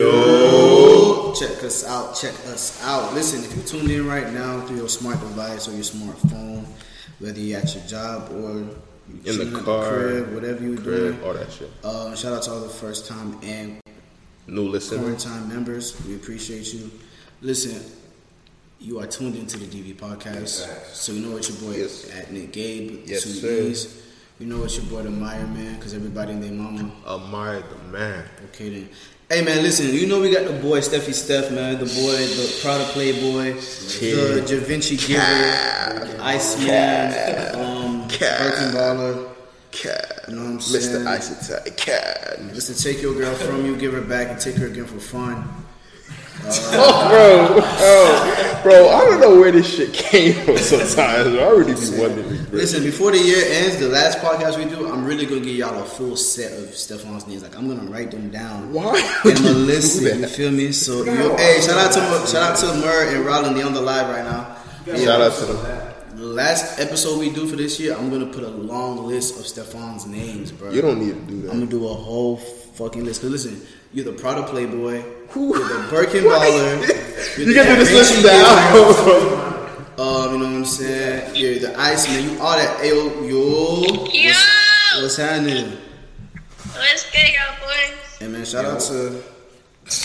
Yo, check us out. Check us out. Listen, if you're tuned in right now through your smart device or your smartphone, whether you're at your job or In the car, crib, whatever you're crib, doing. all that shit. Uh, shout out to all the first time and New listener. quarantine members. We appreciate you. Listen, you are tuned into the DV podcast, so you know what your boy Yes. at Nick Gabe Yes, two sir. E's. You know what your boy the Meyer man, because everybody and their mama. Amari the man. Okay then. Hey man, listen. You know we got the boy Steffi Steph, man. The boy, the Prada Playboy, the Da Vinci Giver, Iceman, um. Birkin Baller. Cat. You know what I'm saying? Mr. Ice Attack. Cat. Listen, take your girl from you, give her back, and take her again for fun. Oh, bro, bro, bro, I don't know where this shit came from sometimes. I really be wondering. bro. Listen, before the year ends, the last podcast we do, I'm really gonna give y'all a full set of Stefan's names. Like I'm gonna write them down. Why And would I'm you listen. You feel me? So, yo, hey, shout out to Mer- shout out to Mur and Rollin. They on the live right now. Shout out to them. The last episode we do for this year, I'm gonna put a long list of Stefan's names, bro. You don't need to do that. I'm gonna do a whole fucking list. Cause listen, you're the Prada Playboy, you're the Birkin baller, you're You the can do this list Vinci down, Um, you know what I'm saying? You're the Ice Man. you all that. Ayo, yo, Yo, what's, what's happening? what's good, y'all boys? Hey man, shout out to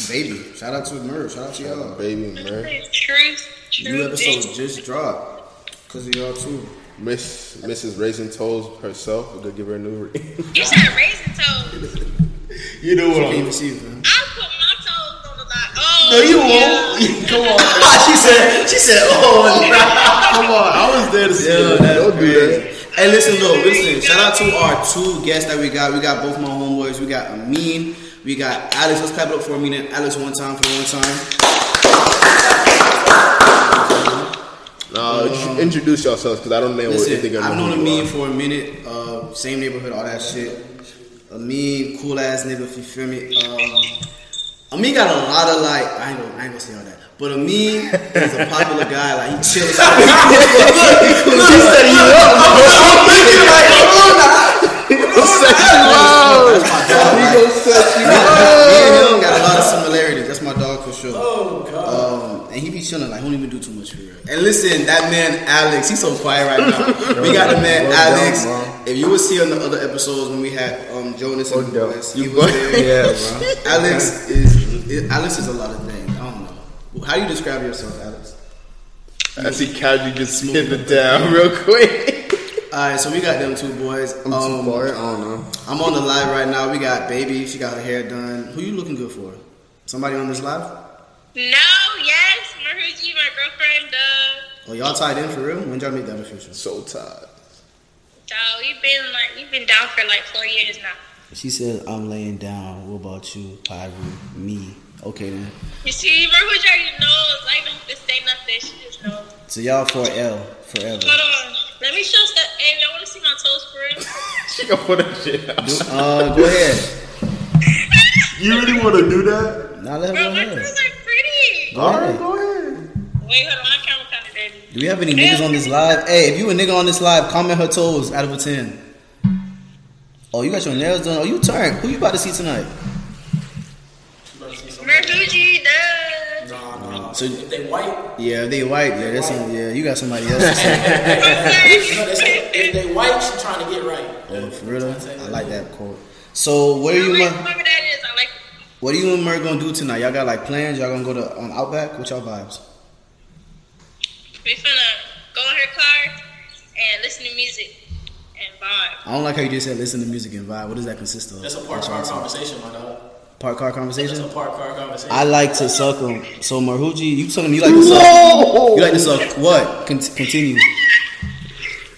Baby, shout out to Mur, shout out to y'all. Baby, man. Truth, New truth. episode just dropped. Cause of y'all too. Miss Mrs. Raisin Toes herself. We're gonna give her a new ring. You said raisin toes. you know Can't even see you, man. I'll put my toes on the line. Oh, No, you yeah. won't. Come on. she said. She said, "Oh, come on." I was there to see. Yeah, that. That's don't do crazy. that. Hey, listen though. Listen. Shout out to our two guests that we got. We got both my homeboys. We got Amin. We got Alex. Let's clap it up for Amin and Alex one time for the one time. No, you should introduce yourselves because I don't know what Listen, anything I've known Amin for a minute. Uh, same neighborhood, all that shit. Amin, cool ass nigga. If you feel me. Um, Amin got a lot of like. I ain't gonna, I ain't gonna say all that. But Amin is a popular guy. Like he chills. He set you up. He gonna set you up. He gonna set you Me and him got a lot of similarities. That's my dog for sure. Oh god. Um, and he be chilling like he don't even do too much for real. And listen, that man Alex, he's so quiet right now. we got the man Slow down, Alex. bro. if you would see on the other episodes when we had um Jonas and down. Boys, he You was there. Yeah, bro. Alex is it, Alex is a lot of things. I don't know. How do you describe yourself, Alex? I see casually just spin it down real quick. All right, so we got them two boys. I'm Um, too far. I don't know. I'm on the live right now. We got baby. She got her hair done. Who you looking good for? Somebody on this live? No, yes, Maruji, my girlfriend. Uh, Oh, y'all tied in for real? When y'all make that official? So tired. dog, we've been like we've been down for like four years now. She said, I'm laying down. What about you, Pyru? Me. Okay, then. You see, Maruji already knows. I don't have to say nothing. She just knows. So y'all for L forever. Hold on, let me show step. Hey, I want to see my toes for real. She gonna put that shit out. Uh, go ahead. You really want to do that? Not let her Bro, go my ahead. toes are pretty. Go ahead. go ahead. Wait, hold on, my camera kind of dirty. Do we have any niggas on this live? Hey, if you a nigga on this live, comment her toes out of a 10. Oh, you got your nails done. Oh, you turned. Who you about to see tonight? Maruji, duh. Nah, So, if they white, yeah, they white. Yeah, that's some, yeah, you got somebody else. to say. no, they say if they white, she trying to get right. oh, for real? I like that quote. So, where are you, Whoever Mer- whoever that is, I like. What are you and Mer gonna do tonight? Y'all got like plans? Y'all gonna go to um, Outback? What y'all vibes? We finna go in her car and listen to music and vibe. I don't like how you just said listen to music and vibe. What does that consist of? That's a What part car conversation, my dog. Part car That's conversation? a part car conversation. I like to suck them. So Marhuji, you telling me you like to suck? You like to suck what? Con- continue.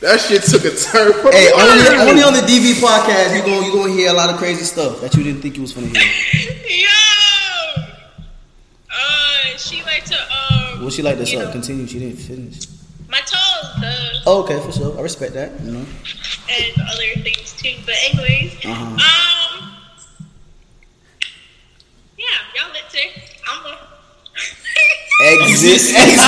That shit took a turn. For Hey, only, only on the DV podcast you going you gonna hear a lot of crazy stuff that you didn't think you was gonna hear. Yo! Uh, she like to, What she like to you suck? know, Continue. She didn't finish. My toes, the, Oh, okay, for sure. I respect that. You know. and other things too. But, anyways, Uh-huh. um. Yeah, y'all lit today. I'm a. Exit. Exit.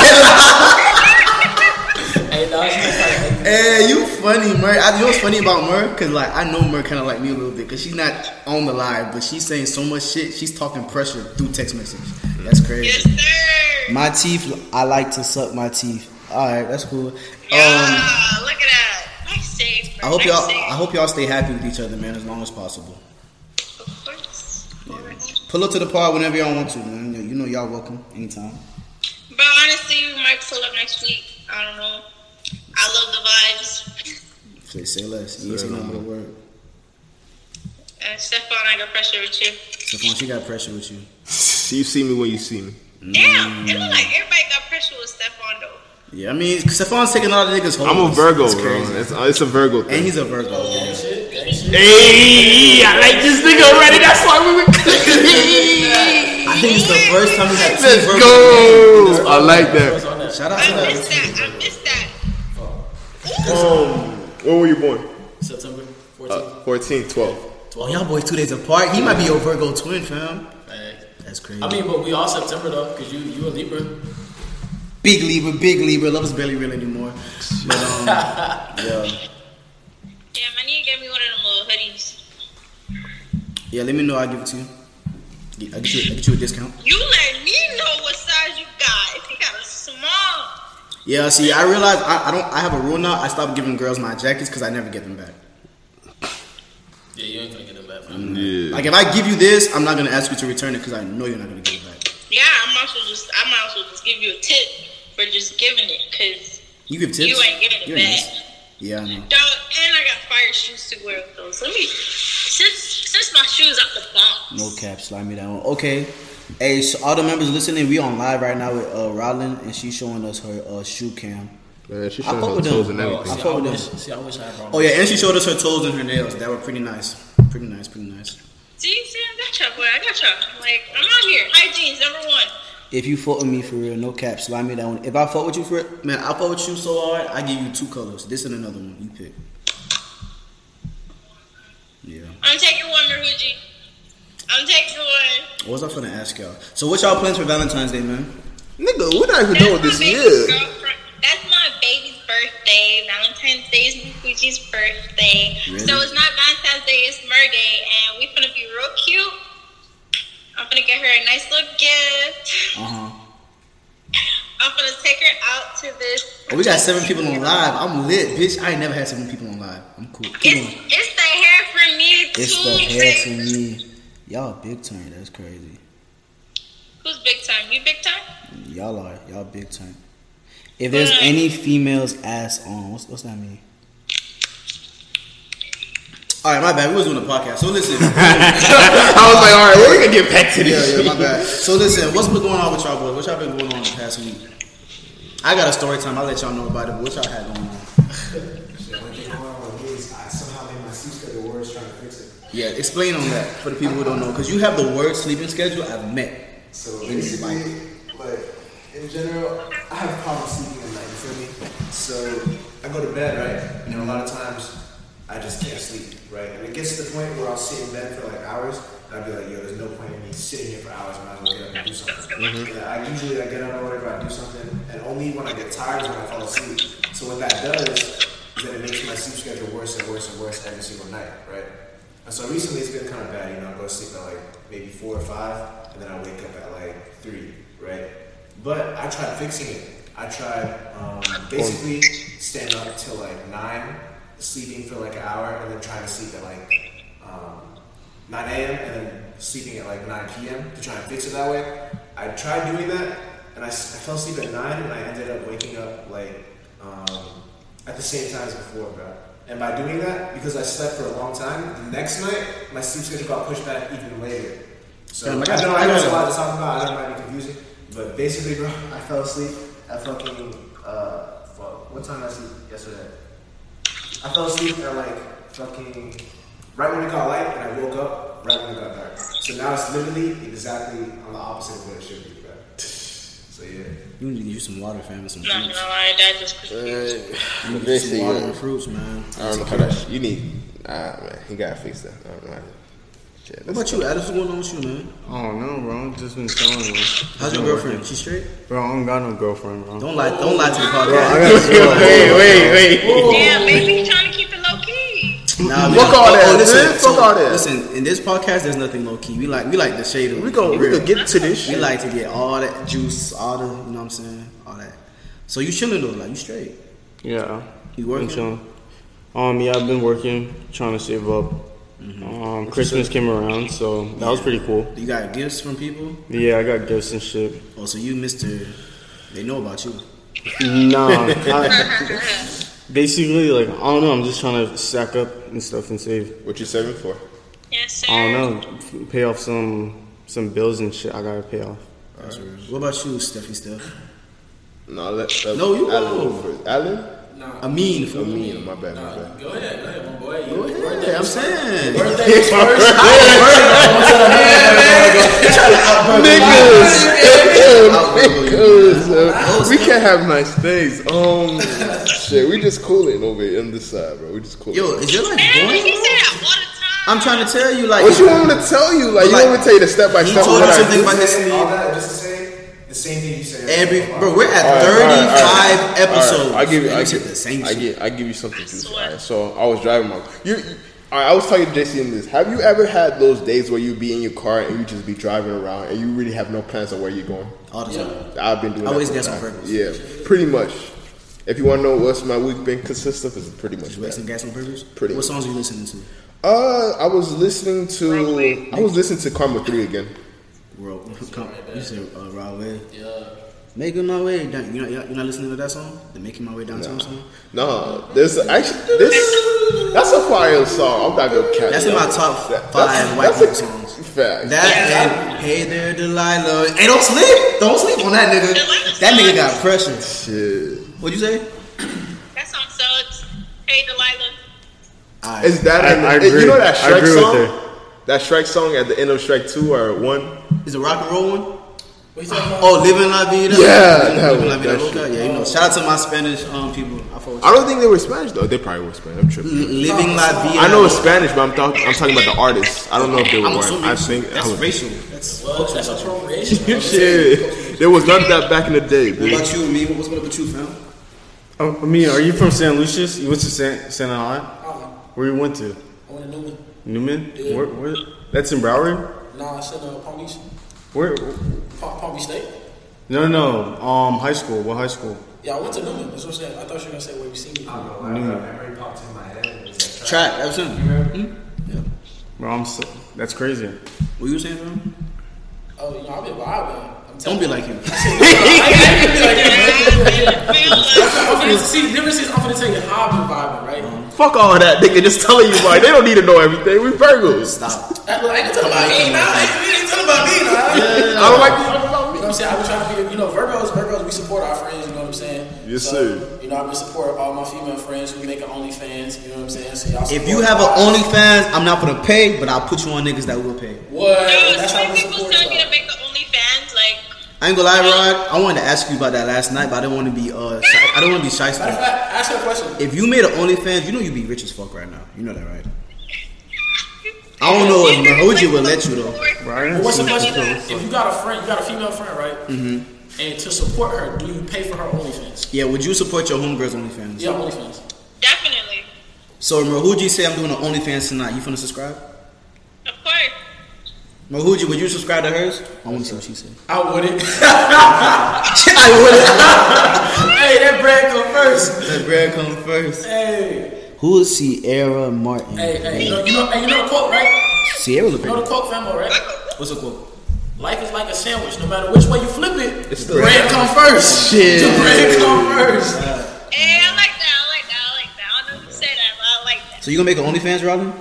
Hey, dog, she like, hey, you funny, Mer. I, you know what's funny about Mer? Cause like I know Mer kind of like me a little bit, cause she's not on the live, but she's saying so much shit. She's talking pressure through text message. That's crazy. Yes, sir. My teeth. I like to suck my teeth. All right, that's cool. Um, look at that. Nice save. I hope nice y'all. Save. I hope y'all stay happy with each other, man, as long as possible. Of course. Pull up to the pod whenever y'all want to, man. You know y'all welcome anytime. But honestly, we might pull up next week. I don't know. I love the vibes. Say, say less. You ain't say nothing but a word. Uh, Stefan, I got pressure with you. Stephon, she got pressure with you. You see me when you see me. Damn, it look like everybody got pressure with Stefan though. Yeah, I mean, Stephane's taking all the niggas home. I'm a Virgo, It's bro. crazy. It's, it's a Virgo And he's a Virgo. man. Hey, I like this nigga already. That's why we were clicking. I think it's the first time we had two Let's Virgos. go. I like that. Shout out to I missed that. that. I missed that. Um, when were you born? September 14th. Uh, 14, 12. Oh, y'all boys two days apart. He might be your Virgo twin, fam. Hey. That's crazy. I mean, but we all September though, cause you you a Libra. big Libra, big Libra. Love is barely real anymore. But um, yeah, Damn, I need to get me one of them little hoodies. yeah. Let me know. I will give it to you. I get you. I get you a discount. You let me know Yeah. See, I realized I, I don't. I have a rule now. I stop giving girls my jackets because I never get them back. Yeah, you ain't gonna get them back. Man. Yeah. Like if I give you this, I'm not gonna ask you to return it because I know you're not gonna give it back. yeah, I might as well just I might as well just give you a tip for just giving it, cause You give tips. You ain't getting it You're back. nice. Yeah, I know. dog. And I got fire shoes to wear with those. Let me since since my shoes out the box. No cap, slide me down. Okay. Hey, so all the members listening, we on live right now with uh, Rollin, and she's showing us her uh, shoe cam. Man, she's I showing fuck her toes them. and Oh, everything. see, fuck I with wish, see, I wish I had brought. Oh yeah, and she showed us her toes and her nails. That were pretty nice. Pretty nice, pretty nice. See, see, I got y'all, boy. I got y'all. Like I'm out here. Hygiene's number one. If you fuck with me for real, no cap, slide me down. If I fuck with you for it, man, I fuck with you so hard, I give you two colors. This and another one. You pick. Yeah. I'm taking one, Maruji. I'm taking one. What was I finna ask y'all? So what y'all plans for Valentine's Day, man? Nigga, we're not even That's done this baby's year. girlfriend. That's my baby's birthday. Valentine's Day is Maruji's birthday. Really? So it's not Valentine's Day, it's Mer Day, and we finna be real cute. I'm gonna get her a nice little gift. Uh huh. I'm gonna take her out to this. Oh, we got seven people on live. I'm lit, bitch. I ain't never had seven people on live. I'm cool. Keep It's, on. it's the hair for me too. It's the hair for me. Y'all big time. That's crazy. Who's big time? You big time? Y'all are. Y'all big time. If there's Mm. any females ass on, what's, what's that mean? All right, my bad. We was doing a podcast, so listen. I was like, all right, we're gonna get back to this yeah, shit. my bad. So listen, what's been going on with y'all boys? What y'all been going on the past week? I got a story time. I'll let y'all know about it. What y'all had going on? I somehow made my sleep schedule worse trying to fix it. Yeah, explain on that for the people who don't know, because you have the worst sleeping schedule I've met. So In basically, like in general, I have problems sleeping at night. You feel me? So I go to bed, right? And a lot of times I just can't sleep, right? And it gets to the point where I'll sit in bed for like hours. And I'll be like, yo, there's no point in me sitting here for hours. I might as well get up and do something. Mm-hmm. And I usually I get up or whatever, I do something, and only when I get tired is when I fall asleep. So what that does is that it makes my sleep schedule worse and worse and worse every single night, right? And so recently it's been kind of bad. You know, I go to sleep at like maybe four or five, and then I wake up at like three, right? But I tried fixing it. I tried um, basically staying up till like nine, sleeping for like an hour, and then trying to sleep at like um, 9 a.m. and then sleeping at like 9 p.m. to try and fix it that way. I tried doing that, and I fell asleep at 9, and I ended up waking up like um, at the same time as before, bro. And by doing that, because I slept for a long time, the next night my sleep schedule got pushed back even later. So Damn, I I, got- know I I know it's a lot to talk about. I know it might be confusing, but basically, bro, I fell asleep at fucking uh, fuck, what time did I sleep yesterday? I fell asleep at like fucking right when it got light, and I woke up right when it got dark. So now it's literally exactly on the opposite of what it should be. So yeah. You need to use some water, fam, and some Not gonna fruits. lie, that just confused. Uh, You need to use some water uh, and fruits, man. I don't know how that. You need. Ah man, he gotta fix that. I don't know how to. Yeah, What about you, Adam? What's going on with you, man? I don't know, bro. I've just been chilling. Man. How's your girlfriend? She straight? Bro, I don't got no girlfriend, bro. Don't lie. Don't lie to the I podcast. got wait, wait, wait. Damn, maybe he's trying to keep it low key. Nah, we Fuck all oh, that, oh, listen, man. Fuck all that. Listen, in this podcast, there's nothing low key. We like we like the shade of We go. we real. gonna get to this We like to get all that juice, all the you know what I'm saying, all that. So you chilling though, like you straight. Yeah. You I'm working? chilling. Um, yeah, I've been working, trying to save up. Um, Christmas came around, so that was pretty cool. You got gifts from people. Yeah, I got gifts and shit. Oh, so you, Mister, they know about you. Nah, I, basically, like I don't know. I'm just trying to stack up and stuff and save. What you saving for? Yes, sir. I don't know, pay off some some bills and shit. I gotta pay off. What about you, Steffi? Steph? No, let, let No, you Alan go. go first. Alan? Amin. I mean, my bad, my bad. Go ahead, go ahead, my boy. Go ahead. I'm saying. Birthday is first. Niggas, we can't have nice things. Um, shit, we just cooling over here on this side, bro. We just cooling. Yo, is your life Man, boring? he bro? say that all the time. I'm trying to tell you, like, what you want me to tell you? Like, you Like, want me to tell you the step by step of told what you I something do? about his all that just to say the same thing you say. Every bro, we're at All right, 35 all right, all right. episodes. All right, I give you, I give, the same I shit. give, I give you something to do. swear. All right, so I was driving my. You, you all right, I was talking to JC in this. Have you ever had those days where you be in your car and you just be driving around and you really have no plans of where you're going? all the time. I've been doing. Always that guess for on purpose. Yeah, pretty much. If you want to know what's my week been consist of, is pretty much You wasting that. gas on purpose? Pretty What much. songs are you listening to? Uh, I was listening to. I was listening to Karma Three again. World, you said uh, Raw Yeah. Making my way down. You're not, you're not listening to that song? The Making My Way Downtown song? No, there's actually this. That's a fire song. I'm not gonna catch. That's in my top That- five that's- white that's people a- songs. Fact. That and Hey There Delilah. Hey, don't sleep. Don't sleep on that nigga. That nigga got pressure. Shit. What'd you say? That song sucks. Hey, Delilah. Alright. Is that? I- in- I eh, you know that I Shrek agree with song? her. That Shrek song at the end of Shrek Two or one? Is it rock and roll one? Oh, Living La Vida. Yeah, that Living La Vida that Loca. Yeah, you know. Shout out to my Spanish um people. I I don't think they were Spanish though. They probably were Spanish. I'm tripping. Living La Vida. I know it's Spanish, but I'm talking. I'm talking about the artists. I don't know if they were. I'm white. I think. that's I was, racial. That's Well, that's a appropriation. shit. There was none of that back in the day. What Dude. about you, me? What's up with you, fam? Oh, I mean, are you from Santaluces? You went to San San Ana? Where you went to? I went to Newman. Newman? Where, where? That's in Broward. Nah, I said uh, Palm Beach. Where? Palm, Palm Beach State. No, no. Um, high school. What high school? Yeah, I went to Newman. That's what I'm saying. I thought you were gonna say where you seen me. I don't know. why that memory popped in my head. It was that track. Track. That was him. Yeah. Bro, I'm so, that's crazy. What you saying, fam? Oh, you know, I've been vibing. Don't be like him. I'm finna see, never since I'm gonna tell you how I've been vibing, right? Fuck all of that, nigga. Just telling you like They don't need to know everything. We Virgos. Stop. I, look, I ain't talking about me now. I ain't, ain't talking about me now. I don't like you talking about You know what I'm saying? I've been trying to be, you know, Virgos, Virgos, we support our friends, you know what I'm saying? Yes, so, sir. You know, I've been supporting all my female friends who make an OnlyFans, you know what I'm saying? So y'all If you have our- an OnlyFans, I'm not gonna pay, but I'll put you on niggas that will pay. What? Yo, That's how we support I ain't gonna lie, Rod. I wanted to ask you about that last night, but I didn't want to be uh, shy. I don't want to be shy. Matter of fact, ask her a question. If you made an OnlyFans, you know you'd be rich as fuck right now. You know that, right? I don't know if Mahoji will let you though. Right? What's the Some- question? If you got a friend, you got a female friend, right? Mm-hmm. And to support her, do you pay for her OnlyFans? Yeah, would you support your homegirls OnlyFans? Yeah, OnlyFans. definitely. So Mahuji say I'm doing an OnlyFans tonight. You finna subscribe? Of course. Mahuji, would you subscribe to hers? I want to see what she said. I wouldn't. I would. hey, that bread come first. Let bread come first. Hey, Who is Sierra Martin? hey, hey. You know, you know, hey, you know the quote, right? Sierra look You know the quote, famo, right? What's the quote? Life is like a sandwich. No matter which way you flip it, It's the the- bread come first. Shit. The bread come first. Hey, I like that. I like that. I like that. I don't know who said that, but I like that. So you gonna make an OnlyFans, Robin?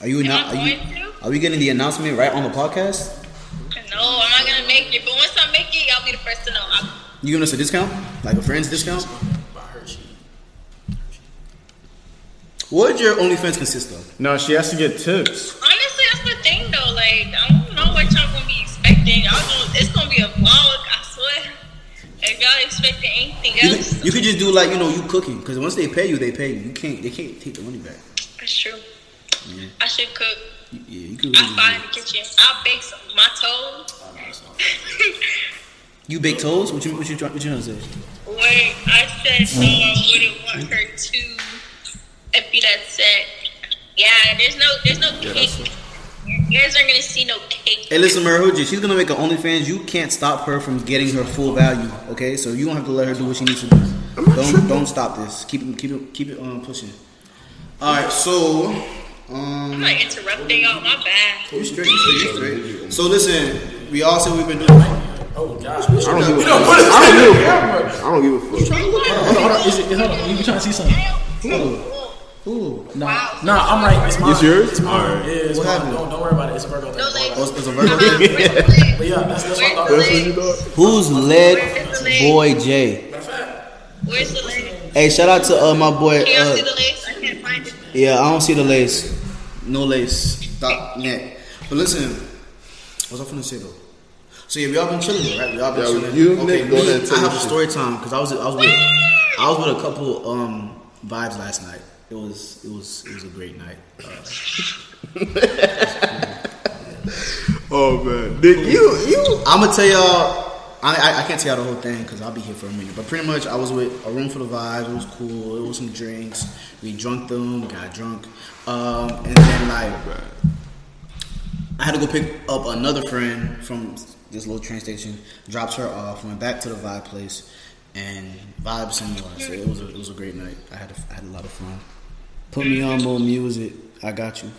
Are you Am not? Are you? Going to? Are we getting the announcement right on the podcast? No, I'm not gonna make it. But once I make it, I'll be the first to know. I, You giving us a discount, like a friend's discount? By. What would your OnlyFans consist of? No, she has to get tips. honestly, that's the thing, though. Like, I don't know what y'all gonna be expecting. Y'all gonna, it's gonna be a vlog. I swear. If y'all expecting anything You else, could, you could just do like you know you cooking because once they pay you, they pay you. You can't they can't take the money back. that's true. I should cook. Yeah, you could I really fight do in the kitchen. I'll bake some my toes. You bake toes? What you what you try- what you trying to say? Wait, I said no. I wouldn't want her to. If you that said, yeah, there's no, there's no cake. You guys aren't gonna see no cake. Hey, listen, Marahuji, she's gonna make an OnlyFans. You can't stop her from getting her full value. Okay, so you don't have to let her do what she needs to do. Don't don't stop this. Keep it keep it keep it um, pushing. All right, so I'm um, not interrupting y'all. My bad. you straight, you straight, you straight. So listen, we all said we've been doing. Oh gosh, we should I don't give a fuck. don't put it I don't give a fuck. I don't give a fuck. Hold on, hold on. Is it, hold on. You trying to see something? Ooh, Nah, nah. I'm right. It's mine. It's yours? It's mine. Alright. Yeah, it's What mine. happened? Don't, don't worry about it. It's a Virgo thing. No Don't legs. oh, it's a Virgo. Where's thing? the it. But yeah, that's that's what I thought. That's what you thought? Who's led boy J? Matter of fact, Where's the leg? Hey, shout out to uh, my boy. Can y'all Uh, see the legs? I can't find it. yeah, I don't see the lace. No lace. Dot net. But listen, what's I gonna say though? So yeah, we all been chilling, right? We all been Yeah, chilling. you, okay, ahead I have a story time because I was I was with I was with a couple um vibes last night. It was it was it was a great night. Oh man, Nick, you you. I'm gonna tell y'all. I, I, I can't tell y'all the whole thing because I'll be here for a minute. But pretty much, I was with a room full of vibes. It was cool. It was some drinks. We drunk them. Got drunk. Um, and then like, I had to go pick up another friend from this little train station. Dropped her off. Went back to the vibe place, and vibes some more. So it was a, it was a great night. I had a, I had a lot of fun. Put me on more music. I got you.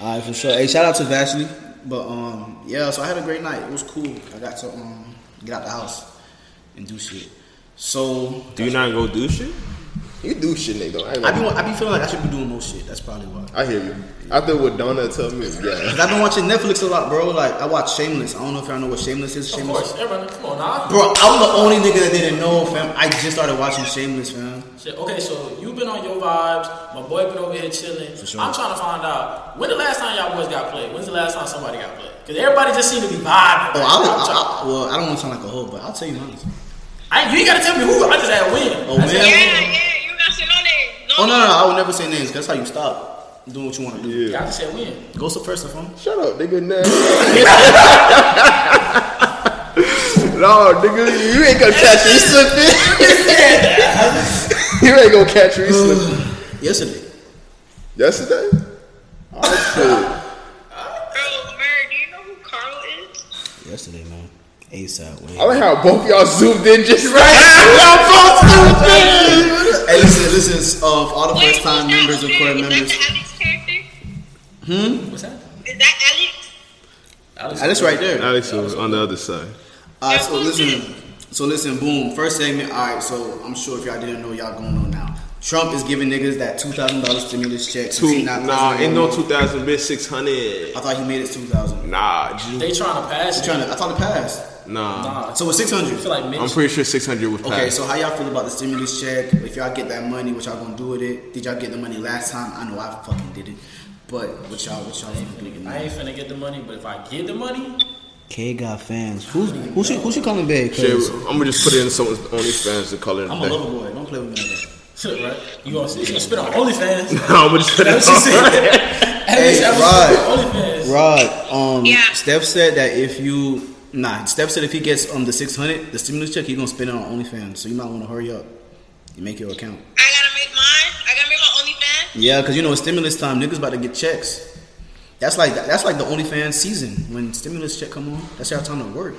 All right, for sure. Hey, shout out to Vashley. But um, yeah, so I had a great night. It was cool. I got to um get out the house and do shit. So Do you not go do shit? You do shit, Nick. Though I, I be gonna- I be feeling like I should be doing more shit. That's probably why. I hear you. After what Donna told me, yeah. I've been watching Netflix a lot, bro. Like I watch Shameless. I don't know if y'all know what Shameless is. of course, everybody. Come on, nah. Bro, I'm the only nigga that didn't know, fam. I just started watching Shameless, fam. Shit, Okay, so you've been on your vibes. My boy been over here chilling. sure. I'm trying to find out when the last time y'all boys got played. When's the last time somebody got played? Because everybody just seemed to be vibing. Oh, I'll, I'm I, I, well, I don't want to sound like a hoe, but I'll tell you honestly. I, you ain't gotta tell me who. I just had win. Oh, I just man. had Yeah, win. yeah, you got shit on there. Oh no, no, no I would never say names. that's how you stop doing what you want to do. Yeah, Yeah. I just said win. Go so first, phone. Shut up, nigga. No, nigga, you ain't gonna catch me slipping. you ain't gonna catch me slipping. Yesterday. Yesterday? Oh shit. ASAP. Wait. I like how both y'all zoomed in just right. y'all both zoomed in. Hey, listen, listen. Uh, for all the first time members and over core members. Is that the Alex character? What's that? Is that Alex? Alex, that's right there. Alex was on the other side. All right, so listen. So listen, boom. First segment. All right, so I'm sure if y'all didn't know, y'all going on now. Trump is giving niggas that two thousand dollars stimulus check. Two, nah, ain't no more. 2000 bit 600. I thought he made it two thousand. Nah, G. They trying to pass it. Trying to. I thought it passed. Nah. Nah, So it's six hundred. I feel like Mitch. I'm pretty sure 600 would pass. Okay, so how y'all feel about the stimulus check? If y'all get that money, what y'all gonna do with it? Did y'all get the money last time? I know I fucking did it, but what y'all, what y'all thinking? I ain't finna get the money, but if I get the money, K got fans. Who's who should who should calling big? Shit, I'm gonna just put it in someone's OnlyFans to call it. I'm a lover boy. Don't play with me like that. right? You gonna, you gonna spit on OnlyFans? No, I'm gonna just put it That's what she on. said. Hey, That was right. Rod, um, Yeah. Steph said that if you nah, Steph said if he gets um the six hundred, the stimulus check, he gonna spend it on OnlyFans. So you might want to hurry up and make your account. I gotta make mine. I gotta make my OnlyFans. Yeah, cause you know it's stimulus time. Niggas about to get checks. That's like that's like the OnlyFans season when stimulus check come on. That's our time to work.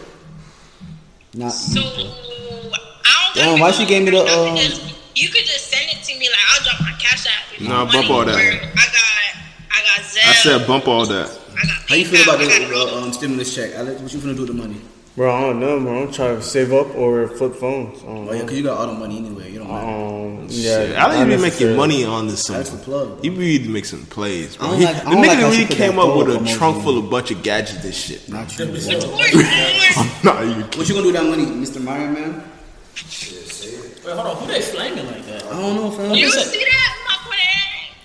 Not So you, I don't. Damn, why she gave me the, um, You could just- You could just send it to me. Like I'll drop my cash app. if you Nah, want bump all that. I got, I got Zelle. I said bump all that. How you feel about the, I the um, stimulus check, Alex? What you gonna do with the money? Bro, I don't know, bro. I'm trying to save up or flip phones. I don't Oh yeah, cause you got all the money anyway. You don't matter. Um, Shit, yeah, Alex not be making necessarily. money on this. Some, That's the plug, bro. He be make some plays, bro. He, like- the don't like nigga how she really came up with a emoji trunk full of bunch of gadgets and shit. Bro. Not you. bro. Of course, of course. Nah, you What you gonna do with that money, Mr. Meyer, man? Wait, hold on. Who they flaming like that? I don't know, fam. You see that?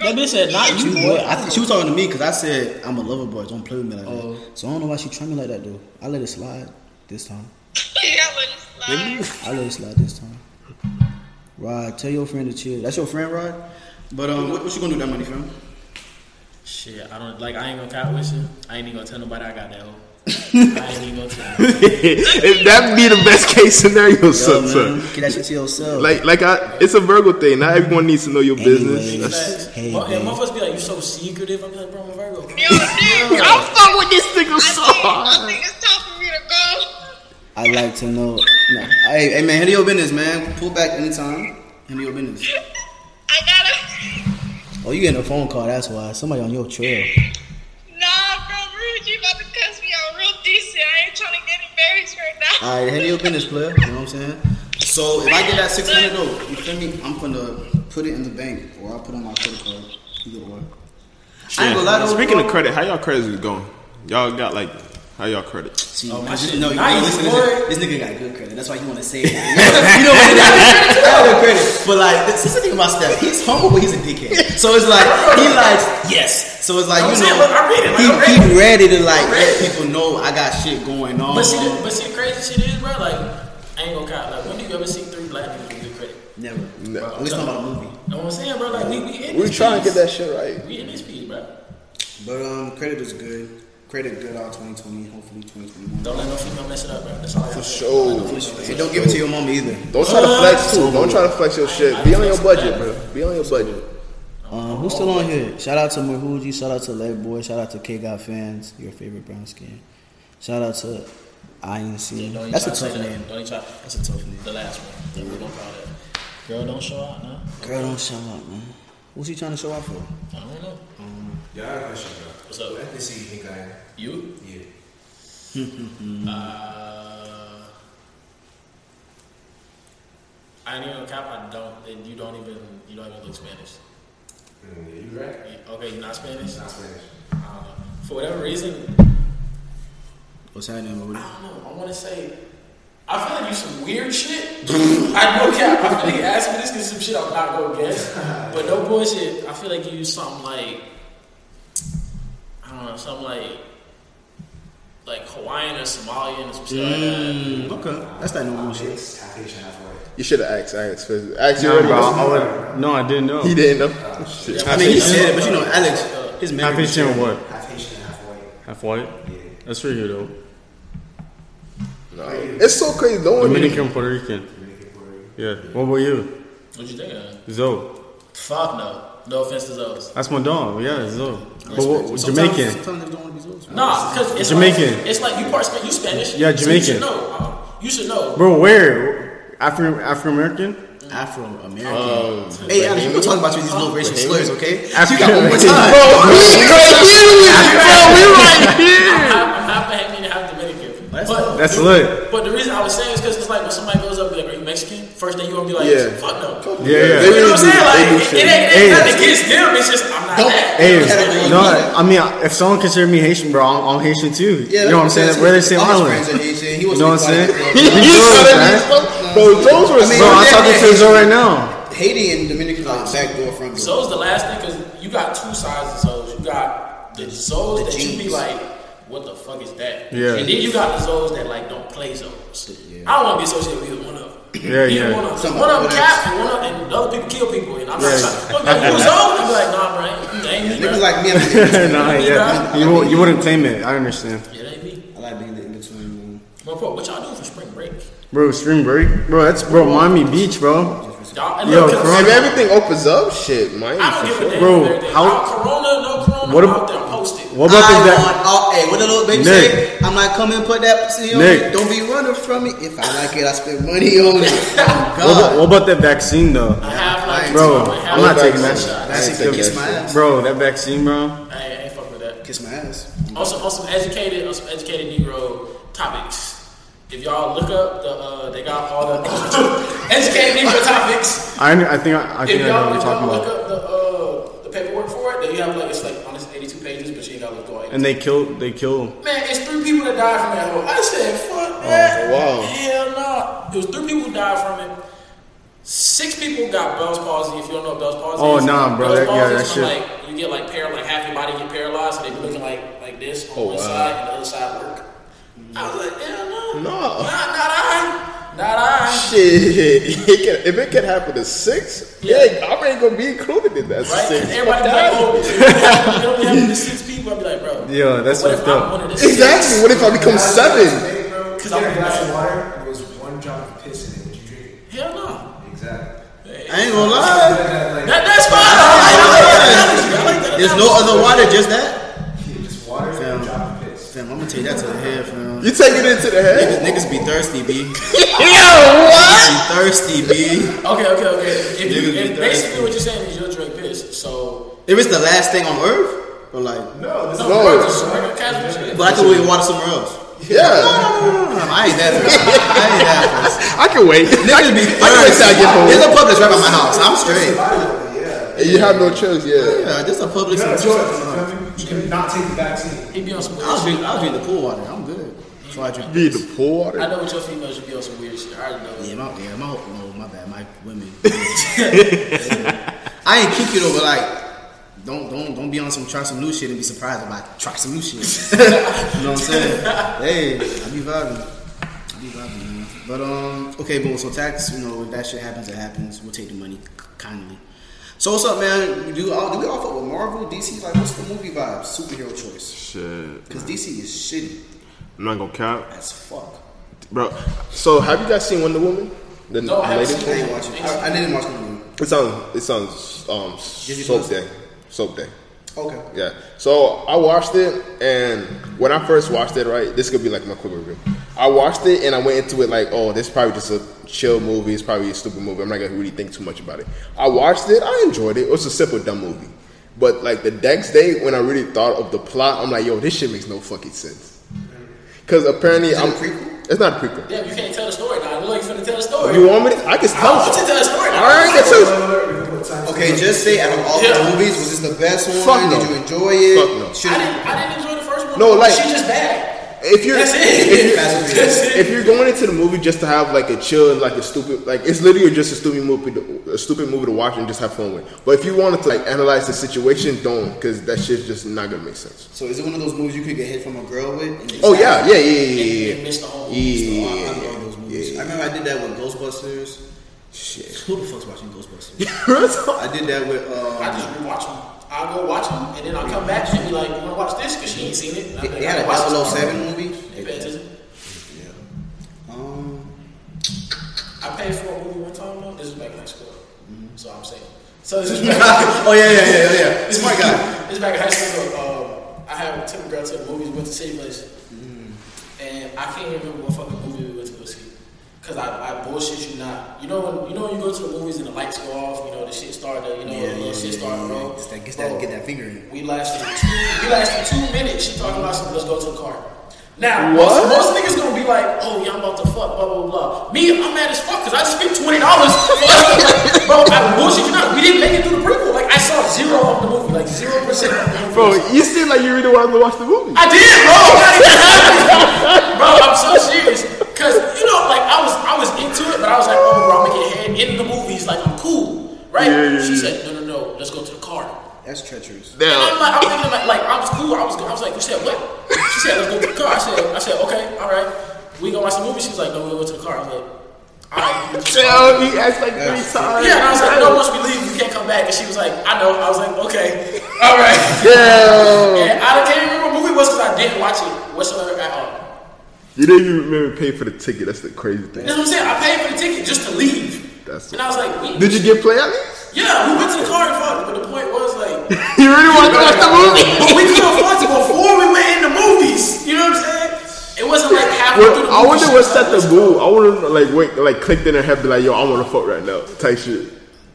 My That bitch said not you, Boy, boy. I think she was talking to me because I said I'm a lover boy. Don't play with me like that. So I don't know why she trying me like that though. I let it slide this time. yeah, but it's like. I let it slide this time. Rod, tell your friend to chill. That's your friend, Rod. But um, what, what you gonna do with that money, fam? Shit, I don't like. I ain't gonna cap with you. I ain't even gonna tell nobody I got that hoe. I ain't even gonna tell. if that be the best case scenario, Yo, son, man, son. keep that shit to yourself. Like, like I, it's a Virgo thing. Not everyone needs to know your business. Anyways. That's- Facts. Hey, Mo- man. and motherfuckers be like, you so secretive. I'm like, bro, I'm a Virgo. Yo, dude, I'm fucking with this nigga I so hard. think it's time for me to go. I like to know. No, hey, hey, man, handle your business, man. Pull back anytime. Handle your business. I gotta. Oh, you getting a phone call? That's why. Somebody on your trail. Nah, bro, Rude, you about to cuss embarrassed right now. All right, handle your business, player. You know what I'm saying? So if I get that 600 though, you feel me? I'm gonna put it in the bank or I'll put it on my credit card. Either or. I ain't gonna lie. Speaking bro. of credit, how y'all credit is going? Y'all got like how y'all credit? See, Oh, my shit no, you nice, know, listen, listen, this nigga got good credit. That's why you want to say it. you know what? I got good credit, but like this is the thing about Steph. He's humble, but he's a dickhead. So it's like he likes yes. So it's like I'm you saying, know look, I read it, like, he, I'm ready. he ready to like let people know I got shit going on. But see, the, but see, the crazy shit is, bro. Like, I ain't gonna count. Like, when do you ever see three black people with good credit? never. No. At least not about a movie. You Know what I'm saying, bro? Like, we we in We this trying to get that shit right. We in this piece, bro. But um, credit is good. Credit good out 2020. Hopefully 2021. Don't let no female mess it up, bro. That's all I For got. sure. Hey, don't give it to your mom either. Don't try to flex too. Don't try to flex your shit. Be on your budget, bro. Be on your budget. Um, who's still on here? Shout out to Mahuji. Shout out to Leg Boy. Shout out to K God fans. Your favorite brown skin. Shout out to INC. Don't even That's a try to tough that. name. Don't even try. That's a tough name. The last one. Yeah, we gonna call that. Girl, don't show out, no. Girl, don't show up, man. What's he trying to show out for? I don't know. Yeah, I got a question, bro. What's up? What ethnicity you think I am? You? Yeah. Uh, I ain't even cap. I don't. and You don't even. You don't even look Spanish. Mm, yeah, you right. You- Okay, you're not Spanish. Not Spanish. I don't know. For whatever reason, What's happening, Mahuji? I don't know. I want to say. I feel like you some weird shit. I know cap. I feel like you asked me this because some shit I'm not gonna guess. But no bullshit. I feel like you use something like. I don't know. Something like. Like Hawaiian or Somalian or some shit like that. Mm, okay, that's that normal shit. Half Asian, half white. You should have asked. I asked. first. Asked you Nah, already. bro, bro. I would, no, I didn't know. He didn't know. Shit. I mean, he said it, but you know, Alex, his Half memory. Asian and what? Half Asian, half white. Half white? Yeah. That's for you though. No. It's so crazy. Don't Dominican, Puerto Rican. Dominican, Puerto Rico. Yeah. What about you? What you think of? Zoe. Fuck no. No offense to those. That's my dog. Yeah, Zoe. But what, Sometimes- Jamaican. Sometimes they don't want to be Zoes. Nah, because it's Jamaican. Like, it's like you part Spanish, you Spanish. Yeah, so you should Jamaican. know. Uh, you should know. Bro, where? Afro Afro American? Afro American. Um, hey, Alex, we gonna talk about you these little racial slurs, okay? African you got one more American. time. I'm half, I'm half Bahamian and half Dominican. That's- but, That's the, lit. But the reason I was saying is because it's like when somebody goes up and like, "Are you Mexican?" First thing you gonna be like, Yeah. "Fuck no." Yeah, yeah. They You know what I'm do. saying? Like, it, it shit. ain't, it Hey. ain't nothing against them. It's just I'm not Don't- that. Hey, no, I mean, if someone consider me Haitian, bro, I'm, I'm Haitian too. Yeah, you know what I'm saying? We're the same all his island. friends are Haitian. He You know what I'm saying? Bro, We Zoes. Bro, those were I mean, Bro, I'm talking yeah, to yeah. Zoe right now. Haiti and Dominican are like backdoor front door. Zoe's the last thing because you got two sides of Zoes. You got the Zoes the that you be like, "What the fuck is that?" Yeah. And then you got the Zoes that like don't play Zoes. I don't want to be associated with either one of them. Yeah, yeah. One of them. One of them other- cap one of and the other people kill people. And I'm Yeah. not trying. Look, like, you a Zoe? I'm like, nah, bro, ain't- that ain't me, bro. Niggas like me, I'm in between. nah, yeah. You, won't- you wouldn't claim it. I understand. Yeah, that ain't me. I like being in between. Well, bro, what y'all doing for spring break? Bro, spring break? Bro, that's, bro, Miami Beach, bro. Y'all, and Yo, look, 'cause Corona- If everything opens up, shit, Miami I don't for give a sure. damn. Bro, how- Corona, no Corona. What I'm ab- out there posted. What about I the want all, hey, what the little baby Nick. say? I'm like, come and put that pussy on Nick. Don't be running from me. If I like it, I spend money on it. Oh, what, about, what about that vaccine though? I have like, Bro, I have I'm not taking that shot. shit. That's ain't it. Kiss my ass. Bro, that vaccine, bro. I ain't, I ain't fuck with that. Kiss my ass. Also, on some educated, on some educated Negro topics. If y'all look up the, uh, they got all the educated Negro topics. I, I think I, I If think I know y'all, what if you're y'all talking look about. up the, uh, the paperwork for it, then you have like it's like honest 82 pages, but you ain't got to look through all 82. And they kill, they kill. Man, it's three people that died from that hole. I said, fuck oh, that. wow. Hell no. It was three people who died from it. Six people got Bell's palsy. If you don't know what Bell's palsy Oh, is, nah, bro, Bell's that- yeah, palsy that shit. Like you get like par, like half your body get paralyzed, and they be looking like like this on Oh, one wow. side and the other side work. I was like, hell no, No. not not I. Not I. Shit, it can, if it can happen to six, yeah, I ain't gonna be included in that Right? six. And everybody be like, oh, that. oh, it only happened to six people. I'd be like, bro. Yeah, that's what fucked I'm up. one six? Exactly. What if I become seven? Cause Because I'm I'm a glass of water and there was one drop of piss in it. Would you drink it? Hell no. Exactly. I ain't gonna lie. That, that's fine. I like, I like that analogy. I like that There's no other water, just that. Piss. Fam, take that to the head, fam. You take it into the head? Niggas be thirsty, b. Yo, what? Be thirsty, b. Okay, okay, okay. If you, Niggas be if basically what you're saying is you'll drink piss. So If it's the last thing on earth, or like, No, this no, No. bro, just regular casual shit. but I can wait water somewhere else. Yeah, No, no, no, no, I ain't that. thirsty. I ain't that. thirsty. I can wait. Niggas be I can wait till get home. There's a Publix right by my house. I'm straight. yeah. You have no choice, yeah. Yeah, just a Publix. You in have a choice. You feel me? You can not take the vaccine. He'd be on some weird I'll shit. drink. I'll drink the pool water. I'm good. So I drink. Be the pool water. I know what your females should be on some weird shit. I already know. Yeah, my yeah, my no, my bad, my women. I ain't kick you though, but like, don't don't don't be on some try some new shit and be surprised if I try some new shit. you know what I'm saying? Hey, I be vibing. I be vibing, man. But um, okay, boom. So tax, you know, if that shit happens, it happens. We'll take the money kindly. So what's up, man? Do all do we all fuck with Marvel, DC? Like, what's the movie vibe? Superhero choice? Shit. Because DC is shitty I'm not gonna cap. as fuck. Bro, so have you guys seen Wonder Woman? The No, I haven't seen I ain't watching. I, I didn't watch the movie. It's on. It's on um, Soap Day. Soap Day. Okay. Yeah. So I watched it, and when I first watched it, right, this could be like my quick review. I watched it, and I went into it like, oh, this is probably just a chill movie. It's probably a stupid movie. I'm not gonna really think too much about it. I watched it. I enjoyed it. It was a simple dumb movie. But like the next day, when I really thought of the plot, I'm like, yo, this shit makes no fucking sense. Because apparently, it a I'm. prequel? It's not a prequel. Damn, you can't tell the story now. You're like finna tell the story. You want me to? I can I tell want you you. to tell the story now. All right, I can tell you. Okay, just say out of all Yeah. the movies, was this the best one? Fuck no. Did you enjoy it? Fuck no. Should I didn't, I didn't enjoy the first one. No, like- she just bad. If you're if you're, if you're going into the movie just to have like a chill, and like a stupid, like it's literally just a stupid movie, to, a stupid movie to watch and just have fun with. But if you wanted to like analyze the situation, don't, because that shit's just not gonna make sense. So is it one of those movies you could get hit from a girl with? Oh yeah, yeah, yeah, yeah, yeah, and miss the yeah, yeah, I, I yeah, love those movies. I remember I did that with Ghostbusters. Shit. Who the fuck's watching Ghostbusters? I did that with. I just Um, rewatch them. I'll go watch them, and then I'll come back. She'll be like, "You want to watch this?" Because she ain't seen it. They, they had a "I gotta watch 007 movie. They pay attention. Um, I paid for a movie one time though. This is back in high school, so I'm saying. So this is back. oh yeah, yeah, yeah, yeah, yeah. Smart guy. This is back in high school. Um, I had took a girl to the movies. Went to City Place, and I can't even remember what fucking movie Cause I, I bullshit you not. You know when you know when you go to the movies and the lights go off. You know the shit start to you know Yeah, the yeah, shit yeah, start to yeah, yeah. Just that, get Bro, that, get that finger in. We lasted two. We lasted two minutes. She talking about something. Let's go to the car. Now, What? most, most niggas gonna be like, "Oh, yeah, I'm about to fuck." Blah blah blah. Me, I'm mad as fuck because I just spent twenty dollars. like, bro, I bullshit you not. We didn't make it through the prequel. Like I saw zero of the movie, like zero percent of the movie. Bro, you seem like you really wanted to watch the movie. I did, bro. I'm not even happy. bro, I'm so serious. Cause you know, like I was, I was into it, but I was like, "Oh, bro, I'm gonna get head in the movies. Like I'm cool, right?" Yeah, yeah, she yeah. said, "No, no, no. Let's go to the car." That's treacherous. And I'm like, I'm thinking like, like I was cool. I was, I was like, you said what? She said, let's go to the car. I said, I said, okay, all right. We gonna watch the movie. She was like, no, we'll go to the car. I was like, all right. Damn, he asked like three times. Yeah, and I was like, no, once we leave, you can't come back. And she was like, I know. I was like, okay, all right. Yeah. And I can't remember what movie it was because I didn't watch it whatsoever at all. You didn't even remember pay for the ticket. That's the crazy thing. That's what I'm saying. I paid for the ticket just to leave. That's And I was like, we, Did you get play at least? yeah, we went to the car and fucked. But the point was like, You really wanted to watch the movie? but we could have fucked before we went in the movies. You know what I'm saying? It wasn't like halfway through the Well, I movie. wonder what set the mood. I wonder like wait, like clicked in her head, be like, yo, I want to fuck right now, type shit.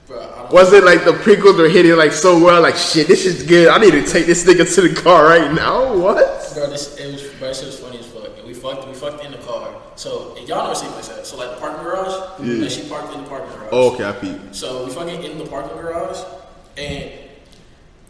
Bro, Was it like the prequels were hitting like so well, like shit, this is good. I need to take this nigga to the car right now. What? Bro, this it was bro, this was funny as fuck. And we fucked we fucked in the car. So and y'all know where Sequence at. So like the parking garage, Yeah. and she parked in the parking garage. Oh, okay, I peep. So we fucking in the parking garage and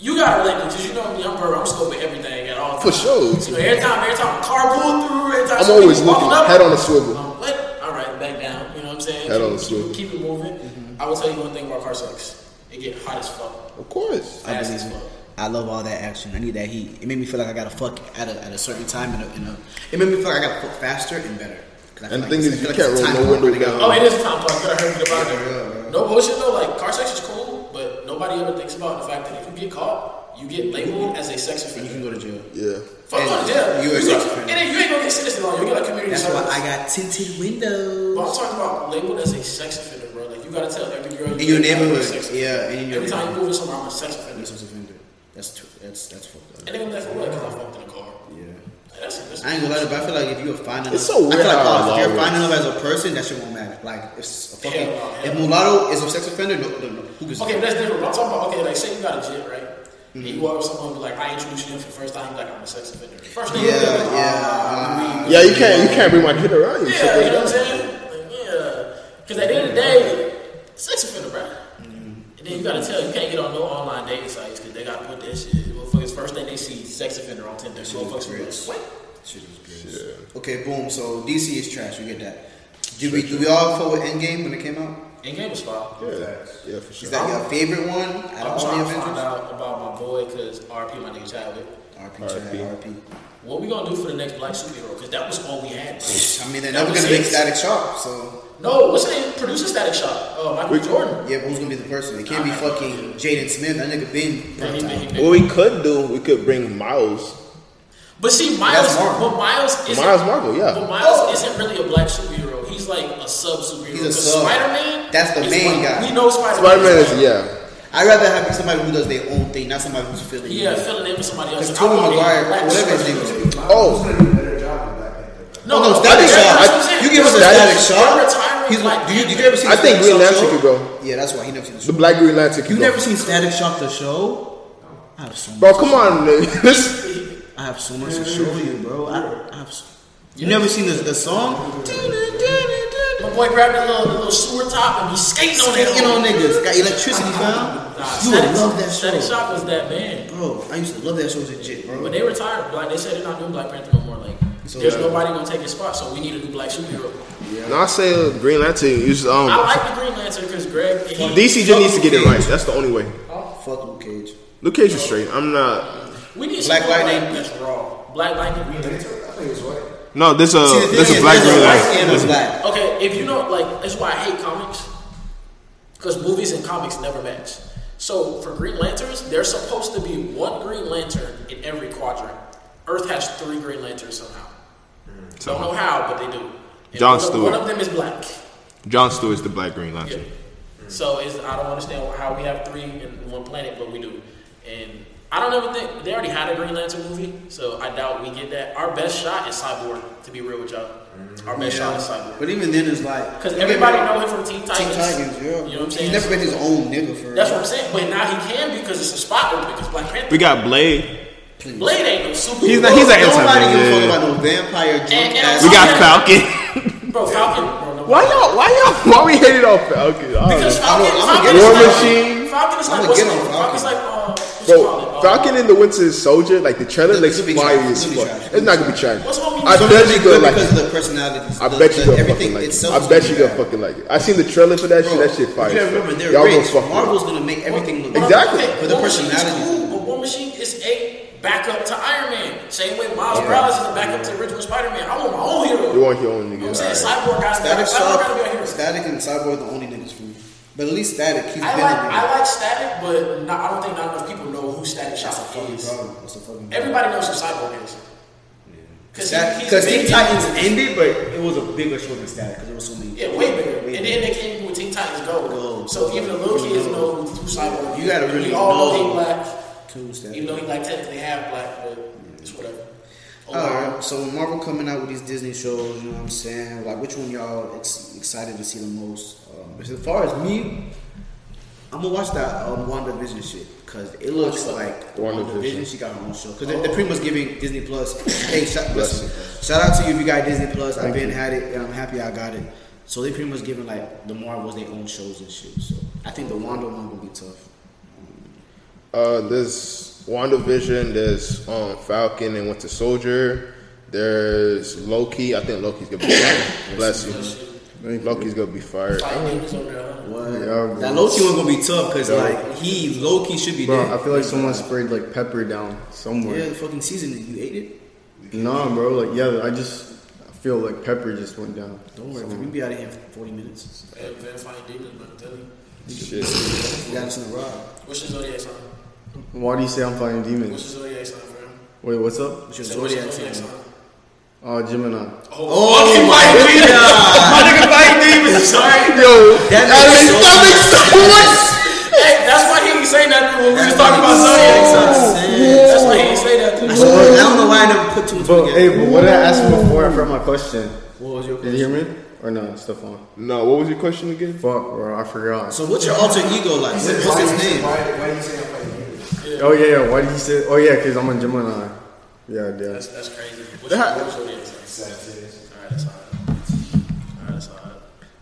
you gotta relate because you know me, I'm bro, I'm scoping everything at all For sure. So every time, every time a car pulled through, every time I'm always looking, walking head on a swivel. I'm like, all right, back down. You know what I'm saying? Head keep, on a swivel. Keep, it moving. Mm-hmm. I will tell you one thing about car sucks. It get hot as fuck. Of course. I Fast as fuck. I love all that action. I need that heat. It made me feel like I gotta fuck at a, at a certain time in a, in a. It made me feel like I gotta fuck faster and better. I feel And the like thing it's- is, you like can't roll time no clock window right now. down. Oh, it is a time clock. You gotta hurry about Yeah, it. yeah. No bullshit though. Like car sex is cool, but nobody ever thinks about the fact that if you get caught, you get labeled as a sex offender. you can go to jail. Yeah. Fuck And going to jail. you a You sex offender. And then you ain't gonna get sentenced long. You get like community That's service. why I got tinted windows. But I'm talking about labeled as a sex offender, bro. Like you gotta tell every girl In your date, neighborhood, sex yeah, in your Every time you move in somewhere, I'm a sex offender. That's true. That's that's fucked up. And they gonna let for what? Because I fucked in a car. Yeah. That's, that's, I ain't gonna lie, but I feel like if you're fine enough, It's so weird I feel like how if you're law fine enough as a person, that shit won't matter. Like if s- a fucking Hell no, hell if no. mulatto is a sex offender, no, no, no. Who gives Okay, but that's different. I'm talking about okay, like say you got a jet, right? Mm-hmm. you walk up to someone and be like, I introduce you to him for the first time, like, I'm a sex offender. First thing Yeah, you do, like, yeah, ah, Yeah, you can't you can't bring my kid around you. Yeah, you know what I'm saying? Like, yeah. Because at the end of the day, sex offender, bro. And then you gotta tell, you can't get on no online dating sites because they gotta put that shit. Motherfuckers, first thing they see, sex offender on Tinder. Motherfuckers be like, what? Shit is gross. Okay, boom. So DC is trash. We get that. Did we do we all fuck with Endgame when it came out? And game was fine. Yeah, yeah, for sure. Is that your favorite one out I'm of all the trying to find Avengers? out about my boy because RP my nigga Chadwick. RP, RP. Chad, RP. What we gonna do for the next black superhero? Because that was all we had. I mean, they're That never was gonna make. Static Shock, so No, what's the name? Producer Static Shock. Uh, Michael B. Jordan. yeah, but who's gonna be the person? It can't be fucking Jaden Smith. That nigga been Yeah, he- he- he- What we could do, we could bring Miles. But see, Miles, but Miles isn't. Miles Marvel, yeah. But Miles isn't really a black superhero. He's like a sub superhero. He's a sub. Spider Man. That's the main guy. We know Spider Spider Man Man. is yeah. I'd rather have somebody who does their own thing, not somebody who's filling. Yeah, it. filling in for somebody else. Because I Tobey Maguire, whatever his name is. Oh. Who's gonna a better job than Black Panther? Oh no, No, Static that's Shock. what I'm saying. You give us a They're- Static they're retiring He's like, do you, did you ever see? I the think Static Green Shock Lantern could go. Yeah, that's why he never seen the The. Black Green Lantern could You go. never seen Static Shock the show? I have so much. Bro, come on. nigga. This I have so much to show you, bro. I, I have. So, you never seen the, the song? My boy grabbed a little, the little sewer top and be skating on that. Skating on niggas. Got electricity, ah, fam. Nah, You would Static- love that show. Static Shock was that man. Bro, I used to love that show as a jit, bro. But they retired. Like they said, they're not doing Black Panther no more. Like So, there's nobody gonna take his spot, so we need a new black superhero. no, I say uh, Green Lantern. You just, um, I like the Green Lantern because Greg. He, DC just needs to get it right. That's the only way. Oh, Fuck Luke Cage. Luke Cage is straight. I'm not. we need Black some more, Lightning. Like, that's raw. Black Lightning. Green Lantern. I think it's white. No, there's a See, the thing there's a is, black there's Green a Lantern. and a black. Okay, if you know, like, that's why I hate comics. Because movies and comics never match. So for Green Lanterns, there's supposed to be one Green Lantern in every quadrant. Earth has three Green Lanterns somehow. Don't know how, but they do. And John one of- Stewart. One of them is black. John Stewart's the Black Green Yeah. Lantern. So it's, I don't understand how we have three in one planet, but we do. And I don't ever think they already had a Green Lantern movie, so I doubt we get that. Our best shot is Cyborg. To be real with y'all, mm-hmm. our best shot is Cyborg. But even then, it's like Because everybody know him from Teen Titans. Teen Titans. Titans, yeah. You know what I'm saying? He's never been his own nigga for. That's what I'm saying. But now he can because it's a spot open because Black Panther. We got Blade. Please. Blade ain't no super. He's not- he's an Nobody anti- give a fuck about no vampire drunk And- and. We got Falcon. bro. Falcon. Bro, no, why y'all? Why y'all? Why we hated on Falcon? All Because right. Falcon, I'ma Falcon get is War Machine. Falcon is like what's get the on name? Falcon. Falcon's like uh, what you call it? Bro, Uh, Falcon and the Winter Soldier, like the trailer, It's looks gonna fire trash. as It's fuck. It's not gonna be trash. What's wrong with I bet you good gonna like because of it. the personalities. I bet you gonna fucking like it. I bet you be gonna fucking like it. I seen the trailer for that shit. That shit fire. You as gotta fuck. remember, they're Y'all gonna rich. fuck. Marvel's gonna make everything look Exactly. For the War personality. cool, but War Machine is a backup to Iron Man. Same way Miles Morales is a backup to the original Spider-Man. I want my own hero. You want your own You nigga. know I'm saying? alright. Cyborg got Static Cyborg to be a hero. Static and Cyborg are the only niggas for me. But at least Static, he's I been like a. I like Static, but not, I don't think not enough people know who Static Shock That's a fucking is. problem. That's a fucking problem. Everybody knows who Cyborg is. Because Because Teen Titans ended, but it was a bigger show than Static because there was so many. Yeah, way bigger. Way and then they came with Teen Titans Go. Go. So even the little kids know who, who Cyborg is. You gotta really we all know, know he black. Two Static. Even though he like technically half black, but it's whatever. Alright, so Marvel coming out with these Disney shows, you know what I'm saying? Like, which one y'all ex- excited to see the most? Um, as far as me, I'm gonna watch that um, WandaVision shit because it looks like WandaVision. WandaVision. She got her own show because they're, they're pretty much giving Disney Plus. Hey, shout, listen, shout out to you if you got Disney Plus. I've been had it and I'm happy I got it. So they pretty much giving like the Marvels their own shows and shit. So I think the Wanda one will be tough. Uh, there's WandaVision, there's um, Falcon and Winter Soldier, there's Loki. I think Loki's gonna be fired. Bless you. Loki's gonna be fired. Fight niggas over there. huh? What? Yeah, that Loki one gonna be tough because like he Loki should be Bro, dead. I feel like someone sprayed like pepper down somewhere. Yeah, the fucking season. You ate it. Nah, bro. Like, yeah, I just feel like Pepper just went down. Don't worry, we be out of here in 40 minutes. Hey, man, fighting demons, man. I'm telling you. Shit. We got us in a ride. What's your zodiac sign? Why do you say I'm fighting What's demons? your zodiac sign, fam? Wait, what's up? What's your Say, what's zodiac your sign? Oh, Gemini. Oh, oh my god! My nigga fighting demons. Sorry. Yo, That that makes makes, so that makes so much Hey, that's why he didn't say nothing when we was talking about zodiac signs. That's why he didn't say that. I I don't know why I never put two and two But hey, but what did I ask you before? I forgot my question. What was your Did you hear me? Or no, stuff on. No, what was your question again? Fuck, bro, I forgot. So what's your alter ego like? What's his do you say, name? why, why do you say I'm fighting demons? Oh yeah, yeah. Why did you say? Oh yeah, because I'm a Gemini. Yeah, yeah. That's, that's crazy. What's your, what's your? Sagittarius. Alright, that's hard. Alright, that's hard.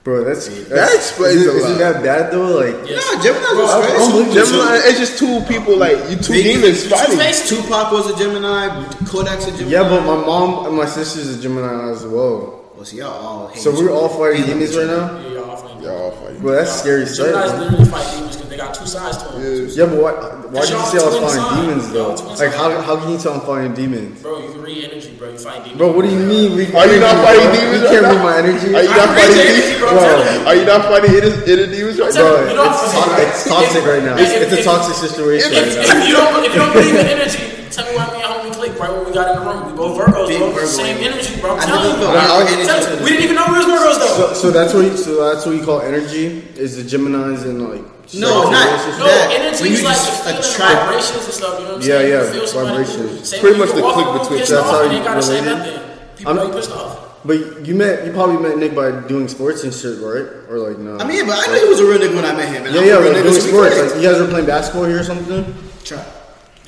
Bro, that's, That explains isn't, a isn't that bad though? Like, Yes. Nah, Gemini's Bro, was I- great. I'm with. Gemini, it's just two people like you, two Big- demons Two fighting. faces. Tupac was a Gemini. Kodak's a Gemini. yeah, but my mom and my sister's a Gemini as well. Well, see, y'all all So we're all fighting Hate demons right now. Yeah, y'all fighting Y'all fighting. Bro, that's scary sight. Gemini's man. literally fight demons because they got two sides to them. Yeah. Yeah, but why, why did you say I was Y'all fighting sign. demons though? Like, how, how can you tell I'm fighting demons? Bro, you can read energy, bro. You fight demons. Bro, what do you mean? We, Are you not fighting bro? demons You can't right read my energy. Are you not can fighting demons? bro. I'm telling you. Are you not fighting inner, inner demons right Bro, now? You know- it's, toxic right now. It's, it's a toxic situation If, you don't, if you don't believe in energy, tell me why me and homie click right when we got in the room. We both Virgos, Big bro. Virgo Same energy. energy, bro. I'm I telling never you. felt our energy Tell- to We didn't even know we was Virgos though. So, so that's what you, so that's what you call energy is the Gemini's and like No, not No, that. energy When is you like just the feeling attract- vibrations and stuff. You know what I'm Yeah, saying? yeah, You feel somebody vibrations. who- say Pretty when much you the walk click in between- pissed That's off, how and you ain't gotta say related? nothing. People I'm- know you pissed off. But you met you probably met Nick by doing sports and shit, right? Or like no? I mean, but I knew he was a real nigga when I met him. And yeah, I'm yeah, a real like nigga, doing so we sports. clicked. Like you guys were playing basketball here or something. Try.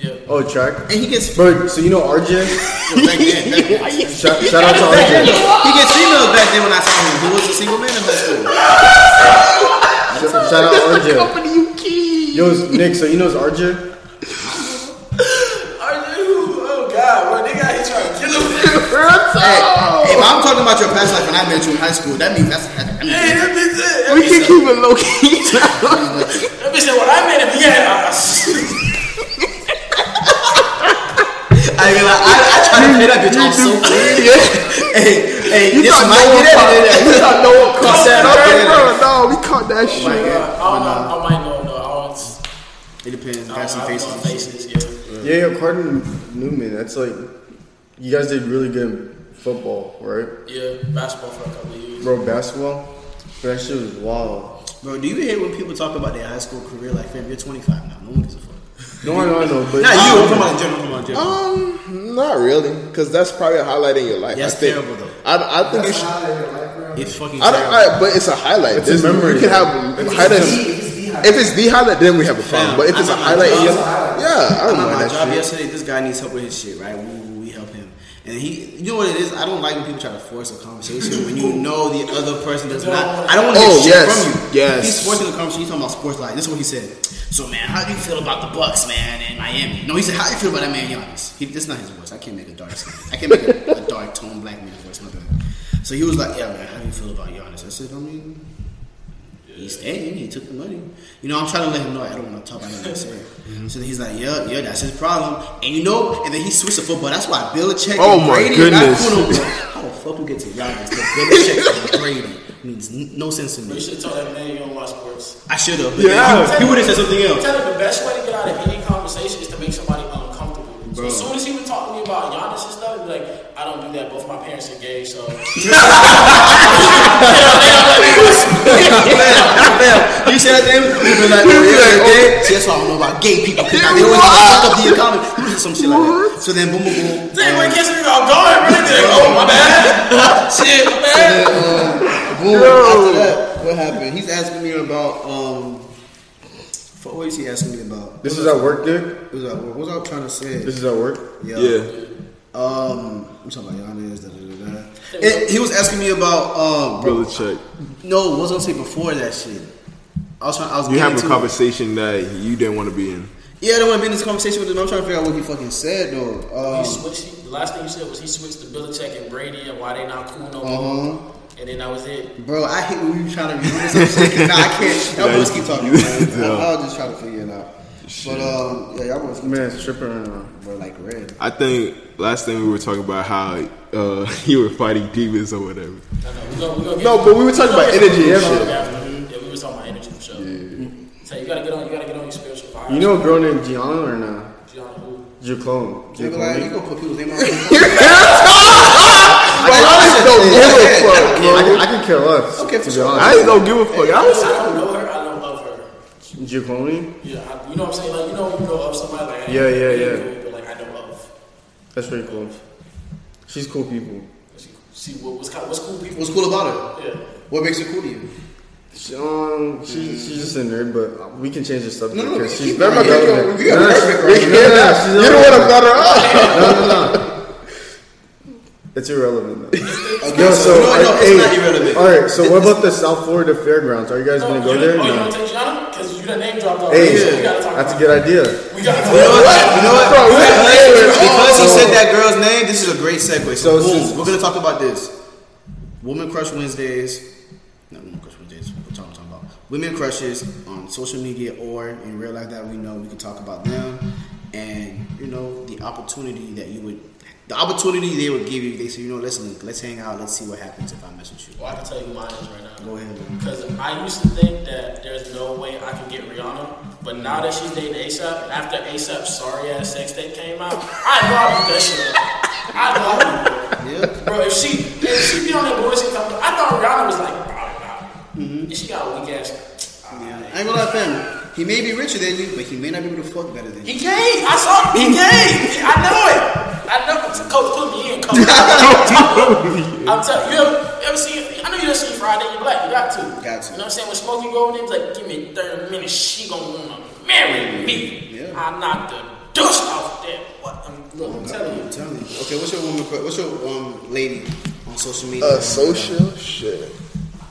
Yeah. Oh, track. And he gets Bro, so you know RJ? back then. Back then. shout, shout out to Back then, RJ. he gets females back then when I saw him. He was a single man in high school. Shout, shout out RJ. Yo, Nick. So you know RJ? Are you? Oh God, bro, nigga, he trying to kill him. Hey, if I'm talking about your past life when I met you in high school, that means that's. That, that means Hey, that bitch said. That We bitch can said- keep it low key. that bitch said, "When I met him, he had." I mean, like, I, I try to play that bitch off so clean. hey, hey, You this thought might no one get caught edited. You thought no one caught said that? okay. bro. No, we caught that Oh shit. I don't oh, know. I might know. No, I don't. It depends. I Got some don't faces. know faces. Yeah. Yeah, yeah. Cardinal Newman. That's like you guys did really good in football, right? Yeah, basketball for a couple of years. Bro, basketball. Bro, that shit was wild. Bro, do you hate when people talk about their high school career? Like, fam, you're 25 now. No one gives a fuck. No, I know, but Not you. I'm talking about in general. I'm talking about in general. Um, not really, because that's probably a highlight in your life. Yeah, I think. terrible, though. I, I think That's it's. how your life, bro. It's fucking I don't, terrible. I, but it's a highlight. It's a There's- memory, You can though. have highlights. If it's the highlight, then we have a problem. But if it's a highlight in your yeah, I don't I'm at mind my that job shit. yesterday. This guy needs help with his shit, right? We, we help him. And he, you know what it is? I don't like when people try to force a conversation when you know the other person does not. I don't want to Oh, shit yes, from you. yes. He's forcing the conversation. He's talking about sports like this. is what he said. So man, how do you feel about the Bucks, man, in Miami? No, he said, how do you feel about that man Giannis? He, that's not his voice. I can't make a dark. I can't make a, a dark tone black man voice. My bad. So he was like, yeah, man, how do you feel about Giannis? I said, I mean, he's staying. He took the money. You know, I'm trying to let him know I don't want to talk about him. Say. Mm-hmm. So then he's like, yeah, yeah, that's his problem. And you know, and then he switched the football. That's why Bill Belichick Oh and my Brady are not goodness. cool no more. How the fuck we get to Giannis? Belichick and Brady means n- no sense to But you me. should tell that man you don't watch sports. I should have. Yeah. He, would have said something else. Tell him the best way to get out of any conversation is to make somebody uncomfortable. So as soon as he would talk to me about Giannis and stuff, he'd be like, I don't do that. Both my parents are gay, so. You said that him? He'd be like, oh, yeah, you're gay? See, that's why I don't know about gay people. They always fuck up the economy. Some shit like that. So then, boom, boom, boom. Damn, when kids are all going, really? They're oh, my bad. Shit, my bad. Boom. After that, what happened? He's asking me about um. What is he asking me about? this is at work, dude. What was I, what was I trying to say? This is at work. yeah. Yeah. Um, I'm talking about Giannis. He was asking me about um. Bro, Belichick. no, what was I gonna say before that shit? I was trying. I was You getting have a to- conversation that you didn't want to be in. Yeah, I don't want to be in this conversation with him. I'm trying to figure out what he fucking said though. Um, He switched, the last thing you said was he switched to Belichick and Brady and why they not cool no Uh-huh. more. And then that was it. Bro, I hate when you trying to read this shit. 'cause Nah, I can't. Y'all boys keep talking. Man. I'll, I'll just try to figure it out. But um, yeah, y'all boys keep Man, it's tripping right bro like red. I think last thing we were talking about how uh, you were fighting demons or whatever. I know. We gonna, we gonna No, but we were talking about energy and shit. Yeah, we were talking about energy for sure. So you gotta get on. You gotta get on your spiritual fire. You know a girl named Gianna or not? Gianna, who? Your clone. Your go like, you gonna put people's name on Bro, I just don't give a fuck, I can, I can care less. Okay, to for be sure. honest. I ain't gonna give a fuck. I was, I don't know her. I know of her. Giaclone? Yeah, I, you know what I'm saying? Like you know, you know of somebody like Yeah, yeah, yeah. cool, But like I know of. That's pretty cool. She's cool people. See, see what, what's kind- what's cool people. What's cool about her? Yeah. What makes her cool to you? She, um, she, she's just a nerd, but we can change the subject No, no, because she's keep very going. relevant. We got No, no, perfect she- right yeah, yeah, she's you don't want to irrelevant. butter up. No, no, no. It's irrelevant though. Okay, No, so, so, no, no, hey, not irrelevant. All right, so what about the South Florida Fairgrounds? Are you guys gonna go there? Oh, you No. want to take Gianna? Because you done name dropped already. Hey, so talk that's a good idea. We gotta talk You know about what? You know what? Bro, we because, because he So- said that girl's name, this is a great segue. So, So boom, since- we're gonna talk about this. Woman Crush Wednesdays. Not Woman Crush Wednesdays. What I'm talking about? Women crushes on social media or in real life that we know. We can talk about them and you know the opportunity that you would, the opportunity they would give you. They say, you know, let's link, let's hang out, let's see what happens if I mess with you. Well, I can tell you mine is right now. Go ahead. Because I used to think that there's no way I can get Rihanna, but now that she's dating ASAP, and after ASAP's sorry ass sex tape came out, I know I that shit. I know I would. do it. Yeah. Bro, if she if she be on that bullshit, come, I thought Rihanna was like, blah, blah. Mm-hmm. And she got a weak ass. Yeah. I ain't gonna lie, fam. He may be richer than you, but he may not be able to fuck better than you. He came. I saw he came. I know it. I know. Coach, put me in, coach. I'm telling you, you ever, you ever seen? I know you done seen Friday. You black. You got to. Got to. You know what I'm saying? When Smokey go over there, he's like, "Give me 30 minutes. She gonna wanna marry me." Yeah. I knocked the dust off that. What? I'm, look, I'm telling you. I'm telling you. Okay, what's your woman? What's your um lady on social media? Uh, social shit.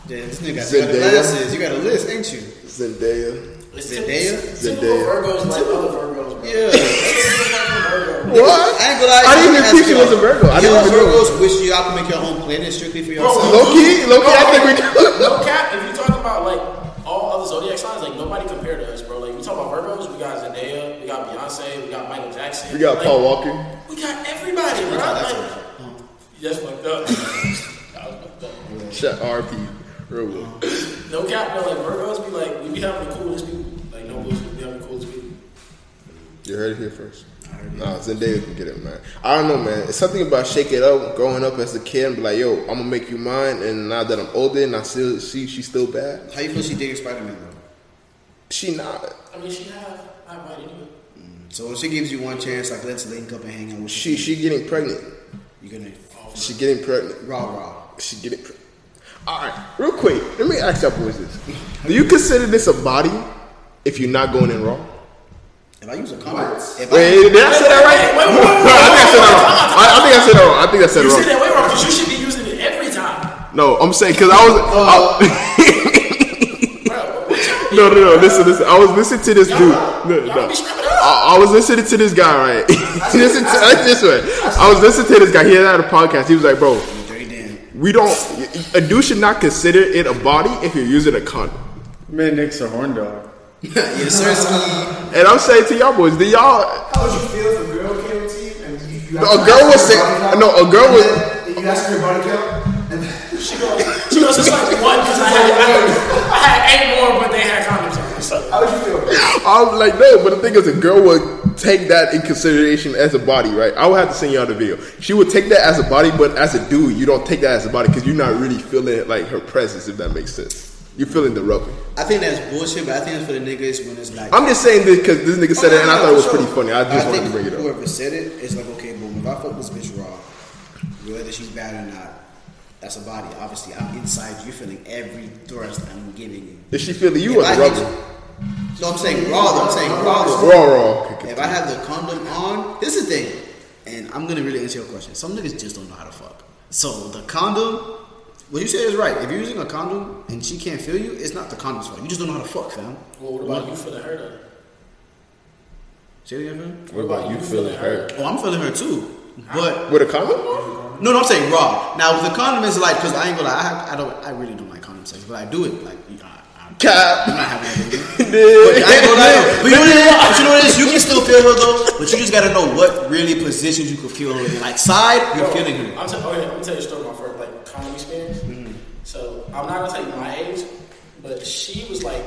Yeah, this nigga got, you got glasses. You got a list, ain't you? Zendaya. It's Zendaya? Zendaya. Virgos like other Virgos, bro. Yeah. What? I ain't gonna lie. I didn't even ask think she y'all. was a Virgo. I didn't Y'all even know. Virgos wish y'all could make your own planet strictly for yourself. Low key, low key. I think we do. No cap, if you talk about like all other zodiac signs, like nobody compared to us, bro. Like we talk about Virgos, we got Zendaya, we got Beyonce, we got Michael Jackson. We got like, Paul Walker. We got everybody, bro. that's Like, that's fucked up. That was fucked up. Shut RP. Real well. No cap, no. Like Virgos be like, we be having the coolest people. Like no bullshit, we be having the coolest people. You heard it here first. No, Nah, Zendaya can get it, man. I don't know, man. It's something about shake it up, growing up as a kid, and be like, yo, I'm gonna make you mine. And now that I'm older, and I still see she's still bad. How you feel she dating Spider Man though? She not. I mean, she have, I might anyway. Mm. So if she gives you one chance, like let's link up and hang out with She she getting pregnant. You gonna oh, She getting pregnant. raw raw. She getting pregnant. All right, real quick. Let me ask y'all boys this: Do you consider this a body if you're not going in raw? If I use a comment, if Wait, I, did I say that right? Wait, wait, wait, No, I think I said that wait, wrong. I, I think I said that wrong. I think I said it You wrong. said that way wrong because you should be using it every time. No, I'm saying because I was. Uh, I- Bro, what you no, no, no. Listen, listen. I was listening to this dude. No, Y'all no. be. I, I was listening to this guy, right? listen to like this way. I was listening to this guy. He had a podcast. He was like, "Bro, dirty damn. We don't. A dude should not consider it a body if you're using a condom." Man, Nick's a horn dog. yes, sir. And I'm saying to y'all boys, do y'all? How would you feel if a girl came to you and you, you a asked girl her was for saying- body count, no, a girl and was- then You asked her your body count, and then She goes, she goes, it's like one because I had, I, I had eight more, but they had condoms on. So, how would you feel? I was like, no, but the thing is, a girl would take that in consideration as a body, right? I would have to send y'all the video. She would take that as a body, but as a dude, you don't take that as a body because you're not really feeling like her presence, if that makes sense. You're feeling the rubbing. I think that's bullshit, but I think it's for the niggas when it's like. I'm just saying this because this nigga said it, and I thought it was pretty funny. I just I wanted to bring it up. Whoever said it, it is like, okay, boom. If I fuck this bitch raw, whether she's bad or not, that's a body. Obviously, I'm inside you, feeling every thrust I'm giving you. Is she feeling you or If I rubber? Hit, no, I'm saying raw. I'm saying raw. though. Raw, raw. If I have the condom on, this is the thing, and I'm gonna really answer your question. Some niggas just don't know how to fuck. So the condom, what you said is right. If you're using a condom and she can't feel you, it's not the condom's fault. You just don't know how to fuck, fam. well, what about you feeling hurt? Or? Say it again, fam. What about you feeling hurt? Oh, I'm feeling her too, but With a condom? No, no, I'm saying raw. Now with the condom, it's like because I ain't gonna lie, I, have, I don't, I really don't like condom sex, but I do it like you know, I, I Cap. I'm not having that. But I ain't gonna lie though. But you know what it is? But you know what it is? You can still feel her though, but you just gotta know what really positions you can feel her in. Like side, you're Bro, feeling her. I'm t- okay, let me tell you a story of my first like comedy experience. Mm-hmm. So I'm not gonna tell you my age, but she was like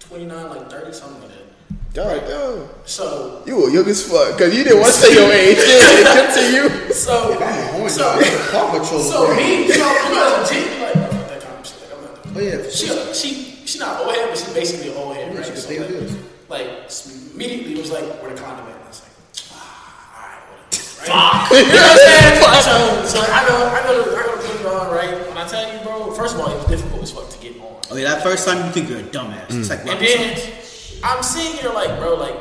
29, like 30, something like that. God damn. So You were young as fuck. Cause you didn't want to say your age. Yeah, it to you. so I'm a horn so dog. Paw Patrol. so me, so you know, as a chick, like "Oh, fuck that kind of shit. Like I'm not doing Oh yeah, for She, sure. she, she not old head, but she basically old head, right? she So, like, bills. like immediately it was like, where the condom at? And I was like, ah, all right, whatever. Right? you know what I'm saying? So, so I go, I go, I go to put it on, right? When I tell you, bro, first of all, it was difficult as fuck to get on. Oh yeah, that first time you think you're a dumbass. It's like And then I'm sitting here like, bro, like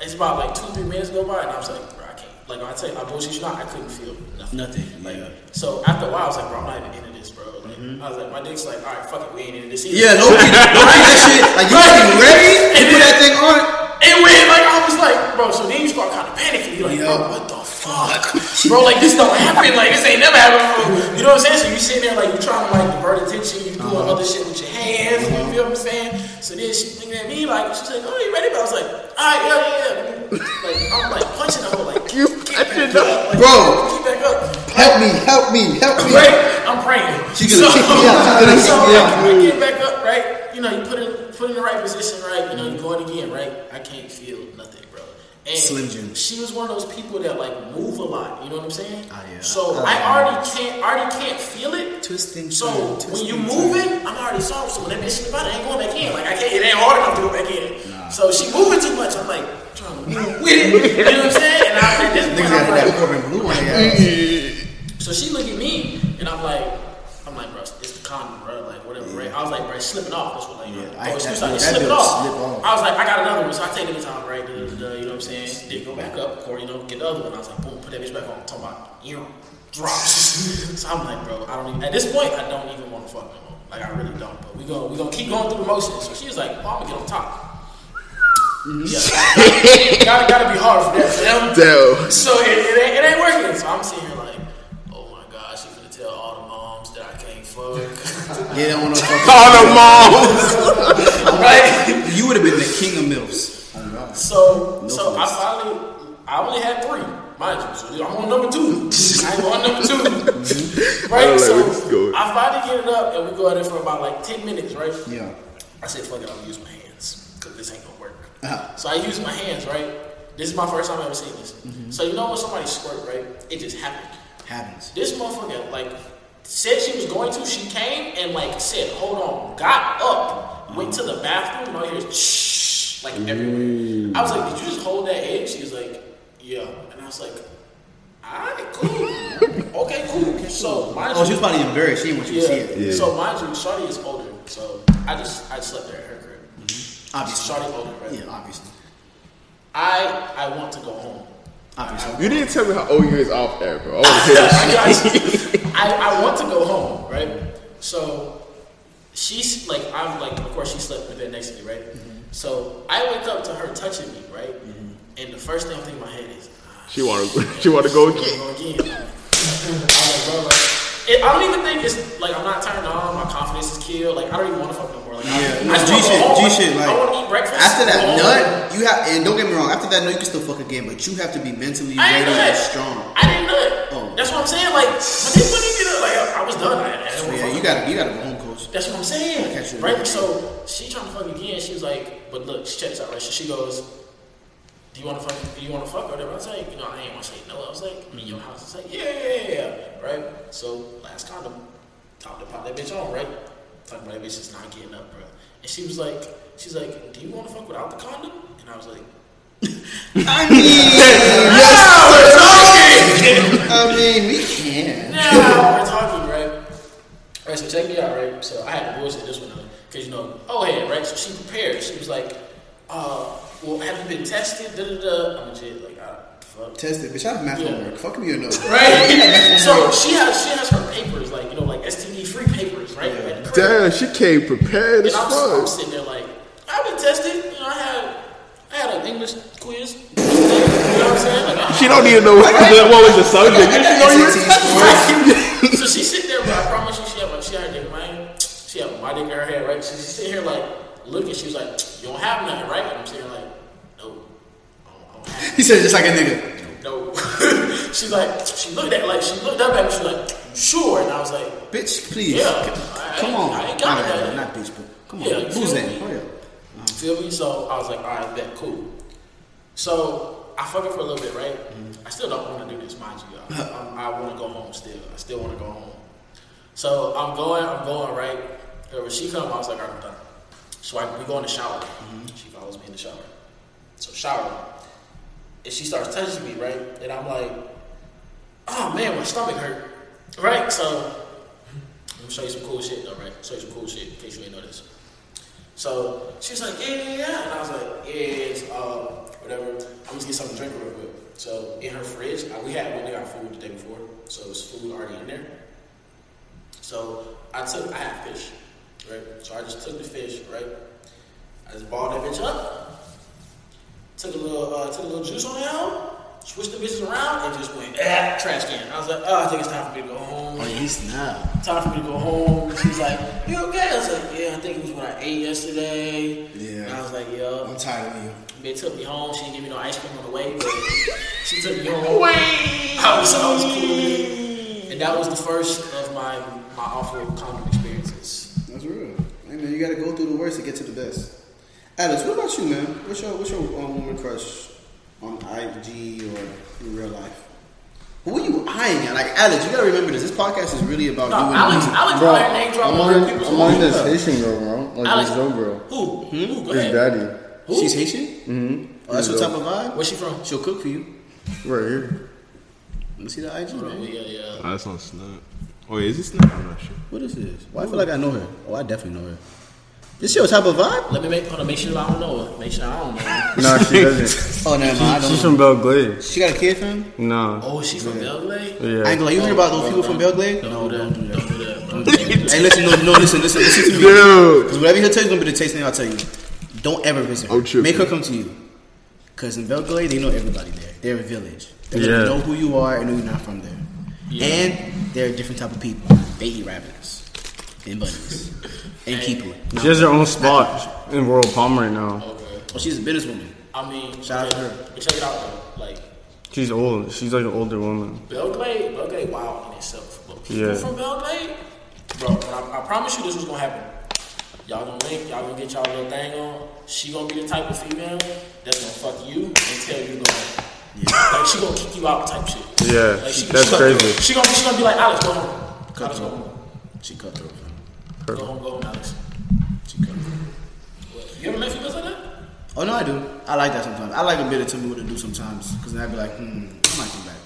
it's about like two, three minutes go by, and I was like, bro, I can't. Like I tell you, I bullshit you not, I couldn't feel nothing. nothing. Like, Yeah. so after a while, I was like, bro, I'm not even into this, bro. Like, mm-hmm. I was like, my dick's like, all right, fuck it, we ain't into this either. Yeah, no, no, that shit. Like you fucking ready? You put that thing on. It. And when like I was like, bro, so then you start kind of panicking. You're like, Yeah. bro, what the fuck, bro? Like this don't happen. Like this ain't never happened before. You know what I'm saying? So you sitting there like you trying to like divert attention. You doing uh-huh. other shit with your hands. You feel what I'm saying? So then she looking at me like she's like, oh, you ready? But I was like, all right, yeah, yeah, yeah. Like I'm like punching the hole like, You get back up, like, Bro. get back up. Help me, help me, help me. Right? I'm praying. She gonna kick me out. She gonna so kick me out. I get back up, right? You know, you put it put in the right position, right? You know, you going again, right? I can't feel nothing. And Slim Jim. She was one of those people that like move a lot. You know what I'm saying? Ah, yeah. So I I already can't already can't feel it. Twisting. So turn, when you moving, I'm already soft. So when that bitch slip out, I ain't going back in. Like I can't. It ain't hard enough to go back in. So she moving too much. I'm like trying to move with it. You know what I'm saying? And I, at this Niggas I'm like, that Corbin Bleu on their ass. so she look at me and I'm like, I'm like, bro, it's the condom, bro. Like whatever, right? I was like, bro, it's slipping off. That's what like, Yeah, yeah, I- oh, excuse me, it's that slipping off. slip off. I was like, I got another one, so I take it the time, right? Da, da, da, da, you know what I'm saying? Then go back up, or you know, get the other one. I was like, boom, put that bitch back on. talking about, you know, drops. so I'm like, bro, I don't even. At this point, I don't even want to fuck no more. Like I really don't. But we go, we gonna keep going through the motions. So she was like, oh, I'm gonna get on top. Mm-hmm. Yeah, gotta, gotta be hard for that for them. Damn. So it, it, ain't, it ain't working. So I'm sitting here Yeah, they don't want to fuck. All the moms. right? You would have been the king of milfs. So No so I finally, I only had three, mind you. So I'm on number two. I'm on number two, right? I So where this is going. I finally get it up, and we go at it for about like ten minutes, right? Yeah. I said, fuck it, I'm gonna use my hands because this ain't gonna work. Uh-huh. So I use my hands, right? This is my first time ever seeing this. Mm-hmm. So you know when somebody squirt, right? It just happened. Happens. This motherfucker, like, said she was going to. She came and, like, said, hold on. Got up, went to the bathroom, and I hear shh, like, everywhere. I was like, did you just hold that egg? She was like, yeah. And I was like, alright, cool. okay, cool. So, mind Oh, you, she was probably embarrassed. She didn't want you to see yeah. it. Yeah. So, mind you, Shawty is older. So, I just, I slept there at her crib. Mm-hmm. Obviously. Shawty older, right? Yeah, obviously. I, I want to go home. Obviously. You didn't tell me how old you is off air, bro. I want to hear this shit. I, I, I want to go home, right? So she's like, I'm like, of course she slept in bed next to me, right? So I wake up to her touching me, right? And the first thing I'm thinking in my head is, ah, She want to. She want to go again. go again. I like, bro, like, it, I don't even think it's like I'm not turned on. My confidence is killed. Like I don't even want to fuck no more. Like, Yeah, I, I G shit. G Like, shit. Like I want to eat breakfast. after that go home. nut, you have and don't get me wrong. After that nut, you can still fuck again, but you have to be mentally ready and strong. I didn't nut. Oh. That's what I'm saying. Like, my dick wouldn't even. Like, I, I was done. I, I didn't Yeah, you gotta you gotta go home, coach. That's what I'm saying. catch you. Right? So she trying to fuck again. She was like, but look, she checked this out, right? So she goes, Do you wanna fuck do you wanna fuck or whatever? I was like, you know, I ain't wanna say no. I was like, I'm in your house. I was like, yeah, yeah, yeah, yeah. Right? So last condom, top to pop that bitch on, right? Talking about that bitch is not getting up, bro. And she was like, she's like, Do you wanna fuck without the condom? And I was like, I mean, yes, I mean, we can. now we're talking, right? Right, so check me out, right? So I had to bullshit this one though, because you know, oh hey, right? So she prepared. She was like, uh, well, have you been tested? Da da da. I'm legit, like, ah, fuck. Tested, it, bitch. I have math Yeah. homework. Fuck me or no. Right? so she has she has her papers, like, you know, like STD free papers, right? Crib. Damn, she came prepared as And I'm, I'm sitting there like, I've been tested. You know, I had I had an English quiz. You know what I'm saying? Like, She don't even know what, what was the subject. She know you. SAT score. so she sit there, but I promise you, she had, she had her dick, man. she had my dick in her head, right? So she's sitting here like looking. She was like, "You don't have nothing, right?" And I'm sitting like, "No, I don't, I don't have He said it just like a nigga. no." she's like, she looked at like she looked up at me. She like, "Sure," and I was like, Bitch, please. Yeah, C- I- Come on. I ain't got Not, that. not bitch, but come on. Yeah, Who's that? Hurry up. Feel me? So I was like, all right, bet, cool. So I fuck it for a little bit, right? Mm-hmm. I still don't want to do this, mind you. y'all. I'm, I want to go home still. I still want to go home. So I'm going, I'm going, right? And when she come, I was like, all right, I'm done. So I, we go in the shower. Mm-hmm. She follows me in the shower. So shower. And she starts touching me, right? And I'm like, oh man, my stomach hurt. Right? So let me show you some cool shit though, right? Show you some cool shit in case you ain't know this. So she was like, yeah, yeah, yeah. And I was like, yeah, it's, uh, whatever. I'm just get something to drink real quick. So in her fridge, uh, we had, we got food the day before. So it was food already in there. So I took, I had fish, right? So I just took the fish, right? I just balled that bitch up. Took a little, uh, took a little juice on it out. Switched the bitches around and just went, ah, trash can. I was like, oh, I think it's time for me to go home Oh, he's not. time for me to go home. She's like, "You okay?" I was like, "Yeah, I think it was when I ate yesterday." Yeah. And I was like, "Yo." I'm tired of you. They took me home. She didn't give me no ice cream on the way, but she took me home. I was, I was cool. And that was the first of my my awful condom experiences. That's real. Hey man, you gotta go through the worst to get to the best. Alex, what about you, man? What's your what's your um, woman crush on IG or in real life? Who are you eyeing at? Like Alex, you gotta remember this. This podcast is really about No, you and Alex, me. Alex, Bro, name drop I'm other on, people's I'm on this Haitian girl, bro. Like Alex, this Joe girl. Who? Who? Go His ahead. daddy. Who? She's Haitian. Mm-hmm. Oh, that's your type of vibe. Where's she from? She'll cook for you. Right here. Let me see the IG, Oh, man. yeah, yeah. Oh, that's on Snap. Oh, yeah, is this Snap? I'm not sure. What is this? Why I feel like I know her? Oh, I definitely know her. This your type of vibe? Let me make hold on, make sure I don't know her. Make sure I don't know her. Nah, she doesn't. Oh, never mind. I She's don't from. Belle Glade. She got a kid, fam? No. Oh, she's from Belle Glade? Yeah. I ain't gonna lie. You heard about those people from Belle Glade? Don't No, do don't do that. Don't do that. Don't do that. Hey, listen, no, no, listen, listen, listen to me. Dude. Because whatever he'll tell you is gonna be the taste name I'll tell you. Don't ever visit her. I'm. Make her come to you. Because in Belle Glade, they know everybody there. They're a village. They're Yeah. gonna know who you are and know you're not from there. Yeah. And they're a different type of people. They eat rabbits and bunnies and keep it. She has her own spot in Royal Palm right now. Okay. Oh, she's a businesswoman. I mean, Shout out to her. But check it out though. Like She's old. She's like an older woman. Belle Glade, Belgrade, wow in itself. But people Yeah. from Belle Glade, bro, I, I promise you this was gonna happen. Y'all gonna link, y'all gonna get y'all little thing on. She gonna be the type of female that's gonna fuck you and tell you to go home. Like she gonna kick you out type shit. Yeah, Like, she, that's she crazy. Gonna, she gonna she gonna be like Alex, go home. Alex, go Cutthroat. home. She cutthroat. Fam. Go home, go home, Alex. She cutthroat. What, You ever met females like that? Oh no, I do. I like that sometimes. I like a bit of tell me what to do sometimes. Because then I'd be like, hmm, I might come back.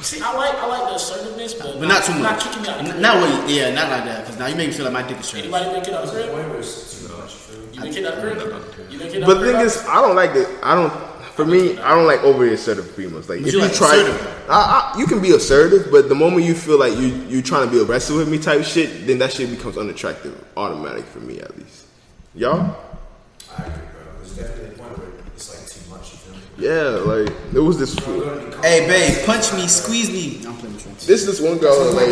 See, I like I like the assertiveness, but, But not too much. Not kicking me out. the N- Not what, yeah, not like that. Because now you make me feel like my dick is trash. Anybody been kicked out of the crib? It's too much. you feel me? You been kicked out of the crib? You been kicked out But of the the thing is, I don't like it. I don't. For me, I don't like overly assertive females. Like if you you, like try, assertive. I, I, you can be assertive, but the moment you feel like you you're trying to be aggressive with me type shit, then that shit becomes unattractive, automatic for me at least. Y'all, I agree, bro. There's definitely a point where it's like too much. You feel me? yeah, like there was this. Bro, gonna be Hey, babe, punch me, squeeze me. I'm playing with you. This is this one girl that, like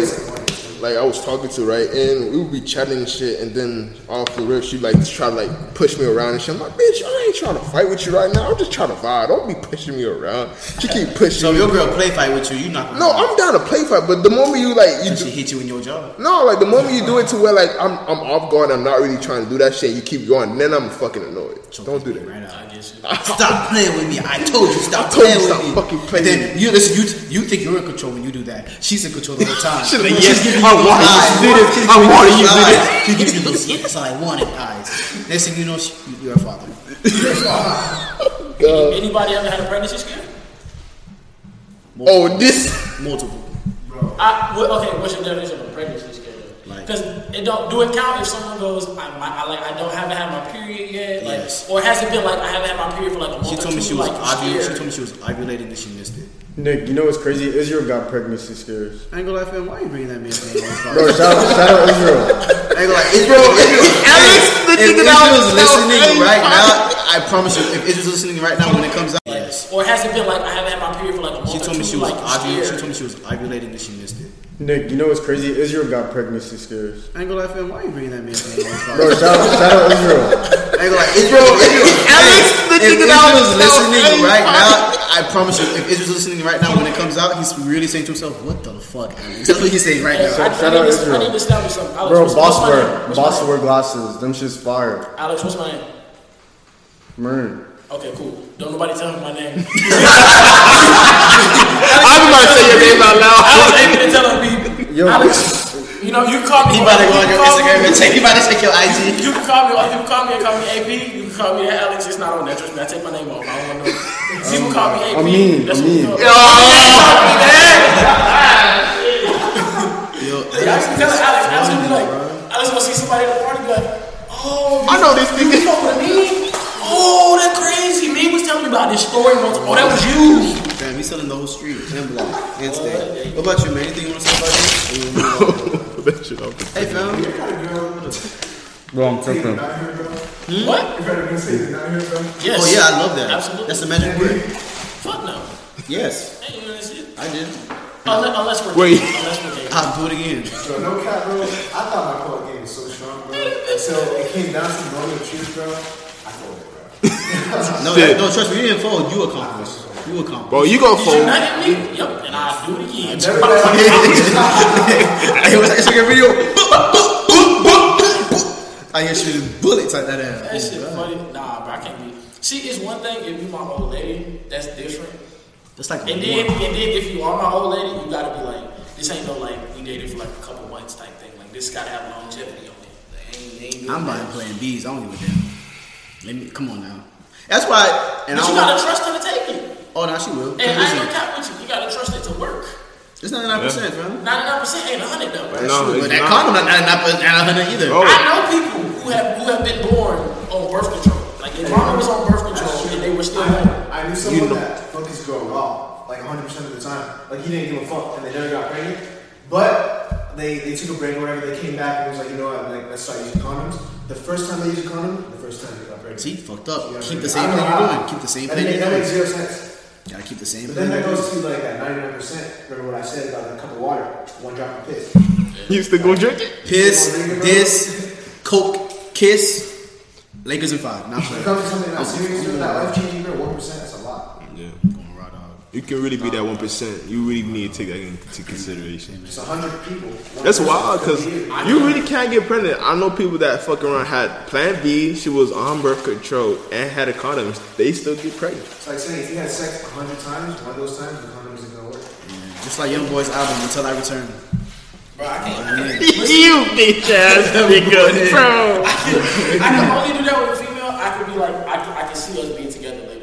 like I was talking to right, and we would be chatting and shit, and then off the rip she like try to like push me around and shit. I'm like, bitch, I ain't trying to fight with you right now. I'm just trying to vibe. Don't be pushing me around. She keep pushing. So me. your girl play fight with you, you not No, I'm down to play fight, but the moment you like you And she hit you in your jaw. no, like the moment you do it to where like I'm I'm off guard, I'm not really trying to do that shit. You keep going, then I'm fucking annoyed. Don't do that. Right I out. guess you. Stop playing with me. I told you stop I told you playing stop with me. fucking playing And then you listen. You you think you're in control when you do that. She's in control the whole time. Should've She's yes, giving I those wanted you to eyes. do this. She's I giving wanted you to do eyes. this. She's giving you those yes I wanted eyes. Next thing you know, she, you're a father. You're a father. God. Anybody ever had a pregnancy scare? Oh, this. Multiple. I, okay, what's your definition of a pregnancy scare? Like- Because it don't do it count if someone goes, I, I, I like I don't haven't had my period yet, like, Yes. or has it been like I haven't had my period for like a month She or told me she was like, you ovulating. She told me she was ovulating and she missed it. Nick, you know what's crazy? Israel got pregnancy scares. I ain't gonna lie, fam. Why are you bringing that man name Bro, shout out, shout out Israel. I ain't gonna lie. Israel, Israel, Alex, the if nigga that Israel's listening so right now, I promise you, if Israel's listening right now when it comes out, yes. Or has it been like I haven't had my period for like a month She told me she was like, you ovulating. She told me she was ovulating and she missed it. Nick, you know what's crazy? Israel got pregnancy scares. I ain't gonna lie, fam. Why are you bringing that man? up on Bro, shout out, shout out Israel. I ain't gonna lie. Israel, Israel, Alex, the if nigga that was- listening very right now, I promise you, if Israel's listening right now, when it comes out, he's really saying to himself, "What the fuck?" Alex? That's what he's saying right now. I, I, shout out to, I Israel. need to establish something. Alex, Bro, what's, boss wear, boss wear glasses. Them shit's fire. Alex, what's my name? Mern. Okay, cool. Don't nobody tell him my name. I'm about to say your name out loud. Alex ain't gonna tell him me. Yo. Alex, you know, you can call me. He about to go on your Instagram me- and check. He about to check your IG. You can call me. You can call me and call me AP. You can call me that Alex. It's not on there. Trust me. I take my name off. I don't want to know. People call me AP. I mean, That's I what mean. you call me. Yo, Yeah, I can tell Alex. Alex gonna be like, Alex gonna see somebody at the party. Be like, oh, I know this You nigga. fuck with me? Oh, that crazy. Me was telling me about this story once. Oh, that was you. Damn, he's selling the whole street and block and state. What about you, man? Anything you want to say about this? Or you wanna move that shit off. hey, fam. You got a girl with Bro, I'm a tripping. not. What? Hmm? You better gonna not here, bro. Yes. Oh yeah, I love that. Absolutely. That's the magic word. Fuck no. Yes, Ain't even. I did. Unless, unless we're Wait. Unless we're gay. I'll do it again. Bro, no cap, bro. I thought my court game was so strong, bro. Until it came down to knowing the truth, bro. I folded, bro. No, that, no, trust me. You didn't fold. You accomplished. You accomplished. Bro, you gonna Did you fold. not me? Yup. And I'll do it again. Never that. Hey, what's that Instagram video? I hear shooting bullets like that. That ass. shit funny. Nah, bro, I can't be. See, it's one thing if you my old lady, that's different. It's like And then, and then if you are my old lady, you gotta be like, this ain't no like we dated for like a couple months type thing. Like this gotta have longevity on it. Like, ain't, ain't I'm that. buying playing B's. I don't give a damn. Let me come on now. That's why. And But I you gotta want, trust her to take it. Oh no, she will. And I ain't Listen, gonna cap with you. You gotta trust it to work. It's ninety nine percent, fam. 99% ain't 100 though. That's No, true, it's but that not. condom not ninety nine percent, hundred either. Oh. I know people who have who have been born on birth control. Like their mama was on birth control and they were still. I, I knew someone that fucked his girl raw, like 100% of the time. Like, he didn't give a fuck, and they never got pregnant. But they, they took a break or whatever, they came back and it was like, you know what, like, let's start using condoms. The first time they used a condom, the first time they got pregnant. See, fucked up. Keep I the same thing you're how. doing. Keep the same That, thing make, you're that makes doing. zero sense. Gotta keep the same But thing. then that goes to like that 99%. Remember what I said about a cup of water, one drop of piss. You still gonna drink it? Piss, this, Coke, kiss, Lakers in five. Not When it playing. comes to something that serious, though, that life changing, bro, 1%, that's a lot. Yeah. Going raw dog. You can really be that one percent. You really need to take that into consideration. It's 100 people. That's wild because you really can't get pregnant. I know people that fuck around had Plan B. She was on birth control and had a condom. They still get pregnant. It's like saying if you had sex 100 times, one of those times, the condom isn't gonna work. Just like Young Boy's album, Until I Return. Bro, I can't. you bitch ass nigga, bro. I can only do that with a female. I could be like, I can, I can see us being together later.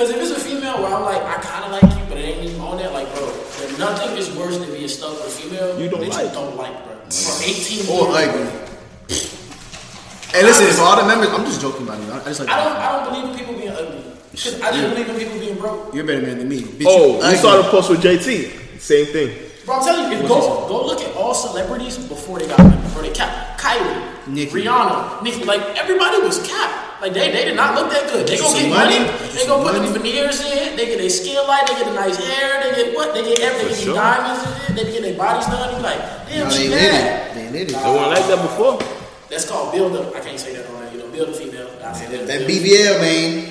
Because if it's a female where I'm like, I kind of like you, but it ain't even on that, like, bro, nothing is worse than being stuck with a female You don't that like. you don't like, bro. Mm. For 18 Or years. ugly. Hey, listen, for all the members, I'm just joking about it. I just like. I don't, I don't believe in people being ugly. Because I just don't believe in people being broke. You're a better man than me. Bitch, Oh, you ugly. saw the post with JT. Same thing. Bro, I'm telling you, if go go look at all celebrities before they got before they capped. Kylie, Nicki. Rihanna, Nicki, like everybody was capped. Like they, they did not look that good. They gonna Some get money. money. They gonna put Some the veneers in. They get their skin light. They get the nice hair. They get what? They get everything. They sure. get diamonds in it. They get their bodies done. You like, damn, No, she they lit bad. it. They lit it. They weren't like that before. That's called build up. I can't say that on there. You know, build a female. I say that. That build- BBL, man. You know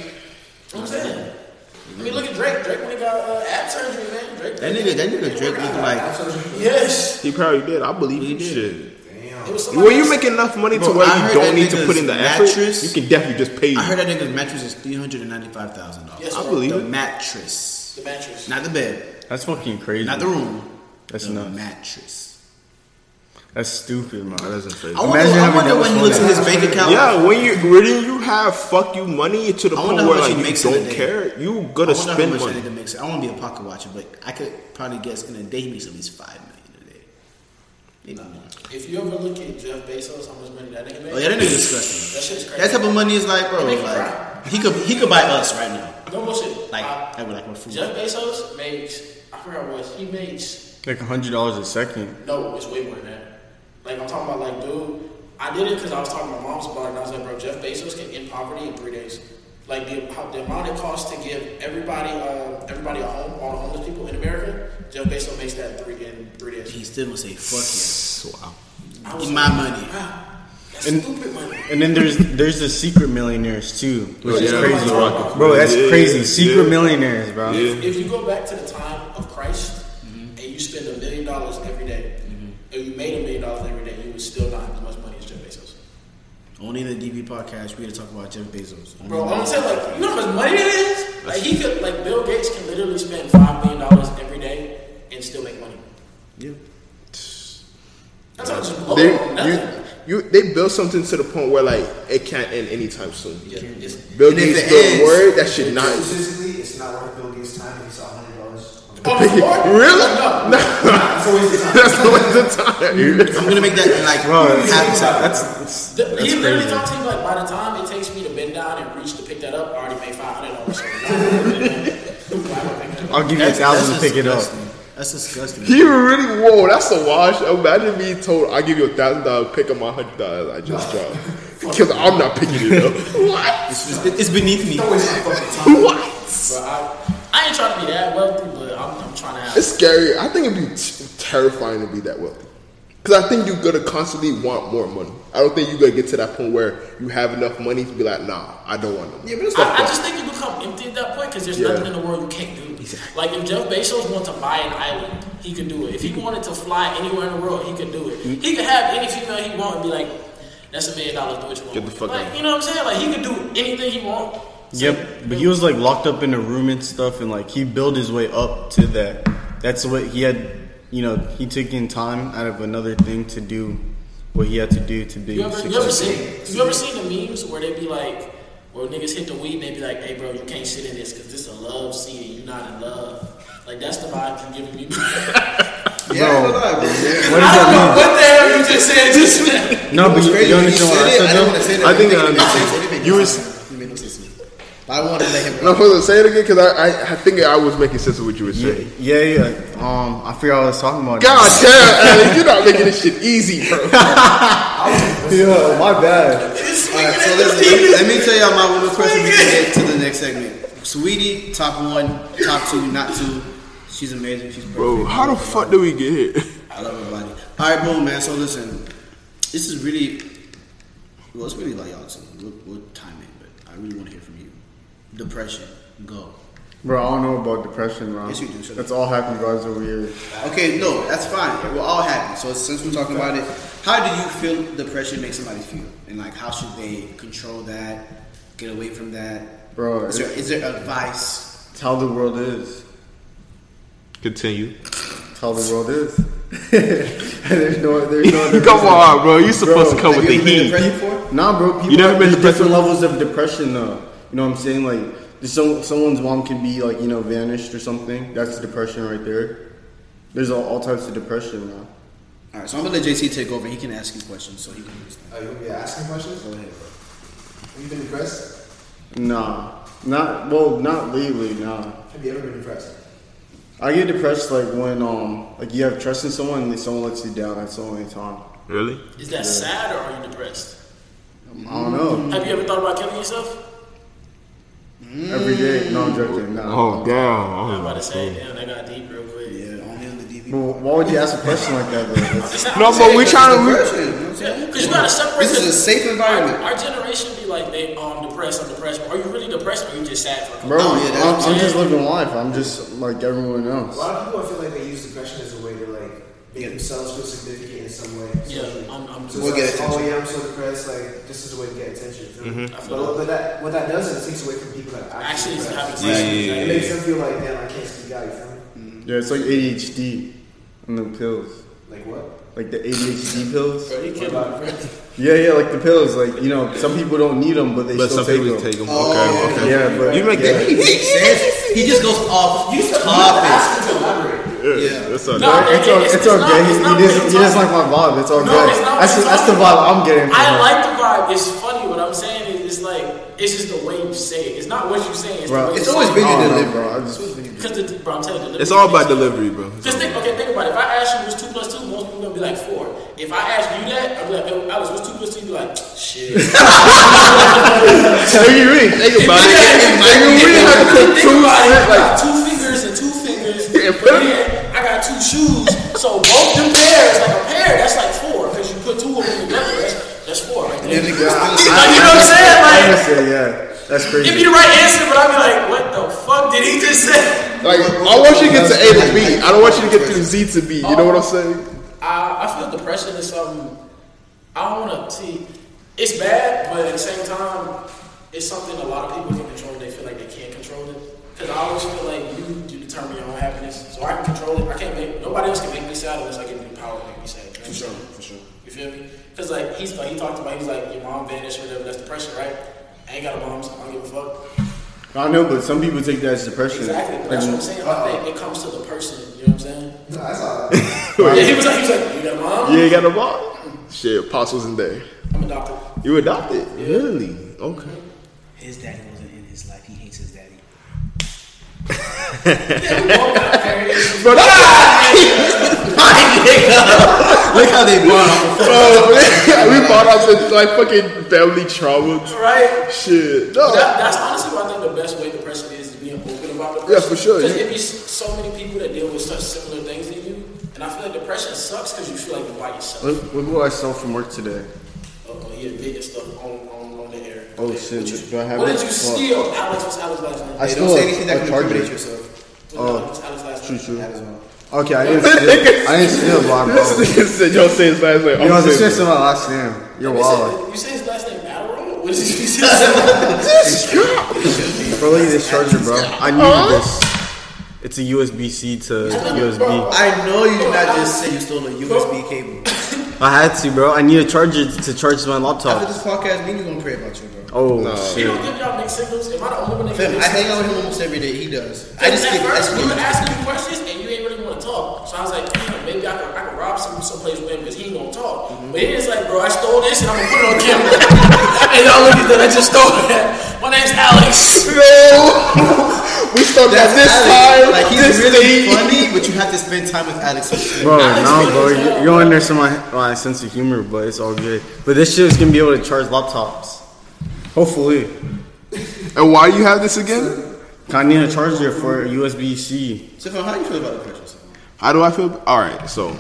what I'm saying. I mean, look at Drake. Drake when he got uh, ab surgery, man. Drake. That nigga, that nigga Drake look like. Yes. He probably did. I believe He he did. Shit. It When you else. make enough money to where I you don't need to put in the nigga's effort, you can definitely just pay. I heard that nigga's mattress is three hundred and ninety five thousand dollars. Yes, I sir. believe The it. mattress, the mattress. not the bed, That's fucking crazy. not the room. That's the nuts. mattress. That's stupid, man. That doesn't say. I wonder, Imagine I having wonder that when he looks in his bank account. Yeah, when you when you have fuck you money to the point where much like he you makes a don't care, you I gonna spend how much money. that nigga makes. I want to be a pocket watcher, but I could probably guess in a day he makes at least five million a day. Maybe more. If you ever look at Jeff Bezos, how much money that nigga made? Oh yeah, that nigga disgusting. That shit's crazy. That type of money is like, bro, It like he could he could buy us right now. no bullshit. Like, Uh, I would like what food. Jeff Bezos makes. I forgot what he makes. Like hundred dollars a second. No, it's way more than that. Like I'm talking about, like, dude. I did it because I was talking to my mom's about it. And I was like, bro, Jeff Bezos can end poverty in three days. Like the, how, the amount it costs to give everybody, uh, everybody a home, all the homeless people in America, Jeff Bezos makes that in three in three days. He still gonna say fuck Wow. I yeah. was like, my money. "Ah, That's And- And then there's there's the secret millionaires too, which Oh, is crazy, Rocket bro. That's Yeah, crazy. Secret yeah. millionaires, bro. Yeah. If you go back to the time of Christ and you spend a million dollars every day, and you made a million dollars every day, you would still not have as much money as Jeff Bezos. Only in the DV podcast we to talk about Jeff Bezos. Bro, I'm the- saying like, you know how much money it is? Like he could, like Bill Gates can literally spend five million dollars every day and still make money. Yeah. That's not just blow They, on you, you, they built something to the point where like it can't end anytime soon. Yeah, it's, Bill And Gates it built ends- word that should not. Statistically, it's not worth Bill Gates' time if he saw hundred dollars. oh, it's? Really? No. It's always the time. That's not the time. I'm gonna make that like Bro, half that's, time. that's, that's, The, that's he literally crazy. to me like, by the time it takes me to bend down and reach to pick that up, I already made five hundred dollars. I'll give you a thousand to pick it up. That's disgusting. He really whoa, that's a wash. Imagine being told I give you a thousand dollars, pick up my hundred dollars I just dropped. Because I'm not picking it up. what? It's, it's beneath me. Don't waste my fucking time. What? But I, I ain't trying to be that wealthy, but I'm, I'm trying to have. It's scary. I think it'd be t- terrifying to be that wealthy. Because I think you're gonna constantly want more money. I don't think you're gonna get to that point where you have enough money to be like, nah, I don't want no more. Yeah, but it's Fuck I, I just think you become empty at that point because there's Yeah. nothing in the world you can't do. Like if Jeff Bezos wanted to buy an island, he could do it. If he wanted to fly anywhere in the world, he could do it. Mm. He could have any female he want and be like, "That's a million dollars. Do what you want." Get the fuck like, out. You know what I'm saying? Like he could do anything he want. Yep, but he was like locked up in a room and stuff, and like he built his way up to that. That's what he had. You know, he took in time out of another thing to do what he had to do to be You ever, you ever seen you ever seen the memes where they be like, where niggas hit the weed and they be like, "Hey, bro, you can't sit in this because this is a love scene and you're not in love." Like that's the vibe you're giving me. Yeah, I ain't gonna lie, bro. What I don't that know what the hell you just said. Just mean? No, but you, crazy you when understand said what I said I though? want to say that. I think I understand. sense. It made You no was- sense. It made no sense to me. But I wanted to let him. No, hold on, say it again because I, I I think I was making sense of what you were saying. yeah, yeah. Um, I forgot what I was talking about. God damn, Alex, you're not making this shit easy, bro. yeah, my bad. Alright, so listen, let me tell y'all my woman crush and we can get to the next segment. Sweetie, top one, top two, not two. She's amazing. She's perfect. Bro, how the fuck do we get here? I love her body. All right, boom, man. So listen, this is really, well, it's really like y'all too. We'll, we'll time it, but I really want to hear from you. Depression, go. Bro, I don't know about depression, bro. Yes, you do. Shut That's all happy guys over here. Okay, no, that's fine. We're all happy. So since we're talking about it, how do you feel depression makes somebody feel, and like how should they control that, get away from that? Bro, is there, is there advice? It's how the world is. Continue. It's how the world is. there's no, there's no other Come on, bro. You supposed to come with you the heat. depressed? Nah, bro. People You never been there's depressed different levels of depression, though. You know what I'm saying? Like, there's some, someone's mom can be like, you know, vanished or something. That's depression right there. There's all, all types of depression, man. All right, so I'm gonna let JC take over. He can ask you questions, so he can. understand. Are you gonna be asking questions? Go ahead, bro. Have you been depressed? Nah, not well, not lately. Nah, Have you ever been depressed? I get depressed like when um like you have trust in someone and someone lets you down. That's the only time. Really? is that sad or are you depressed? I don't know. Have you ever thought about killing yourself? Every day. No, I'm joking. Oh, nah. Oh, damn. I'm about Oh, to say, damn, that got deep real quick. Yeah, only on the DV. Well, why would you ask a question like that? Though? No, but we trying to. Depression, you know what Because you gotta separate. This is a safe environment. Our, our generation be like, they, I'm depressed, I'm depressed. Are you really depressed or are you just sad for a Bro, yeah, I'm, I'm I'm just saying. living life. I'm just like everyone else. A lot of people, I feel like they use depression as a way to like themselves feel significant in some way. Yeah. I'm, I'm So We'll it's get like, oh yeah, I'm so depressed. Like this is a way to get attention. you feel me? I feel But, but that what that does is it takes away from people that are actually actually having depressed. sex. Yeah, yeah, It makes them feel like damn, I can't speak out. You feel me? Mm-hmm. Yeah, it's like ADHD and the pills, Like what? like the ADHD pills. Bro, you What can't about be Yeah, yeah, like the pills. Like you know, some people don't need them, but they But still some take people them. take them. Oh, Okay, okay. Yeah, but You make yeah. that. He makes sense. He just goes off topic. Ask them to elaborate. Yeah. That's all. No, It's, all, it's- it's, it's all not- good. it's He, not he, just, he just like my vibe. It's all No, good. it's not That's, you're that's the vibe I'm getting from I her. like the vibe. It's funny. What I'm saying is, it's like it's just the way you say it. It's not what you say. It's Bro, the way It's you always been your delivery. bro. Because bro, I'm telling you, It's all about delivery, bro. Just think, okay, think about it. If I ask you what's two plus two, most people gonna be like four. If I ask you that, I'll be like, Yo, Alex, what's two plus two? You be like, shit. Tell you really think about it. Nigga, we didn't have to put think two about it, cent, like two fingers and two fingers. Then I got got two shoes, so both them pairs, like a pair, that's like four, because you put two of them together, that's, that's four right there. Then niggas still Like, you know what I'm saying? Like, Honestly, yeah, that's crazy. give me the right answer, but I'll be like, what the fuck did he just say? Like I want you to get to A to B. I don't want you to get to Z to B. You know what I'm um, saying? I, I feel depression is something I don't want to see. It's bad, but at the same time, it's something a lot of people can control. They feel like they can't control it. Because I always feel like you, you determine your own happiness. So I can control it. I can't make nobody else can make me sad unless I give you the power to make me sad. You know For sure, for sure. You feel me? Because like he's like he talked about, he's like your mom vanished or whatever. That's depression, right? I ain't got a mom, so I don't give a fuck. I know, but some people take that as depression. Exactly. But that's what I'm saying. I think it comes to the person. You know what I'm saying? No, that's all. Yeah, he was like, he was like, you got a mom? You ain't got a mom. Shit, apostles in there. I'm adopted. You adopted? Really? Okay. His daddy wasn't in his life. He hates his daddy. Yeah, we all got parents. Bro, Look how they brought up. we bought out the like fucking family trauma. Right? Shit. No. That, that's honestly what I think the best way to depression is, is being open about depression. Yeah, for sure, Because yeah. it be so many people that deal with such similar things than you. And I feel like depression sucks because you feel like you're by yourself. Look, look what I saw from work today. Oh, oh, he admitted stuff on, on, on. Oh, What shit. you- Do I have What it? did you What? steal? Alex, what's Alex's last name? I Hey, stole don't say anything that can charger. incriminate yourself. What- what's oh, Alex's last True, name? true. That as. Okay, I didn't steal. I didn't steal, bro. bro. This nigga said, "Yo, say his last name." You know, I'm this is my last name. You're You wild. You say his last name Adderall? What is he say? Bro, look at this charger, bro. I needed this. It's a USB C to USB. I know you did not just say you stole a USB cable. I had to, bro. I need a charger to charge my laptop. After this podcast, me and you gonna pray about you, bro. Oh No. He shit. don't give y'all mixed signals. Am I the only one that Fam, I hang out with him almost every day. He does. I I just at skip. First we skip. were asking you questions and you ain't really want to talk. So I was like, damn, maybe I could, I could rob some someplace with him because he ain't gonna talk. Mm-hmm. But he is like, bro, I stole this and I'm gonna put it on camera. and y'all look at that, I just stole that. My name's Alex. No. we started at this Alex. time. Like he's really date. funny, but you have to spend time with Alex. Bro, Alex no, bro. as hell, You, you don't understand my, my sense of humor, but it's all good. But this shit is gonna be able to charge laptops. Hopefully. And why do you have this again? I need a charger for USB C. So, how do you feel about depression? Stefan? How do I feel? All right, so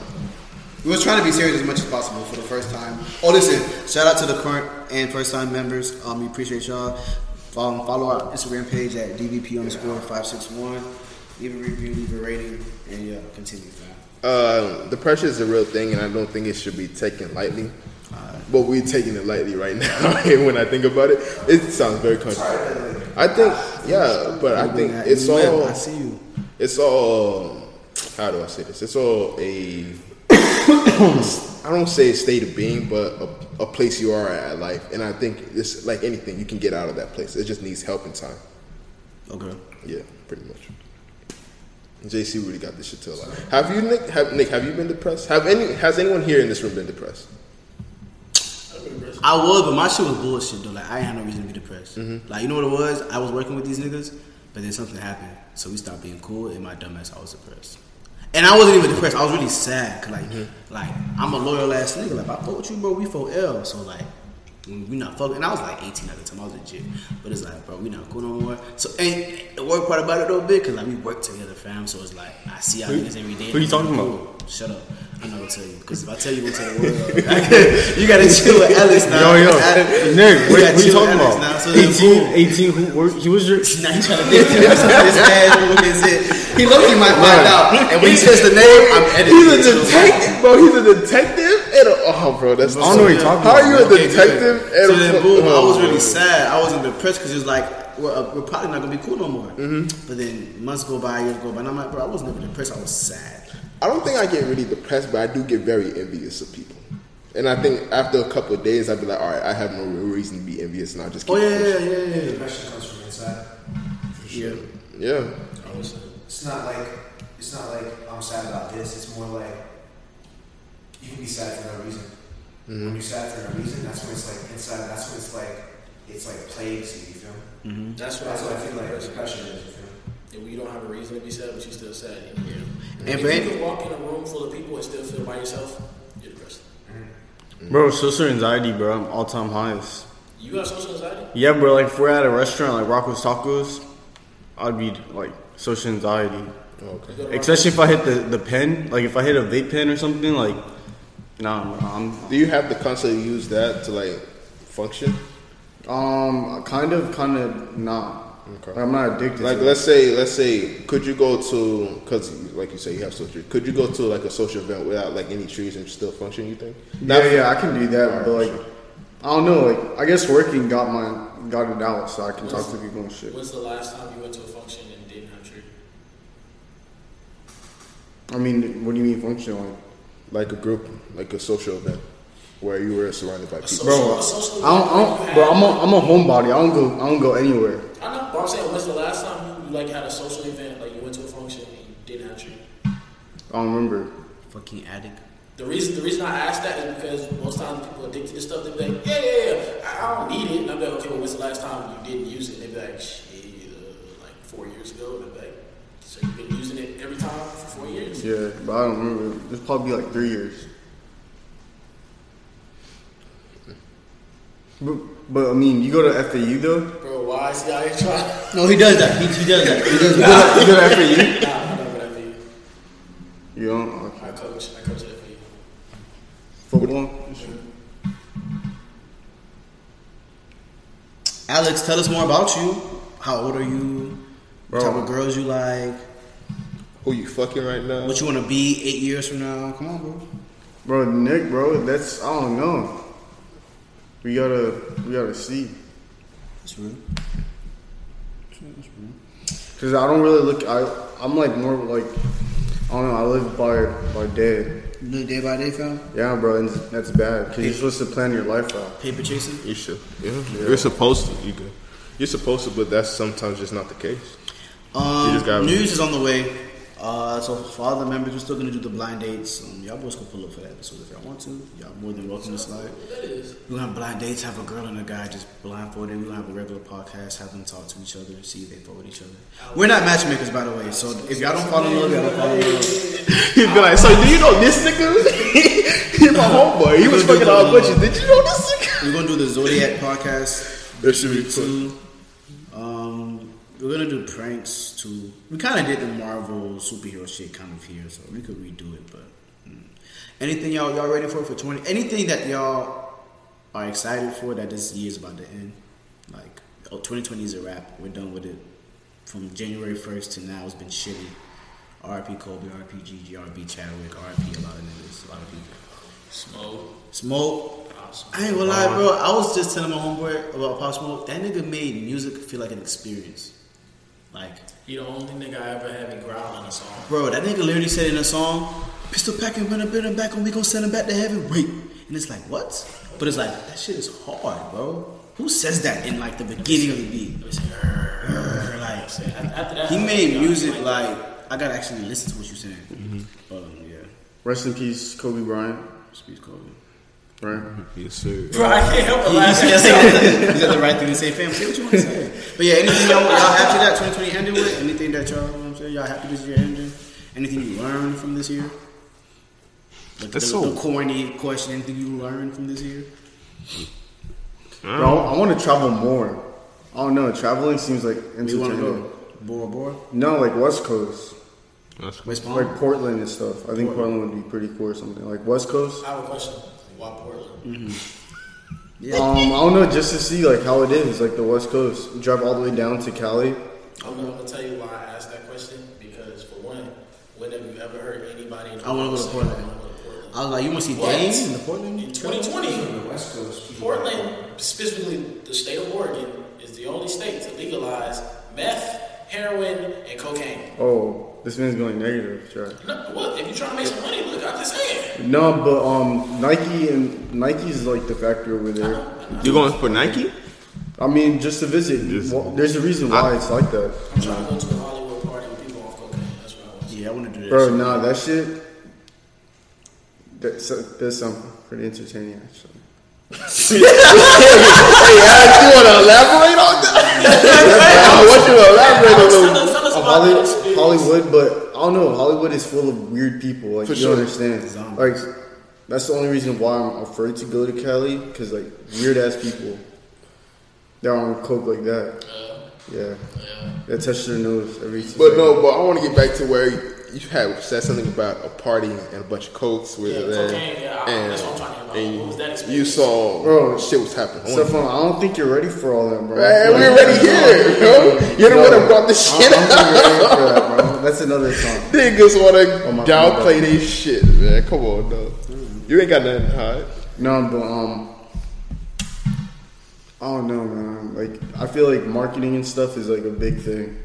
We was trying to be serious as much as possible for the first time. Oh, listen! Shout out to the current and first time members. Um, we appreciate y'all. Follow, follow our Instagram page at DVP underscore five six one. Leave a review, leave a rating, and yeah, continue, fam. the pressure is a real thing, and I don't think it should be taken lightly. But we're taking it lightly right now. when I think about it, it sounds very controversial. I think, yeah, but I think it's all. I see you. It's all. How do I say this? It's all a. I don't say a state of being, but a, a place you are at life, and I think it's like anything you can get out of that place. It just needs help and time. Okay. Yeah, pretty much. JC really got this shit to a lot. Have you, Nick? Have Nick? Have you been depressed? Have any? Has anyone here in this room been depressed? I was, but my shit was bullshit though. Like I had no reason to be depressed. Mm-hmm. Like you know what it was? I was working with these niggas, but then something happened, so we stopped being cool. And my dumbass, I was depressed. And I wasn't even depressed. I was really sad. Cause like, mm-hmm. like I'm a loyal ass nigga. Like if I fuck with you, bro, we for L. So like, we not fucking. And I was like 18 at the time. I was legit. But it's like, bro, we not cool no more. So and the work part about it though, big, cause like we work together, fam. So it's like I see y'all niggas every day. who you talking Cool. Shut up. I'm not gonna tell you because if I tell you, I'm gonna tell the world. you gotta chill with Ellis now. Yo, yo. I- Nick, what, gotta you talking about? now, so 18, 18, who, were, he was your. Now he trying to dick him. This ass look is it. He look he might find out. And when he says the name, I'm editing. He's a detective, bro. He's a detective and a, oh, bro, that's. I don't know what you're talking about. How are you a detective good. and So a then, fuck- boom, I oh, was really man. sad. I wasn't depressed because it was like, we're, uh, we're probably not gonna be cool no more. But then months go by, years go by, and I'm like, bro, I was never depressed. I was sad. I don't think I get really depressed, but I do get very envious of people. And I think after a couple of days, I'd be like, all right, I have no real reason to be envious, and I'll just oh, keep Oh yeah, yeah, pushing. yeah, yeah. yeah. Depression comes from inside. yeah. Yeah. It's not like it's not like I'm sad about this. It's more like you can be sad for no reason. Mm-hmm. When you're sad for no reason, that's when it's like inside. That's when it's like it's like plagues you. You feel? me? Mm-hmm. That's what That's what I feel like depression. depression is. You? And you don't have a reason to be sad, but you still sad. And, yeah. And if for you can walk in a room full of people and still feel by yourself, you're depressed. Bro, social anxiety, bro. I'm all time highs. You got social anxiety? Yeah, bro. Like if we're at a restaurant like Rocco's Tacos, I'd be like social anxiety. Okay. You go to Especially if I hit the, the pen, like if I hit a vape pen or something, like, nah, I'm, Do you have to constantly use that to like function? um, kind of, kind of not. Okay. Like, I'm not addicted. Like to let's say, let's say, could you go to because like you say you have social? Could you go to like a social event without like any trees and still function? You think? it. Yeah, yeah, I can do that, Alright, but like, sure. I don't know. Like, I guess working got my got it out, so I can talk to people and shit. When's the last time you went to a function and didn't have tree? I mean, what do you mean functional? Like like a group, like a social event where you were surrounded by people. social, Bro, a I don't, I don't, bro, I'm a, I'm a homebody. I don't go, I don't go anywhere. I know, but I'm saying, when's the last time you, you like had a social event, like you went to a function and you didn't have tree? I don't remember. Fucking addict. The reason the reason I ask that is because most times people addicted to stuff, they be like, yeah, yeah, yeah, I I don't need it. And I'm like, okay, well, when's the last time you didn't use it? And they be like, shit, uh, like four years ago. And I'm like, so you've been using it every time for four years? Yeah, but I don't remember. It's probably like three years. But, but I mean, you go to FAU though. Bro, why is he out here trying? No, he does that. He, he does that. He does You that. go to, you go to FAU. Nah, I'm not gonna be. You don't okay. I coach. I coach at FAU. football. Alex, tell us more about you. How old are you? What type of girls you like? Who you fucking right now? What you want to be eight years from now? Come on, bro. Bro, Nick, bro, that's I don't know. We gotta, we gotta see. That's real. Cause I don't really look. I, I'm like more like, I don't know. I live by by day. You live day by day, fam. Yeah, bro, and that's bad. Cause you're supposed to plan your life out. Paper chasing. You should. Yeah. You're supposed to. You good. You're supposed to, but that's sometimes just not the case. Um, You just news is on the way. Uh, so for all the members, we're still gonna do the blind dates. Um, y'all boys can pull up for that episode if y'all want to. Y'all more than welcome to slide. We're gonna have blind dates, have a girl and a guy just blindfolded. We're gonna have a regular podcast, have them talk to each other, see if they with each other. We're not matchmakers, by the way. So if y'all don't follow me, y'all don't follow me. He'd be like, so do you know this nigga? He's my homeboy. He was fucking all bunches. Did you know this nigga? We're gonna do the Zodiac podcast. That should be fun. We're gonna do pranks too. We kind of did the Marvel superhero shit kind of here, so we could redo it. But mm. anything y'all y'all ready for for twenty? Anything that y'all are excited for that this year's about to end? Like, oh, 2020 is a wrap. We're done with it. From January 1st to now, it's been shitty. RP Kobe, RP GG, RP Chadwick, RP a lot of niggas, a lot of people. Smoke. Smoke. I ain't gonna lie, bro. I was just telling my homeboy about Pop Smoke. That nigga made music feel like an experience. Like, you the only nigga I ever had me growl in a song. bro, that nigga literally said in a song, "Pistol packing, run up in him back, and we gonna send him back to heaven." Wait, and it's like what? But it's like that shit is hard, bro. Who says that in like the beginning of the beat? Like, he made music like I gotta actually listen to what you're saying. But um, yeah, Rest in peace, Kobe Bryant. speech Kobe. Right. Yes, sir. Bro, I can't help but He, he laugh. said he said the right thing to say, fam. Say what you want to say. But yeah, anything y'all, y'all happy that 2020 ended with? Anything that y'all, you know what I'm saying, y'all happy this year ended? Anything you learned from this year? Like the, That's so- the corny question. Anything you learned from this year? Bro, I, want to travel more. Oh, I don't know. Traveling seems like Where you want to go? Bora Bora, No, like West Coast, West Coast. like Portland and stuff. I think Portland would be pretty cool or something. Like West Coast. I have a question. Why Portland? Mm-hmm. Yeah. Um, I don't know, just to see like how it is, like the West Coast. Drive all the way down to Cali. I'm gonna, gonna tell you why I asked that question because for one, when have you ever heard anybody? In I wanna go to Portland. I wanna go to Portland. I was like, you want to see What? Dame in the Portland? In 2020, The West Coast. Portland, specifically the state of Oregon, is the only state to legalize meth, heroin, and cocaine. Oh, this man's going negative. Sure. No, what? If you're trying to make some money, look, I'm just saying. No, but um, Nike and Nike's like the factor over there. You're going for Nike? I mean, just to visit. Just- Well, there's a reason why it's like that, I'm trying to go to a Hollywood party with people off cocaine. That's what I want. Yeah, I want to do that. bro. shit. Nah, that shit. That's that's something pretty entertaining actually. You want to elaborate on that? I want you to elaborate a little. Tell us- tell us Uh, about Holly. Hollywood, but I don't know. Hollywood is full of weird people. Like For you sure. don't understand. Like that's the only reason why I'm afraid to go to Cali because like weird ass people. They're on coke like that. Yeah, Yeah. they touch their nose every. two But seconds. no, but I want to get back to where you had said something about a party and a bunch of cokes with Yeah, there, cocaine, yeah, and, that's what I'm talking about. and What was that you saw Bro, shit was happening. I Stephon, I don't think you're ready for all that, bro. Man, we already here, bro. You're the one that brought this I shit don't think up. you're ready for that, bro. That's another time. Niggas want Oh, to God. downplay their shit, man. Come on, dog. You ain't got nothing to hide. No, but um, I don't know, man. Like, I feel like marketing and stuff is like a big thing.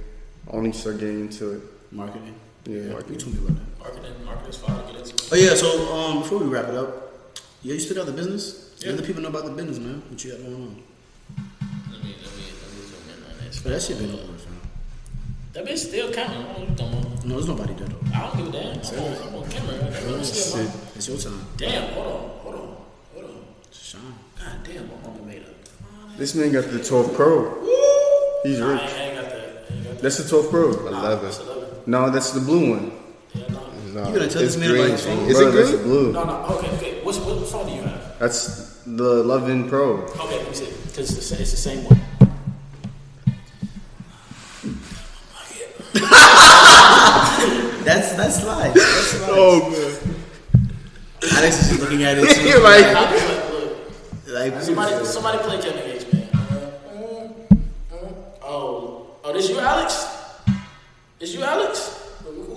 I only start getting into it. Marketing. Yeah. You told me about that. Marketing, marketing's fine get into. Oh yeah. So um, before we wrap it up, yeah, you still got the business. Yeah. Let the people know about the business, man. What you got going on? Let me, let me, let me zoom in on this. But that shit been over with, fam. That bitch still counting. I don't know what you talking about. No, there's nobody dead though. I don't give a damn. I'm on, I'm on camera. I got real shit, man. It's your time. Damn, hold on, hold on, hold on. Shine. God damn, my mama made up. This man got the 12 Pro. Woo! He's rich. ain't, I ain't got that. I ain't got that. That's the 12 Pro. Eleven. That's 11. No, that's the blue one. Yeah, no. No, uh, You gonna tell it's this man about green. his phone? Is Bro, it that's blue. No, no, okay, okay. What's, what phone do you have? That's the 11 Pro. Okay, let me see. Because it's, the it's the same one. That's that's life. That's life. Oh man. Alex is just looking at it. Too. You're like, like, look, like somebody, somebody play Kevin Gates, man. Mm, mm, mm. Oh, oh, this you, Alex? This you, Alex?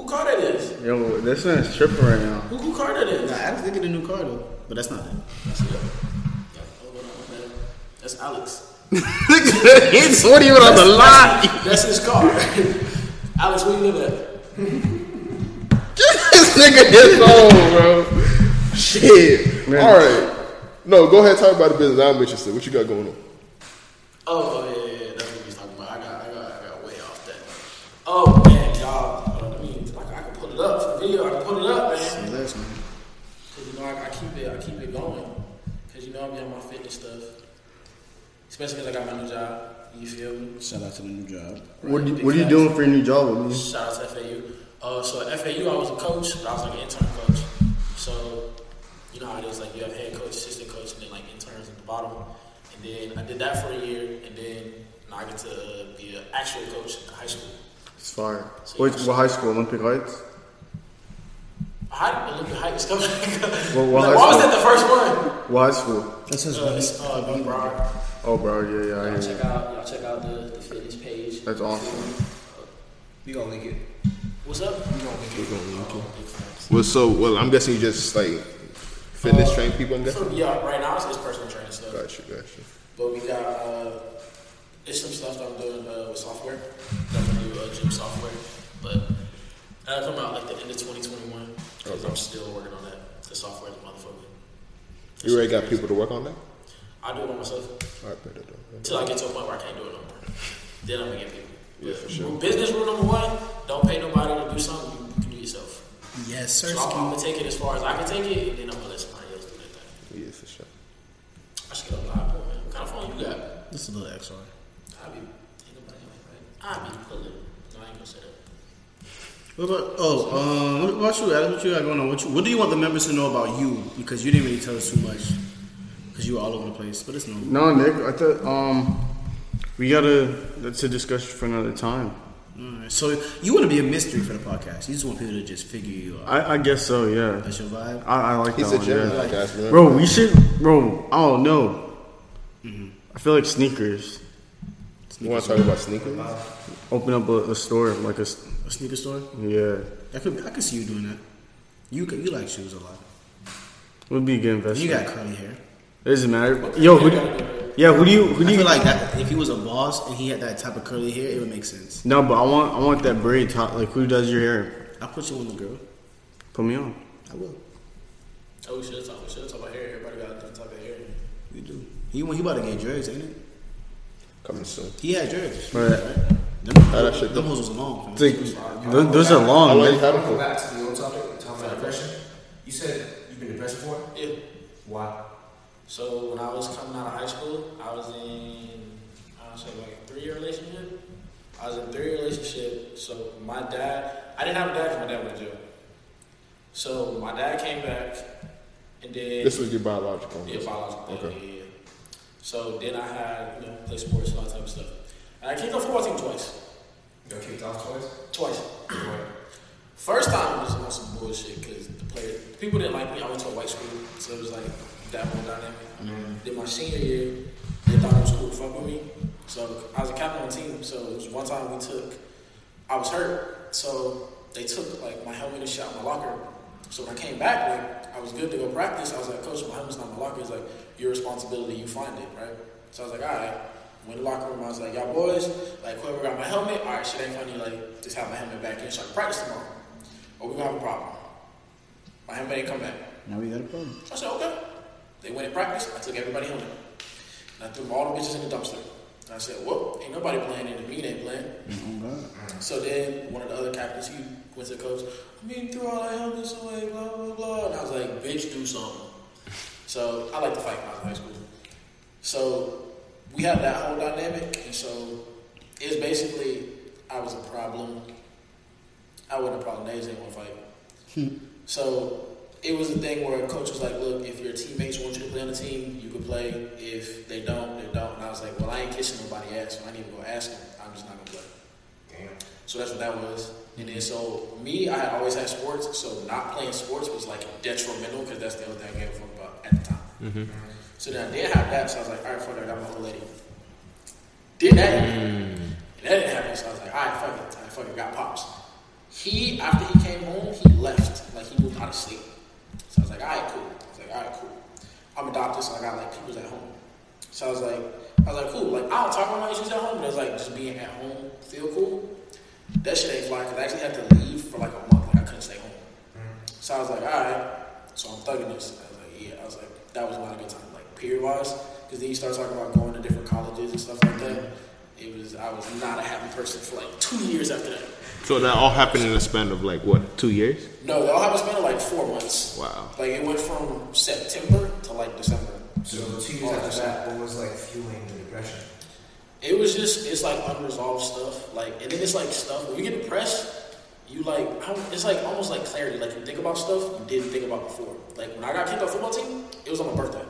Who, who car that is? Yo, this man's tripping right now. Who, who car that is? Nah, Alex did get a new car though, but that's not it. That's it. Yeah, oh, hold on, man. That's Alex. it's what even on the line. That's his car. Alex, where you live at? this nigga his old, bro. Shit. Man. All right. No, go ahead. Talk about the business. I'm interested. What you got going on? Oh, oh yeah, yeah, yeah, that's what he's talking about. I got, I got, I got way off that. Oh up for the video. I can pull it up, man. Say less, man. Cause you know I, I keep it, I keep it going. Cause you know I be on my fitness stuff. Especially cause I got my new job. You feel me? Shout out to the new job. What, Right, you- big what are you doing for your new job with me? Shout out to FAU. Uh, so at FAU, I was a coach, but I was like an intern coach. So you know how it is, like you have head coach, assistant coach, and then like interns at the bottom. And then I did that for a year, and then now I get to be an actual coach at high school. It's fire. So What, you- what high school? Olympic Heights? High, Olympic height is coming. Well, what like, high why was that the first one? What high school? That's his Uh, it's uh, Young Oh, bro, yeah, yeah, I Y'all hear check out, y'all check out the, the fitness page. That's awesome. We gonna link it. What's up? We gonna link it. Oh, big facts. Well, so well, I'm guessing you just like fitness train people. I'm guessing. So, yeah, right now it's, it's personal training stuff. Gotcha, gotcha. But we got uh, it's some stuff that I'm doing uh, with software. I'm gonna do uh, gym software, but that'll come out like the end of 2021 because I'm still working on that. The software, the motherfucker. You already got people to work on that. I do it by myself All right, bet it down. until I get to a point where I can't do it no more. Then I'm gonna get people. Yeah, for sure. Business rule number one: don't pay nobody to do something you, you can do yourself. Yes, sir. So I'm, I'm gonna take it as far as I can take it, and then I'm gonna let somebody else do that thing. Yeah, for sure. I should get a lot more, man. What kind of phone you got? This is a little XR. I be ain't nobody right? I be pulling. No, I ain't gonna say that. What about? Oh, um, what about you, Alex? What you got going on? What, you, what do you want the members to know about you? Because you didn't really tell us too much. Because you were all over the place. But it's no. No, Nick, I thought, um, we gotta, that's a discussion for another time. Alright, So you want to be a mystery for the podcast? You just want people to just figure you out. I, I guess so, yeah. That's your vibe. I, I like He's that a one, Gemini, yeah. guys. Remember? Bro, we should, bro, I don't know. I feel like sneakers. You want to talk about sneakers? Open up a, a store, like a, s- A sneaker store. yeah. I could. I could see you doing that. You could, you like shoes a lot. Would be a good investment. you got curly hair. It doesn't matter. Yo, who do, yeah, who do you, who do I you, feel like that. If he was a boss and he had that type of curly hair, it would make sense. no, but I want, I want that braid top, like who does your hair? I'll put you on the girl. Put me on. I will. Oh, we should talk. We should talk about hair. Everybody got a different type of hair. You do. He he about to get dreads, ain't it? Coming soon. He had dreads. Right. Them, uh, How that shit them hoes was long. It's like, those, those are How long. long you man. had I them want to go for? back to the old topic, talking about depression. You said you've been depressed before. Yeah. Why? So when I was coming out of high school, I was in I would say like a three year relationship. I was in a three year relationship. So my dad, I didn't have a dad because my dad went to jail. So my dad came back, and then This was your biological. Yeah, biological. Okay. Yeah, yeah, yeah. So then I had, you know, play sports, and all that type of stuff. And I kicked on football team twice. You got kicked off twice? Twice. First time was on some bullshit because the player, people didn't like me. I went to a white school, so it was like that whole dynamic. Mm. Then my senior year, they thought it was cool to fuck with me. So I was a captain on the team. So it was one time we took, I was hurt, so they took like my helmet and shit out my locker. So when I came back, like I was good to go practice. I was like, Coach, my helmet's not in my locker. He's like, your responsibility. You find it, right? So I was like, all right. In the locker room. I was like, y'all boys, like whoever got my helmet, all right, shit ain't funny. Like just have my helmet back in so I can practice tomorrow. Or oh, we gonna have a problem. My helmet ain't come back. Now we got a problem. I said, okay. They went in practice. I took everybody home. And I threw all the bitches in the dumpster. And I said, whoop, ain't nobody playing in the mean ain't playing. Oh. So then one of the other captains, he went to the coach, I mean, threw all our helmets away, blah, blah, blah. And I was like, bitch, do something. So I like to fight when I was in high school. So we had that whole dynamic. And so it was basically, I was a problem. I wasn't a problem. They just didn't want to fight. Hmm. So it was a thing where a coach was like, "Look, if your teammates want you to play on the team, you can play. If they don't, they don't." And I was like, "Well, I ain't kissing nobody ass, so I need to go ask them. I'm just not gonna play." Damn. So that's what that was. And then so me, I had always had sports, so not playing sports was like detrimental because that's the only thing I gave a fuck about at the time. Mm-hmm. Mm-hmm. So then I did have that, so I was like, all right, fuck it, I got my old lady. Did that, and that didn't happen. So I was like, all right, fuck it, I fucking got pops. He after he came home, he left, like he moved out of state. So I was like, all right, cool. I was like, all right, cool. I'm adopted, so I got like people's at home. So I was like, I was like, cool. Like I don't talk about my issues at home, but it's like just being at home feel cool. That shit ain't fly because I actually had to leave for like a month. Like I couldn't stay home. Hmm. So I was like, all right. So I'm thugging this. I was like, yeah. I was like, that was not a good time, like period wise. Because then you start talking about going to different colleges and stuff like that. It was I was not a happy person for like two years after that. So that all happened in a span of like what, two years? No, they all happened spent like four months. Wow. Like it went from September to like December. So two years after that, what was like fueling the depression? It was just it's like unresolved stuff. Like and then it's like stuff when you get depressed, you like it's like almost like clarity. Like you think about stuff you didn't think about before. Like when I got kicked off football team, it was on my birthday.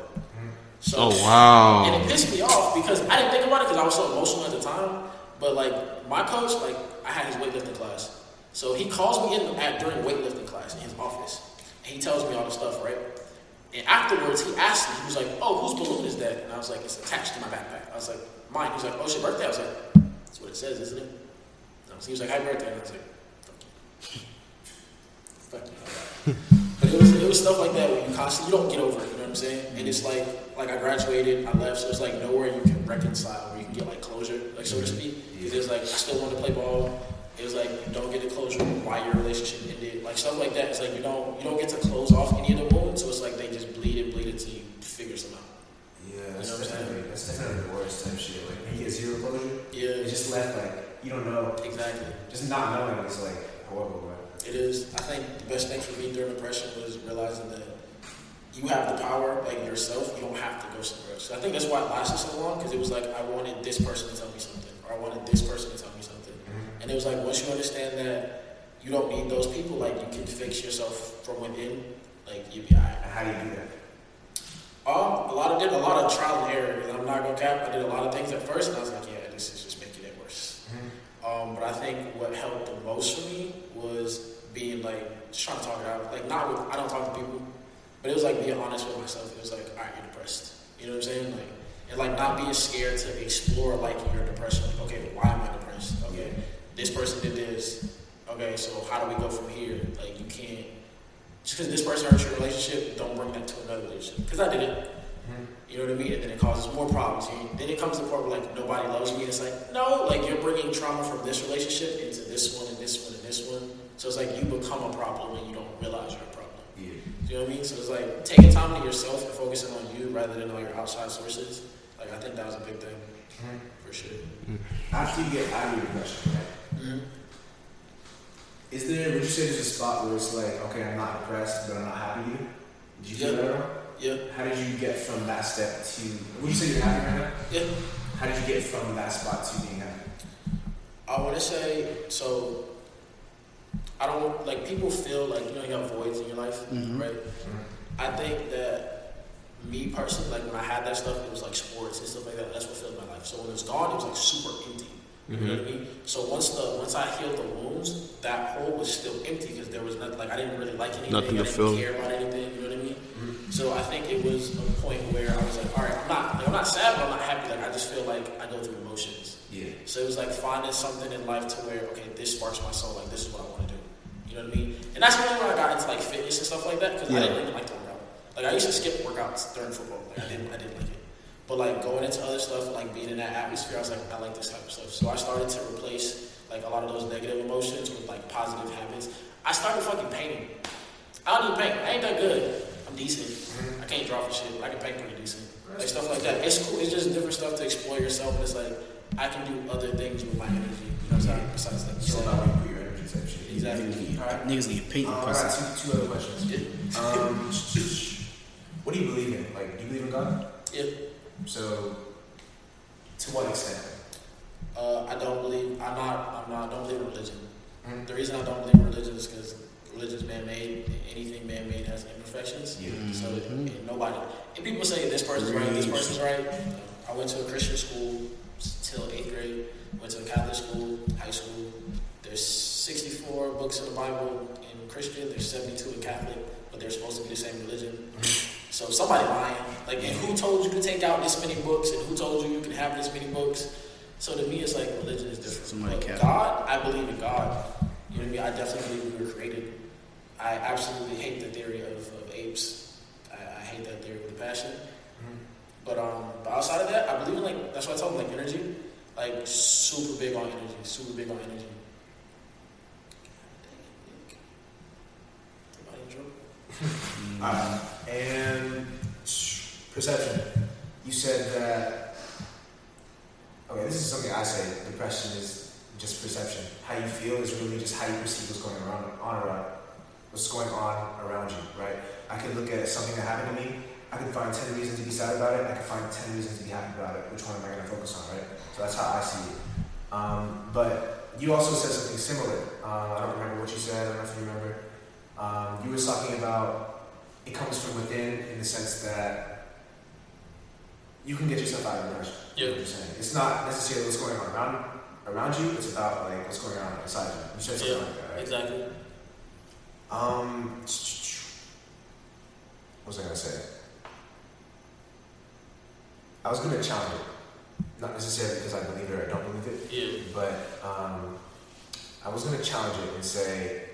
So Oh wow. and it pissed me off because I didn't think about it because I was so emotional at the time. But like my coach, like I had his weightlifting class, so he calls me in at during weightlifting class in his office, and he tells me all the stuff, right? And afterwards, he asked me, he was like, "Oh, whose balloon is that?" And I was like, "It's attached to my backpack." I was like, "Mine." He was like, "Oh, it's your birthday." I was like, "That's what it says, isn't it?" So he was like, "Happy birthday!" And I was like, "Fuck you." Fuck you. But it was it was stuff like that where you constantly you don't get over it. You know what I'm saying? And it's like like I graduated, I left, so it's like nowhere you can reconcile where you can get like closure, like so to speak. Because it's like I still want to play ball. It was like you don't get the closure why your relationship ended, like stuff like that. It's like you don't you don't get to close off any of the wounds, so it's like they just bleed and bleed until you figure something out. Yeah, that's, You know what I'm saying? definitely, that's definitely the worst type shit. Like when you get zero closure, Yeah, it's just left like you don't know. exactly. Just not knowing is like horrible, bro. It is. I think the best thing for me during depression was realizing that you have the power, like yourself. You don't have to go somewhere else. So I think that's why it lasted so long because it was like I wanted this person to tell me something, or I wanted this person to tell me something. And it was like once you understand that you don't need those people, like you can fix yourself from within. Like you'll be alright. How do you do that? Um, a lot of did a lot of trial and error. And I'm not gonna cap. I did a lot of things at first, and I was like, yeah, this is just making it worse. Um, but I think what helped the most for me was being like just trying to talk it out. Like not with I don't talk to people, but it was like being honest with myself. It was like, all right, you're depressed. You know what I'm saying? Like and like not being scared to explore like your depression. Like, okay, why am I depressed? Okay, this person did this. Okay, so how do we go from here? Like you can't just because this person hurt your relationship, don't bring that to another relationship. Because I did it. Mm-hmm. You know what I mean? And then it causes more problems. You, then it comes to the point where like nobody loves me. It's like no, like you're bringing trauma from this relationship into this one and this one and this one. So it's like you become a problem and you don't realize you're You know what I mean? So it's like taking time to yourself and focusing on you rather than all your outside sources. Like I think that was a big thing for sure. After you get out of your depression, right? Mhm. Is there? Would you say there's a spot where it's like, okay, I'm not depressed, but I'm not happy? Did you feel Yeah. that? Yeah, How did you get from that step to? Would you say you're happy right now? yeah. How did you get from that spot to being happy? I want to say so. I don't like people feel like you know you have voids in your life, mm-hmm. right? I think that me personally, like when I had that stuff, it was like sports and stuff like that. That's what filled my life. So when it's gone, it was like super empty. You know what I mm-hmm. mean? So once the once I healed the wounds, that hole was still empty because there was nothing like I didn't really like anything. Nothing to I didn't fill. care about anything. You know what I mean? Mm-hmm. So I think it was a point where I was like, all right, I'm not like, I'm not sad, but I'm not happy. Like I just feel like I go through emotions. Yeah. So it was like finding something in life to where okay, this sparks my soul. Like this is what I want to do. Know what I mean? And that's really when I got into like fitness and stuff like that because I didn't even like to work out. Like I used to skip workouts during football. Like I didn't, I didn't like it. But like going into other stuff, like being in that atmosphere, I was like, I like this type of stuff. So I started to replace like a lot of those negative emotions with like positive habits. I started fucking painting. I don't even paint. I ain't that good. I'm decent. Mm-hmm. I can't draw for shit, but I can paint pretty decent. Like stuff like that. It's cool. It's just different stuff to explore yourself. And it's like I can do other things with my energy. You know what I'm saying? Besides like So we put your energy type shit. Exactly. All right. Niggas need paint Um, and I got two, two other questions. Um, what do you believe in? Like, do you believe in God? Yeah. So, to what extent? Uh, I don't believe. I'm not. I'm not. I don't believe in religion. Mhm. The reason I don't believe in religion is because religion is man-made. Anything man-made has imperfections. Yeah. So and nobody. And people say this person's right. This person's right. I went to a Christian school till eighth grade. Went to a Catholic school, high school. There's 64 books in the Bible in Christian. There's 72 in Catholic, but they're supposed to be the same religion. So somebody lying. Like, and who told you to take out this many books? And who told you you can have this many books? So to me, it's like religion is different. Somebody But capped. God, I believe in God. You know what I mean? I definitely believe we were created. I absolutely hate the theory of, of apes. I, I hate that theory with a passion. But um, but outside of that, I believe in like that's why I told them like energy, like super big on energy, super big on energy. Somebody in Alright. And perception. You said that. Okay, this is something I say. Depression is just perception. How you feel is really just how you perceive what's going around, on around, what's going on around you, right? I could look at something that happened to me. I could find ten reasons to be sad about it. I could find ten reasons to be happy about it. Which one am I going to focus on, right? So that's how I see it. Um, but you also said something similar. Um, I don't remember what you said. I don't know if you remember. Um, you were talking about it comes from within in the sense that you can get yourself out of depression. Yeah. You're saying. It's not necessarily what's going on around around you. It's about like what's going on inside you. You said something Yeah, like that, right? exactly. Um, what was I gonna say? I was gonna challenge it, not necessarily because I believe it or I don't believe it, Yeah. but um, I was gonna challenge it and say,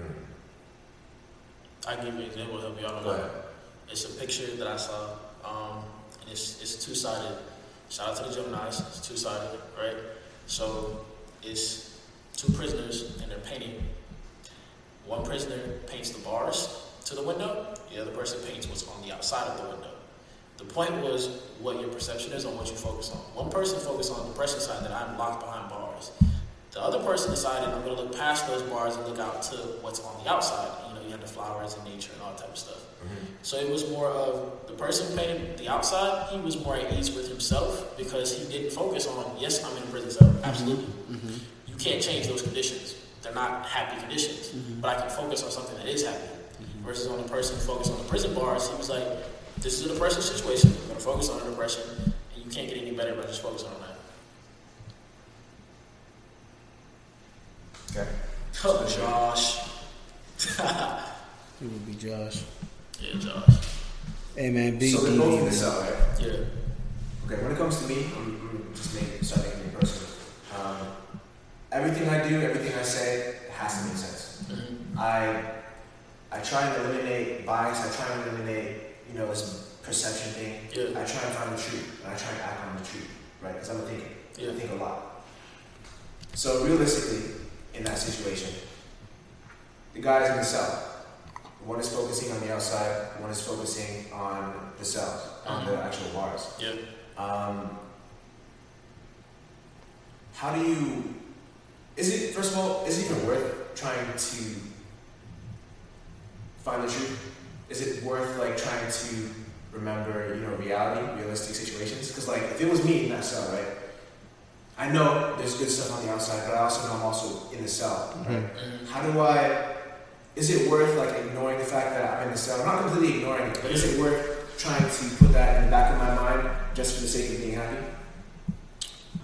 hmm, I can give you an example to help you out on go that. ahead. It's a picture that I saw, um, and it's it's two sided. Shout out to the Gemini's. It's two sided, right? So it's two prisoners and they're painting. One prisoner paints the bars to the window. The other person paints what's on the outside of the window. The point was what your perception is on what you focus on. One person focused on the depression side that I'm locked behind bars. The other person decided I'm going to look past those bars and look out to what's on the outside. You know, you have the flowers and nature and all that type of stuff. Mm-hmm. So it was more of the person painting the outside. He was more at ease with himself because he didn't focus on yes, I'm in a prison cell. Mm-hmm. Absolutely, mm-hmm. you can't change those conditions. They're not happy conditions. But I can focus on something that is happy. Versus on the person focused on the prison bars, he was like, "This is a depression situation. I'm going to focus on the depression, and you can't get any better by just focusing on that." Okay. Oh, Josh. It would be Josh. Yeah, Josh. Hey man, big So they're both in the cell, right? Yeah. Okay, when it comes to me, I'm, I'm just making, start making me personal. Um, everything I do, everything I say has to make sense. Mhm. I I try and eliminate bias. I try and eliminate, you know, this perception thing. Yeah. I try and find the truth, and I try and act on the truth, right? Because I'm a thinker. Yeah. I think a lot. So realistically, in that situation, the guys in the cell. One is focusing on the outside. One is focusing on the cells, on the actual bars. Yeah. Um, how do you? Is it first of all? Is it even worth trying to find the truth? Is it worth like trying to remember, you know, reality, realistic situations? Because like, if it was me in that cell, right? I know there's good stuff on the outside, but I also know I'm also in the cell. Right? How do I? Is it worth like ignoring the fact that I'm in the cell? I'm not completely ignoring it, but is it worth trying to put that in the back of my mind just for the sake of being happy?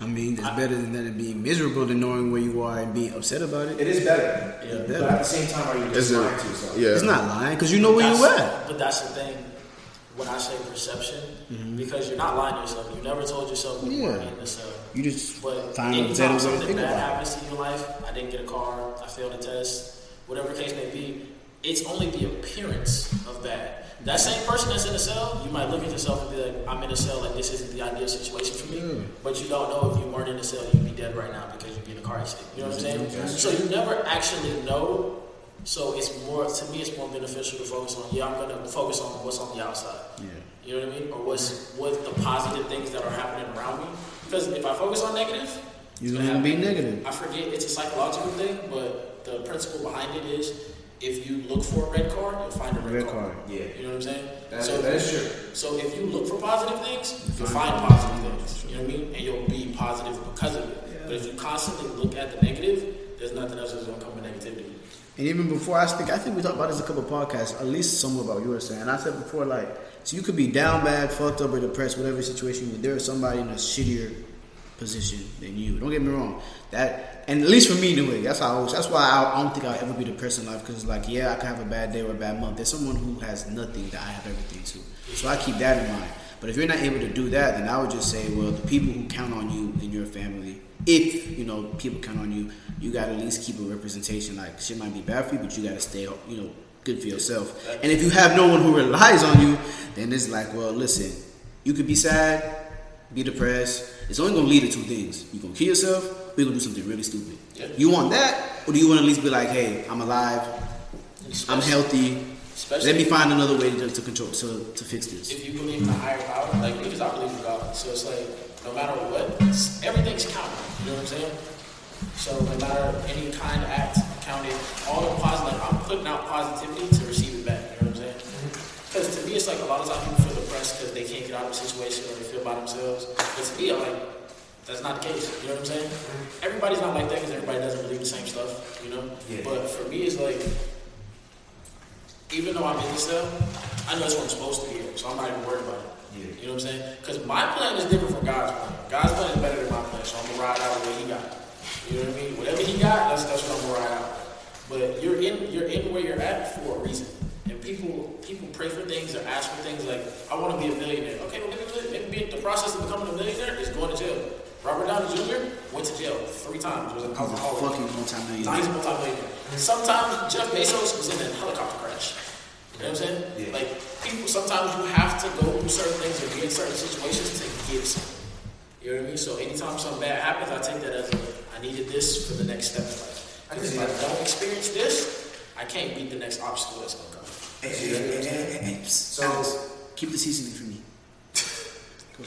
I mean, it's better than that being miserable than knowing where you are and being upset about it. It is better. Yeah. But at the same time, are you just it- lying to yourself? Yeah. It's not lying because you know where you're at. But that's the thing. When I say perception, Mm-hmm. because you're not lying to yourself. You never told yourself you Yeah. weren't in the cell. You just But find better anytime something bad happens to you in life, I didn't get a car, I failed a test, whatever the case may be, it's only the appearance of bad. That same person that's in a cell, you might look at yourself and be like, I'm in a cell, like this isn't the ideal situation for me. Hmm. But you don't know if you weren't in a cell, you'd be dead right now because you'd be in a car accident. You know what I'm saying? So you never actually know. So it's more to me, it's more beneficial to focus on. Yeah, I'm gonna focus on what's on the outside. Yeah. You know what I mean? Or what's what the positive things that are happening around me. Because if I focus on negative, You're gonna be negative. I forget it's a psychological thing, but the principle behind it is if you look for a red card, you'll find a red, Red card. card. Yeah. You know what I'm saying? That, so, that is true. so if you look for positive things, you'll find positive things. You know what I mean? And you'll be positive because of it. But if you constantly look at the negative, there's nothing else that's gonna come. And even before I speak, I think we talked about this a couple podcasts, at least somewhat about yours. And I said before, like, so you could be down bad, fucked up, or depressed, whatever situation, but there is somebody in a shittier position than you. Don't get me wrong. That, and at least for me, anyway, that's how I always, that's why I, I don't think I'll ever be depressed in life, because it's like, yeah, I can have a bad day or a bad month. There's someone who has nothing that I have everything to. So I keep that in mind. But if you're not able to do that, then I would just say, well, the people who count on you in your family, if you know people count on you, you got to at least keep a representation. Like shit might be bad for you, but you got to stay, you know, good for yourself. And if you have no one who relies on you, then it's like, well, listen, you could be sad, be depressed. It's only gonna lead to two things: you gonna kill yourself, or you gonna do something really stupid. Yeah. You want that, or do you want to at least be like, hey, I'm alive, I'm healthy. Especially Let me find another way to, to control to, to fix this. if you believe in a higher power, like because I believe in God, so it's like no matter what, it's- everything's counted. You know what I'm saying? So no matter any kind of act counted, all the positive, like I'm putting out positivity to receive it back. You know what I'm saying? Because to me, it's like a lot of times people feel depressed because they can't get out of a situation or they feel by themselves. But to me, I'm like, that's not the case. You know what I'm saying? Everybody's not like that because everybody doesn't believe the same stuff. You know. Yeah. But for me, it's like even though I'm in the cell, I know that's what I'm supposed to be so I'm not even worried about it. Yeah. You know what I'm saying? Because my plan is different from God's plan. God's plan is better than my plan, so I'm gonna ride out what He got. You know what I mean? Whatever He got, that's that's what I'm gonna ride out. But you're in you're in where you're at for a reason. And people people pray for things or ask for things like, I want to be a millionaire. Okay, well, maybe, the process of becoming a millionaire is going to jail. Robert Downey Jr. went to jail three times. Was an a alcoholic. fucking Now multi-millionaire. he's a multi-millionaire. Sometimes Jeff Bezos was in a helicopter crash. You know what I'm saying? Yeah. Like people, sometimes you have to go through certain things or be in certain situations to get something. You know what I mean? So anytime something bad happens, I take that as a, I needed this for the next step in life. Because if I that. don't experience this, I can't beat the next obstacle that's gonna come. Hey, So- Alex, keep the seasoning for me.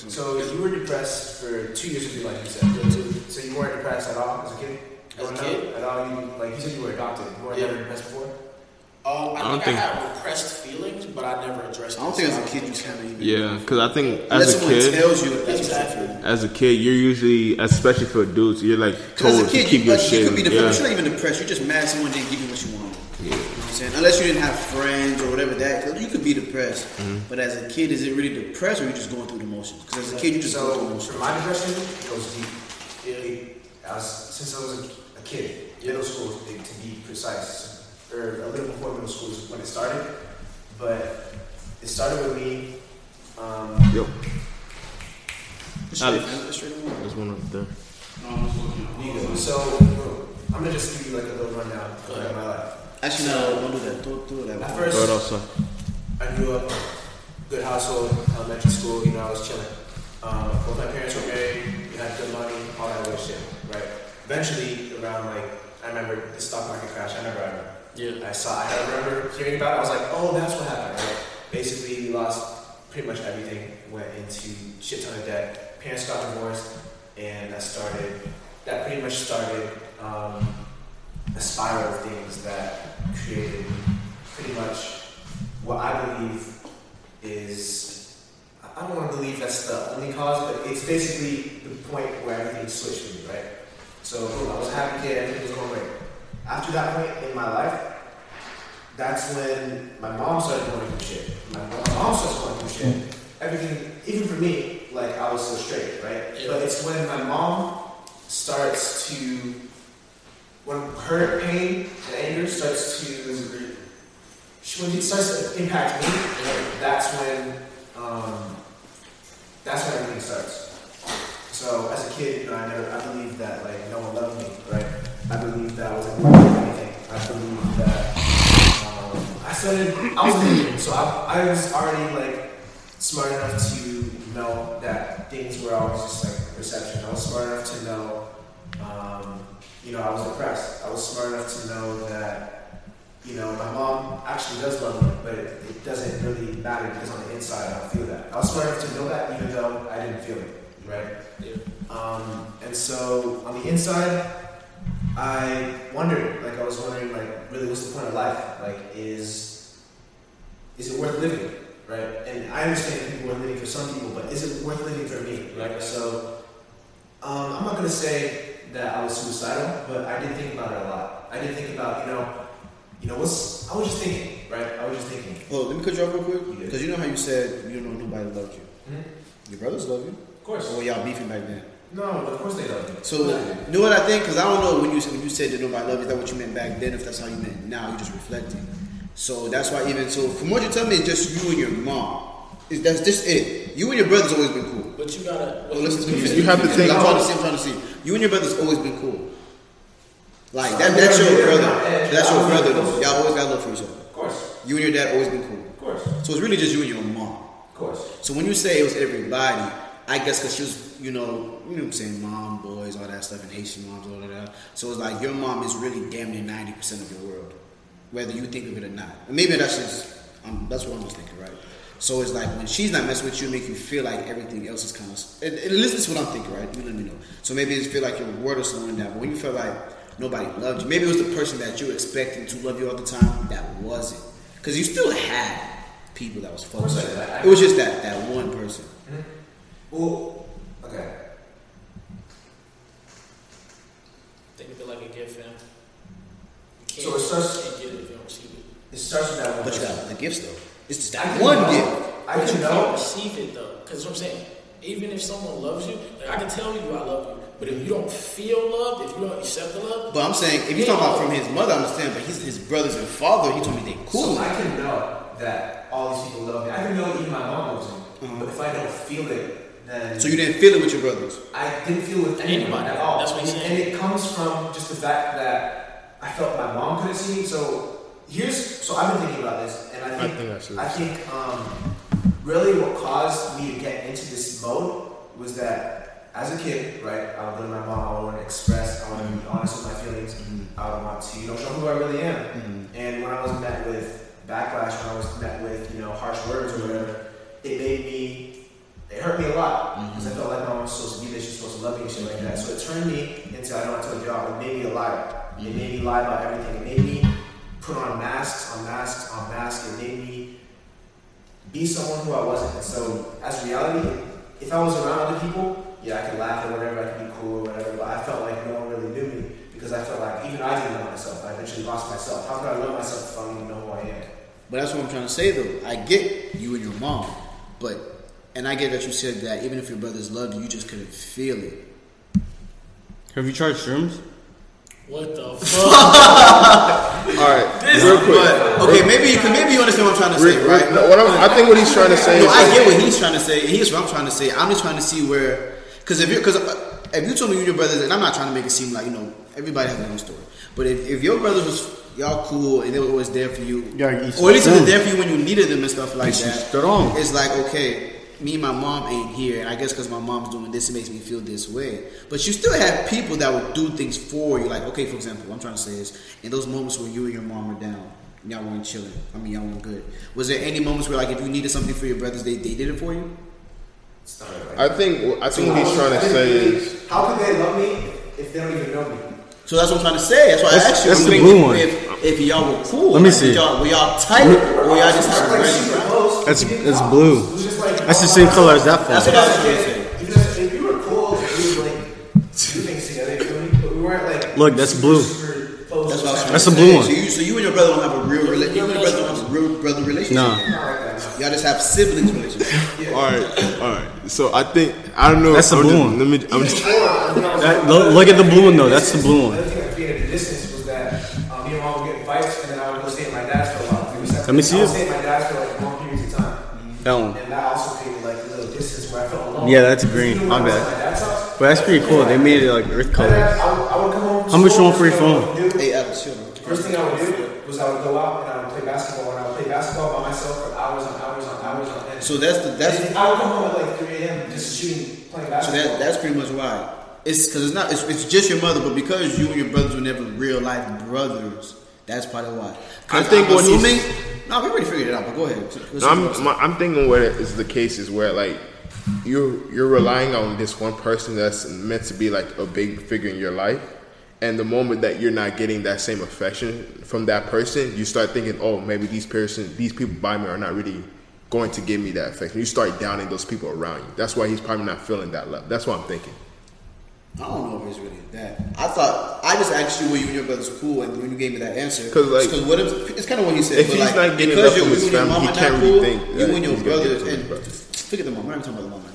So you were depressed for two years of your life, you said. So you weren't depressed at all as a kid? As a kid? up? At all? You, like you said you were adopted. You weren't Yeah. never depressed before? Um, I, I don't think, think- I had repressed feelings, but I never addressed. It. I don't think so as a kid you think so. kind of even. Yeah, because I think as a kid, tells you that that's Exactly. what you feel. as a kid, you're usually, especially for dudes, you're like Because told as a kid, to keep you, your like, shit. you could be depressed. You're not even depressed. You're just mad someone didn't give you what you wanted. You know what I'm saying? Unless you didn't have friends or whatever that, you could be depressed. Mm-hmm. But as a kid, is it really depressed or are you just going through the motions? Because as a kid, you just go through the So motions. for my depression, it goes deep. It, I was, since I was a, a kid, middle school to be, to be precise, or a little before middle school is when it started. But it started with me. Um, Yo, Straight, Alex. man, straight on. there's one up there. so I'm gonna just give you like a little rundown of like, my life. Actually, no, don't do that. Don't do that. At way. Throw first, outside. I grew up good household, elementary school. You know, I was chilling. Um, both my parents were married. We had good money, all that other shit, right? Eventually, around like I remember the stock market crash. I remember. I remember. Yeah. I saw. I remember hearing about it. I was like, oh, that's what happened. Right? Basically, we lost pretty much everything. Went into shit ton of debt. Parents got divorced, and I started. That pretty much started um, a spiral of things that created pretty much what I believe is. I don't want to believe that's the only cause, but it's basically the point where everything switched for me, right? So I was a happy kid, everything was going great. After that point in my life, that's when my mom started going through shit. My, my mom starts going through shit. Everything, even for me, like I was so straight, right? Yeah. But it's when my mom starts to, when her pain and anger starts to, she- when it starts to impact me, that's when, um, that's when everything starts. So as a kid, you know, I never, I believed that like no one loved me, right? I believe that I wasn't worth anything. I believed that um, I started, I was a kid, so I, I was already like smart enough to know that things were always just like perception. I was smart enough to know, um, you know, I was depressed. I was smart enough to know that, you know, my mom actually does love me, but it, it doesn't really matter because on the inside I don't feel that. I was smart enough to know that even though I didn't feel it, right? Um, and so on the inside, I wondered, like I was wondering, like really, what's the point of life? Like, is is it worth living, right? And I understand people are living for some people, but is it worth living for me, right? So um, I'm not gonna say that I was suicidal, but I did think about it a lot. I did think about, you know, you know, what's I was just thinking, right? I was just thinking. Oh, let me cut you off real quick. Because you know how you said you don't know nobody loved you. Your brothers love you. Of course. Or were y'all beefing back then? No, of course they love me. So, you know what I think? Because I don't know when you when you said that nobody loved you, is that what you meant back then? If that's how you meant now, you're just reflecting. So that's why even so, from what you tell me, it's just you and your mom. Is that's just it? You and your brothers always been cool. But you gotta. Well, listen to me. You have to think- I'm trying to see. I'm trying to see. You and your brothers always been cool. Like that. That's your brother. That's your brother. Though. Y'all always got love for each other. Of course, You and your dad always been cool. of course, So it's really just you and your mom. of course. So when you say it was everybody, I guess because she was, you know, you know what I'm saying, mom, boys, all that stuff, and Haitian moms, all of that. So it's like your mom is really damn near 90% of your world, whether you think of it or not. And maybe that's just, um, that's what I'm just thinking, right? So it's like when she's not messing with you, it make you feel like everything else is kind of. And, and listen to what I'm thinking, right? You let me know. So maybe it feel like your world is slowing down. But when you feel like nobody loved you, maybe it was the person that you were expecting to love you all the time that wasn't. Because you still had people that was focused. I did. I- It was just that that one person. Well, okay. Think of it like a gift, fam. You can't, So it starts- you can't get it if you don't receive it. It starts with that one. But you got the gifts though. It's just I that can one know- gift. I but can you know. can't receive it though, because what I'm saying, even if someone loves you, like I can tell you I love you, but if you don't feel loved, if you don't accept the love, But I'm saying if you're talking about from his mother, I understand. But his his brothers and father, he told me they cool. So I can know that all these people love me. I can know even my mom loves me. Uh-huh. But if I don't feel it, then So you didn't feel it with your brothers. I didn't feel it with anyone Anybody. at all. That's what he's and, saying. and it comes from just the fact that I felt my mom couldn't see me. So here's so I've been thinking about this, and I I think think that's it. I think um, really what caused me to get into this mode was that as a kid, right, I would go to my mom, I would want to express, I want to be honest with my feelings, I would want to, you know, show who I really am. And when I was met with backlash, when I was met with, you know, harsh words or whatever, it made me, it hurt me a lot because I mm-hmm. felt like my mom was supposed to be there, she's supposed to love me and shit like that. So it turned me into, I don't know I told y'all, it made me a liar. It made me lie about everything. It made me put on masks, on masks, on masks. It made me be someone who I wasn't. And so, as reality, if I was around other people, yeah, I could laugh or whatever, I could be cool or whatever, but I felt like no one really knew me because I felt like even I didn't know myself. I eventually lost myself. How could I love myself if I don't even know who I am? But that's what I'm trying to say though. I get you and your mom, but and I get that you said that even if your brothers loved you, you just couldn't feel it. Have you tried shrooms? what the fuck? All right, real quick. But okay, maybe you can maybe you understand what I'm trying to say, Re- re- right? no, what I'm, I think what he's trying to say No, is I get what he's trying to say. Here's what I'm trying to say. I'm just trying to see where, because if you because uh, if you told me you and your brothers, and I'm not trying to make it seem like you know everybody has their own story, but if, if your brothers was y'all cool and they were always there for you, Yeah, you eat or at least they were there for you when you needed them and stuff like Eat that, strong. it's like okay. Me and my mom ain't here, and I guess because my mom's doing this, it makes me feel this way. But you still have people that would do things for you. Like, okay, for example, what I'm trying to say is, in those moments where you and your mom were down, y'all weren't chilling. I mean, y'all weren't good. Was there any moments where, like, if you needed something for your brothers, they, they did it for you? It's. I think I think what he's trying to say is how could they love me if they don't even know me? So that's what I'm trying to say. That's why That's- I asked you. that's I'm the blue if, one. If, if y'all were cool, Let me like, see. Were y'all, were y'all tight, or y'all just had like a super close. That's- we that's talk. blue. It was just like That's the same color as that That's phone. what I was trying to say. Even if, if we were cool, we would like do things together, you feel me? But we weren't like Look, that's blue. That's what I was trying That's to the say. blue one. So you, so you and your brother don't have a real, rela- you and your brother don't have a real brother relationship. No. Not like that. Y'all just have siblings relationship. All right, all right. So I think I don't know. That's the I'm blue one. Let me. I'm just. That- lo- look at the blue one though. That's the blue The other one. thing that created the distance was that um, me and mom would get in fights, and then I would go stay at my dad's for a while. We were separate. Let me see I would it. stay at my dad's for like long periods of time, That one. and that also created like a little distance where I felt alone. Yeah, that's green. My I was bad. at my dad's house, But that's pretty cool. They made it like earth my color. I would, I would come home. from How much you school, want for your first phone? would do- Hey, Alex, chill. man. First thing I would do was I would go out and I would play basketball, and I would play basketball by myself for hours on hours on hours on end. So that's the that's And I would come home at like 3 a.m. just shooting, playing so basketball. that that's pretty much why. It's because it's not it's, it's just your mother, but because you and your brothers were never real life brothers, that's probably why. 'Cause I think I'm what he's- assuming. No, we already figured it out. But go ahead. No, I'm, my, I'm thinking what is the case is where like you're you're relying on this one person that's meant to be like a big figure in your life, and the moment that you're not getting that same affection from that person, you start thinking, oh, maybe these person, these people by me are not really going to give me that affection. You start downing those people around you. That's why he's probably not feeling that love. That's what I'm thinking. I don't know if it's really that. I thought I just asked you were you and your brothers cool, and when you gave me that answer, 'Cause, like, because what if, it's kind of what he said. if he's like, not getting because enough from you his family, he can't really cool, think you and your brothers, and brothers. Forget the mama. I'm not talking about the mama.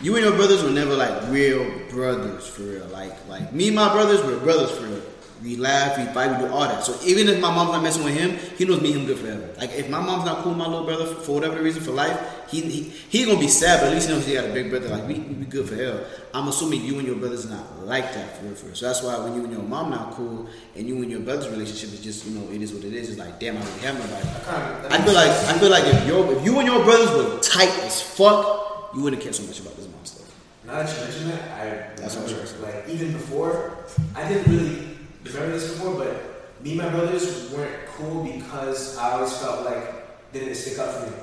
You and your brothers were never like real brothers for real. Like like me and my brothers were brothers for real. We laugh, we fight, we do all that. So even if my mom's not messing with him, he knows me and him good forever. Like if my mom's not cool with my little brother for, for whatever reason for life, he, he he gonna be sad, but at least he knows he got a big brother. Like we we be good forever. I'm assuming you and your brothers not like that for real, for real. So that's why when you and your mom not cool, and you and your brother's relationship is just you know it is what it is. It's like damn, I don't have nobody. I feel like I feel like if your if you and your brothers were tight as fuck, you wouldn't care so much about this mom stuff. Now that you mention that, I That's what I'm like even before, I didn't really remember this before, but me and my brothers weren't cool because I always felt like they didn't stick up for me.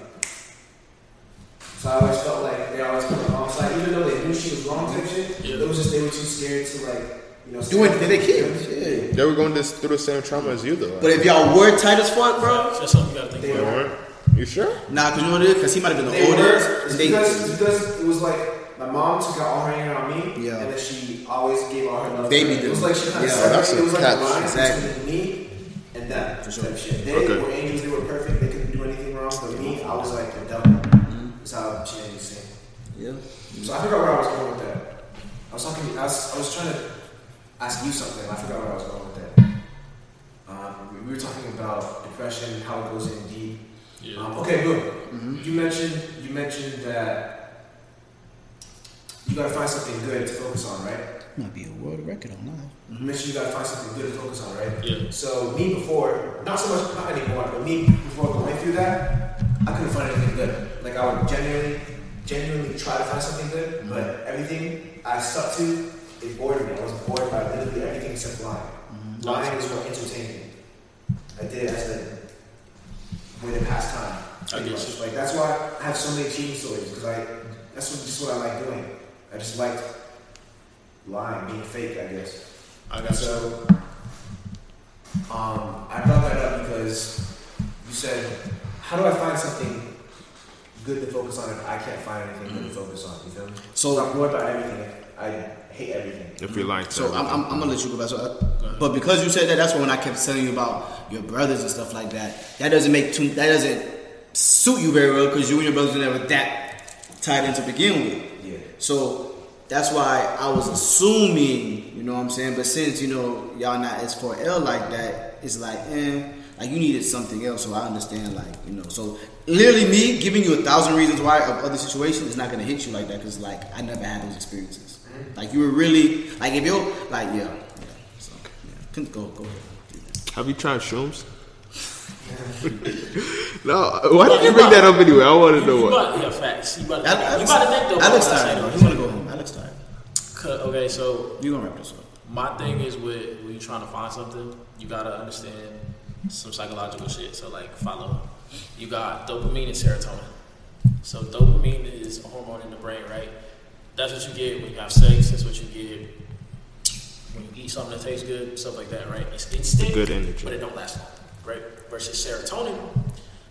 So I always felt like they always put on the wrong side, even though they knew she was wrong type shit. Yeah. It was just they were too scared to like, you know, Doing stick up they for kids, yeah. They were going this, through the same trauma as you though. But if y'all were tight as fuck, bro, That's something you gotta think They about. were. weren't. You sure? nah, cause you know what it is? Cause he might have been the They were. oldest. It's because, it's because it was like my mom took out all her anger on me, Yeah. and then she always gave all her love. Baby to me. It was do. like she kind of Yeah, that's separated. It was like a a catch. line Exactly. between me and them. For sure. type shit. They Okay. were angels. They were perfect. They couldn't do anything wrong. But me, I was like the devil. That's how she made me sing. yeah. So I forgot where I was going with that. I was talking. I was. I was trying to ask you something. I forgot where I was going with that. Um, we- we were talking about depression, how it goes in deep. Yeah. Um, okay, good. You mentioned you mentioned that you gotta find something good to focus on, right? Might be a world record on that. You mentioned you gotta find something good to focus on, right? Yeah. So me before, not so much, not anymore, but me before going through that, I couldn't find anything good. Like I would genuinely, genuinely try to find something good, mm-hmm. but everything I stuck to, it bored me. I was bored by literally everything except lying. Mm-hmm. Lying is what entertained me. I did it as a way to pass time. I pretty get much. you. Like that's why I have so many cheating stories because I that's what, just what I like doing. I just liked lying, being fake. I guess. I got. So, um, I brought that up because you said, "How do I find something good to focus on if I can't find anything good to focus on?" You feel me? So- I'm bored by everything. I hate everything. If you like, lying So I'm. I'm, I'm gonna let you go back. So, uh, but because you said that, that's when I kept telling you about your brothers and stuff like that. That doesn't make too. That doesn't suit you very well because you and your brothers were never that tied in to begin with. Yeah. So that's why I was assuming, you know what I'm saying. But since you know y'all not as for L like that, it's like, eh, like you needed something else. So I understand, like you know. So literally, me giving you a thousand reasons why of other situations is not gonna hit you like that because like I never had those experiences. Like you were really like if you're like yeah, yeah. So yeah, go go ahead. Have you tried shrooms? no. Why did you bring that up anyway? I want to know what. yeah, facts. You about, Alex, you about to think though. Alex about what tired. say, Bro. though. He wanna go home. Alex tired. Okay, so You gonna wrap this up? my thing is with when you're trying to find something, you gotta understand some psychological shit. So like follow. You got dopamine and serotonin. So dopamine is a hormone in the brain, right? That's what you get when you have sex. That's what you get when you eat something that tastes good, stuff like that, right? It's instant, Good energy. but it don't last long, right? Versus serotonin.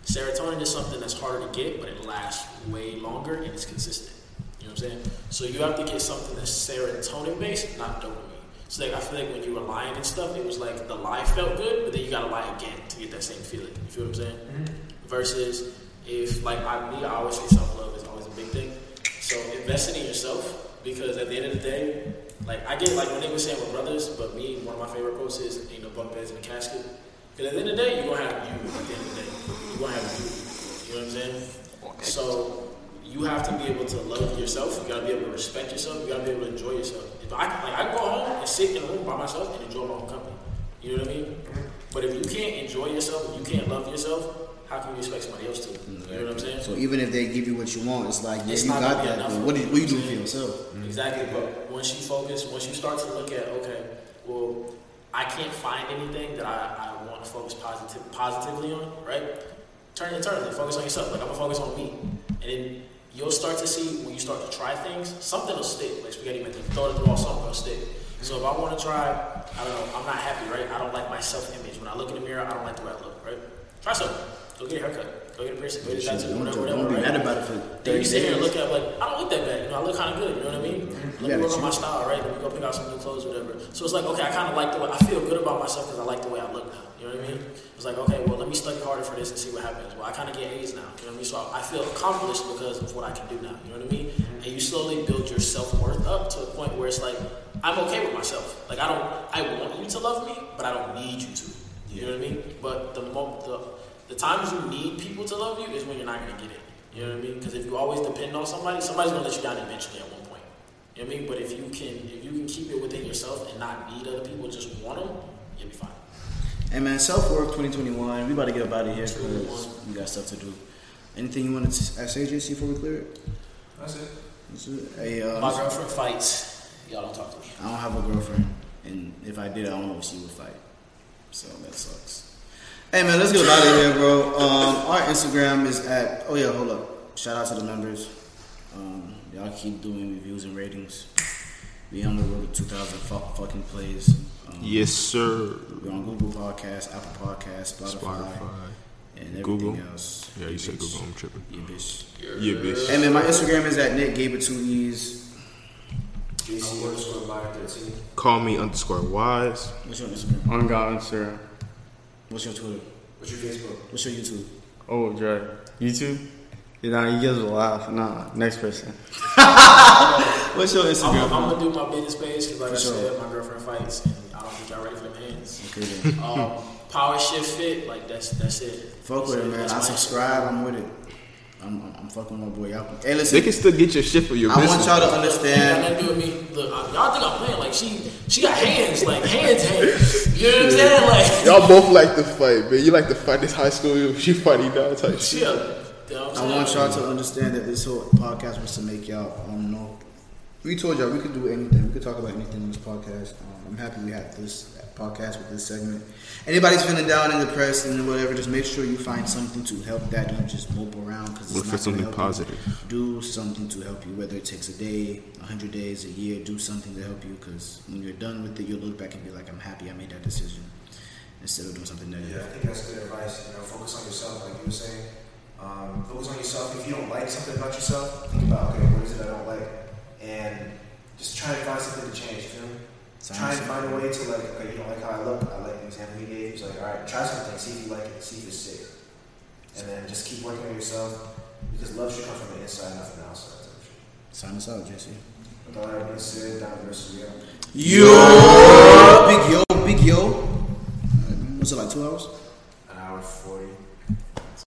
Serotonin is something that's harder to get, but it lasts way longer and it's consistent. You know what I'm saying? So you have to get something that's serotonin based, not dopamine. So like, I feel like when you were lying and stuff, it was like the lie felt good, but then you gotta lie again to get that same feeling. You feel what I'm saying? Mm-hmm. Versus if like I me, I always say self love is always a big thing. So investing in yourself because at the end of the day, like I get like when they were saying with brothers, but me, one of my favorite quotes is ain't no bunk beds in a casket. Because at the end of the day, you're gonna have you at the end of the day. You're gonna have you. You know what I'm saying? So you have to be able to love yourself. You gotta be able to respect yourself. You gotta be able to enjoy yourself. If I like, I can go home and sit in a room by myself and enjoy my own company. You know what I mean? Mm-hmm. But if you can't enjoy yourself, if you can't love yourself, how can you expect somebody else to? You know what I'm saying? So even if they give you what you want, it's like yeah, It's you not got that. enough. But what, do you, what you do for yourself? Exactly. But once you focus, once you start to look at, okay, well, I can't find anything that I, I want to focus positive, positively on, right? Turn internally, focus on yourself. Like I'm gonna focus on me, and then you'll start to see when you start to try things, something will stick. Like spaghetti method, throw it at the wall, something will stick. So if I want to try, I don't know, I'm not happy, right? I don't like my self-image. When I look in the mirror, I don't like the way I look, right? Try something. Go get a haircut. Go get a piercing. Go get a tattoo. Don't, Whatever, whatever. don't be mad about it for Then 30 you sit here and look at it like, I don't look that bad. You know, I look kind of good. You know what I mean? Let Yeah, me work on my style, right? Let me go pick out some new clothes, whatever. So it's like, okay, I kind of like the way I feel good about myself because I like the way I look now. You know what I mean? It's like, okay, well, let me study harder for this and see what happens. Well, I kind of get A's now. You know what I mean? So I feel accomplished because of what I can do now. You know what I mean? And you slowly build your self worth up to a point where it's like, I'm okay with myself. Like I don't, I want you to love me, but I don't need you to. You know what I mean? But the mo- the the times you need people to love you is when you're not gonna get it. You know what I mean? Because if you always depend on somebody, somebody's gonna let you down eventually at one point. You know what I mean? But if you can, if you can keep it within yourself and not need other people, just want them, you'll be fine. Hey man, self work 2021. We about to get up out of here because we got stuff to do. Anything you want to ask AJC before we clear it? That's it. That's it. Hey, uh, My girlfriend fights. Y'all don't talk to me. I don't have a girlfriend, and if I did, I don't know if she would fight. So that sucks. Hey man, let's get out of here, bro. Um, our Instagram is at. Oh yeah, hold up. Shout out to the members. Um, y'all keep doing reviews and ratings. We on the road to 2,000 fu- fucking plays. Um, Yes, sir. We're on Google Podcast, Apple Podcast, Spotify, Spotify. and everything Google. else. Yeah, you said bitch. Google. I'm tripping. Yeah, bitch. Yeah, bitch. Hey man, my Instagram is at Nick Gave it two E's. JC underscore 13. Call me underscore wise. What's your Instagram? On God Instagram. What's your Twitter? What's your Facebook? What's your YouTube? Oh, Dre. YouTube? Yeah, nah, you guys will laugh. Nah, next person. What's your I'm, Instagram? I'm gonna do my business page because, like For I sure. said, my girlfriend fights, and I don't think y'all ready for them hands. Okay, then. Um, power shift fit, like that's that's it. Fuck with That's it, man. I my subscribe. I'm with it. I'm, I'm, I'm fucking with my boy. Y'all, hey, They can still get your shit for your I want y'all to understand. nothing to do me. Look, y'all think I'm playing like she she got hands, like hands, hands. You know what I'm saying? Like Y'all both like to fight, man. You like to fight this high school, she fighting dog type shit. chill. You know what I want y'all to understand that this whole podcast was to make y'all. Um, know. We told y'all we could do anything. We could talk about anything on this podcast. Um, I'm happy we had this podcast with this segment. Anybody's feeling down and depressed and whatever, just make sure you find something to help that. Don't just mope around because Look for something positive. Do something to help you, whether it takes a day, a hundred days, a year. Do something to help you because when you're done with it, you'll look back and be like, "I'm happy I made that decision," instead of doing something negative. Yeah, I think that's good advice. You know, focus on yourself, like you were saying. Um, focus on yourself. If you don't like something about yourself, think about okay, what is it I don't like, and just try and find something to change. You know, try and find a way to like, okay, you don't like how I look. I like the example he gave. He's like, all right, try something, see if you like it, see if it's sick, and then just keep working on yourself because love should come from the inside, not from the outside. type of shit. Sign us out, Jesse. With all that being said, down the rest of the Yo, big yo, big yo. Uh, was it like? Two hours? an hour forty.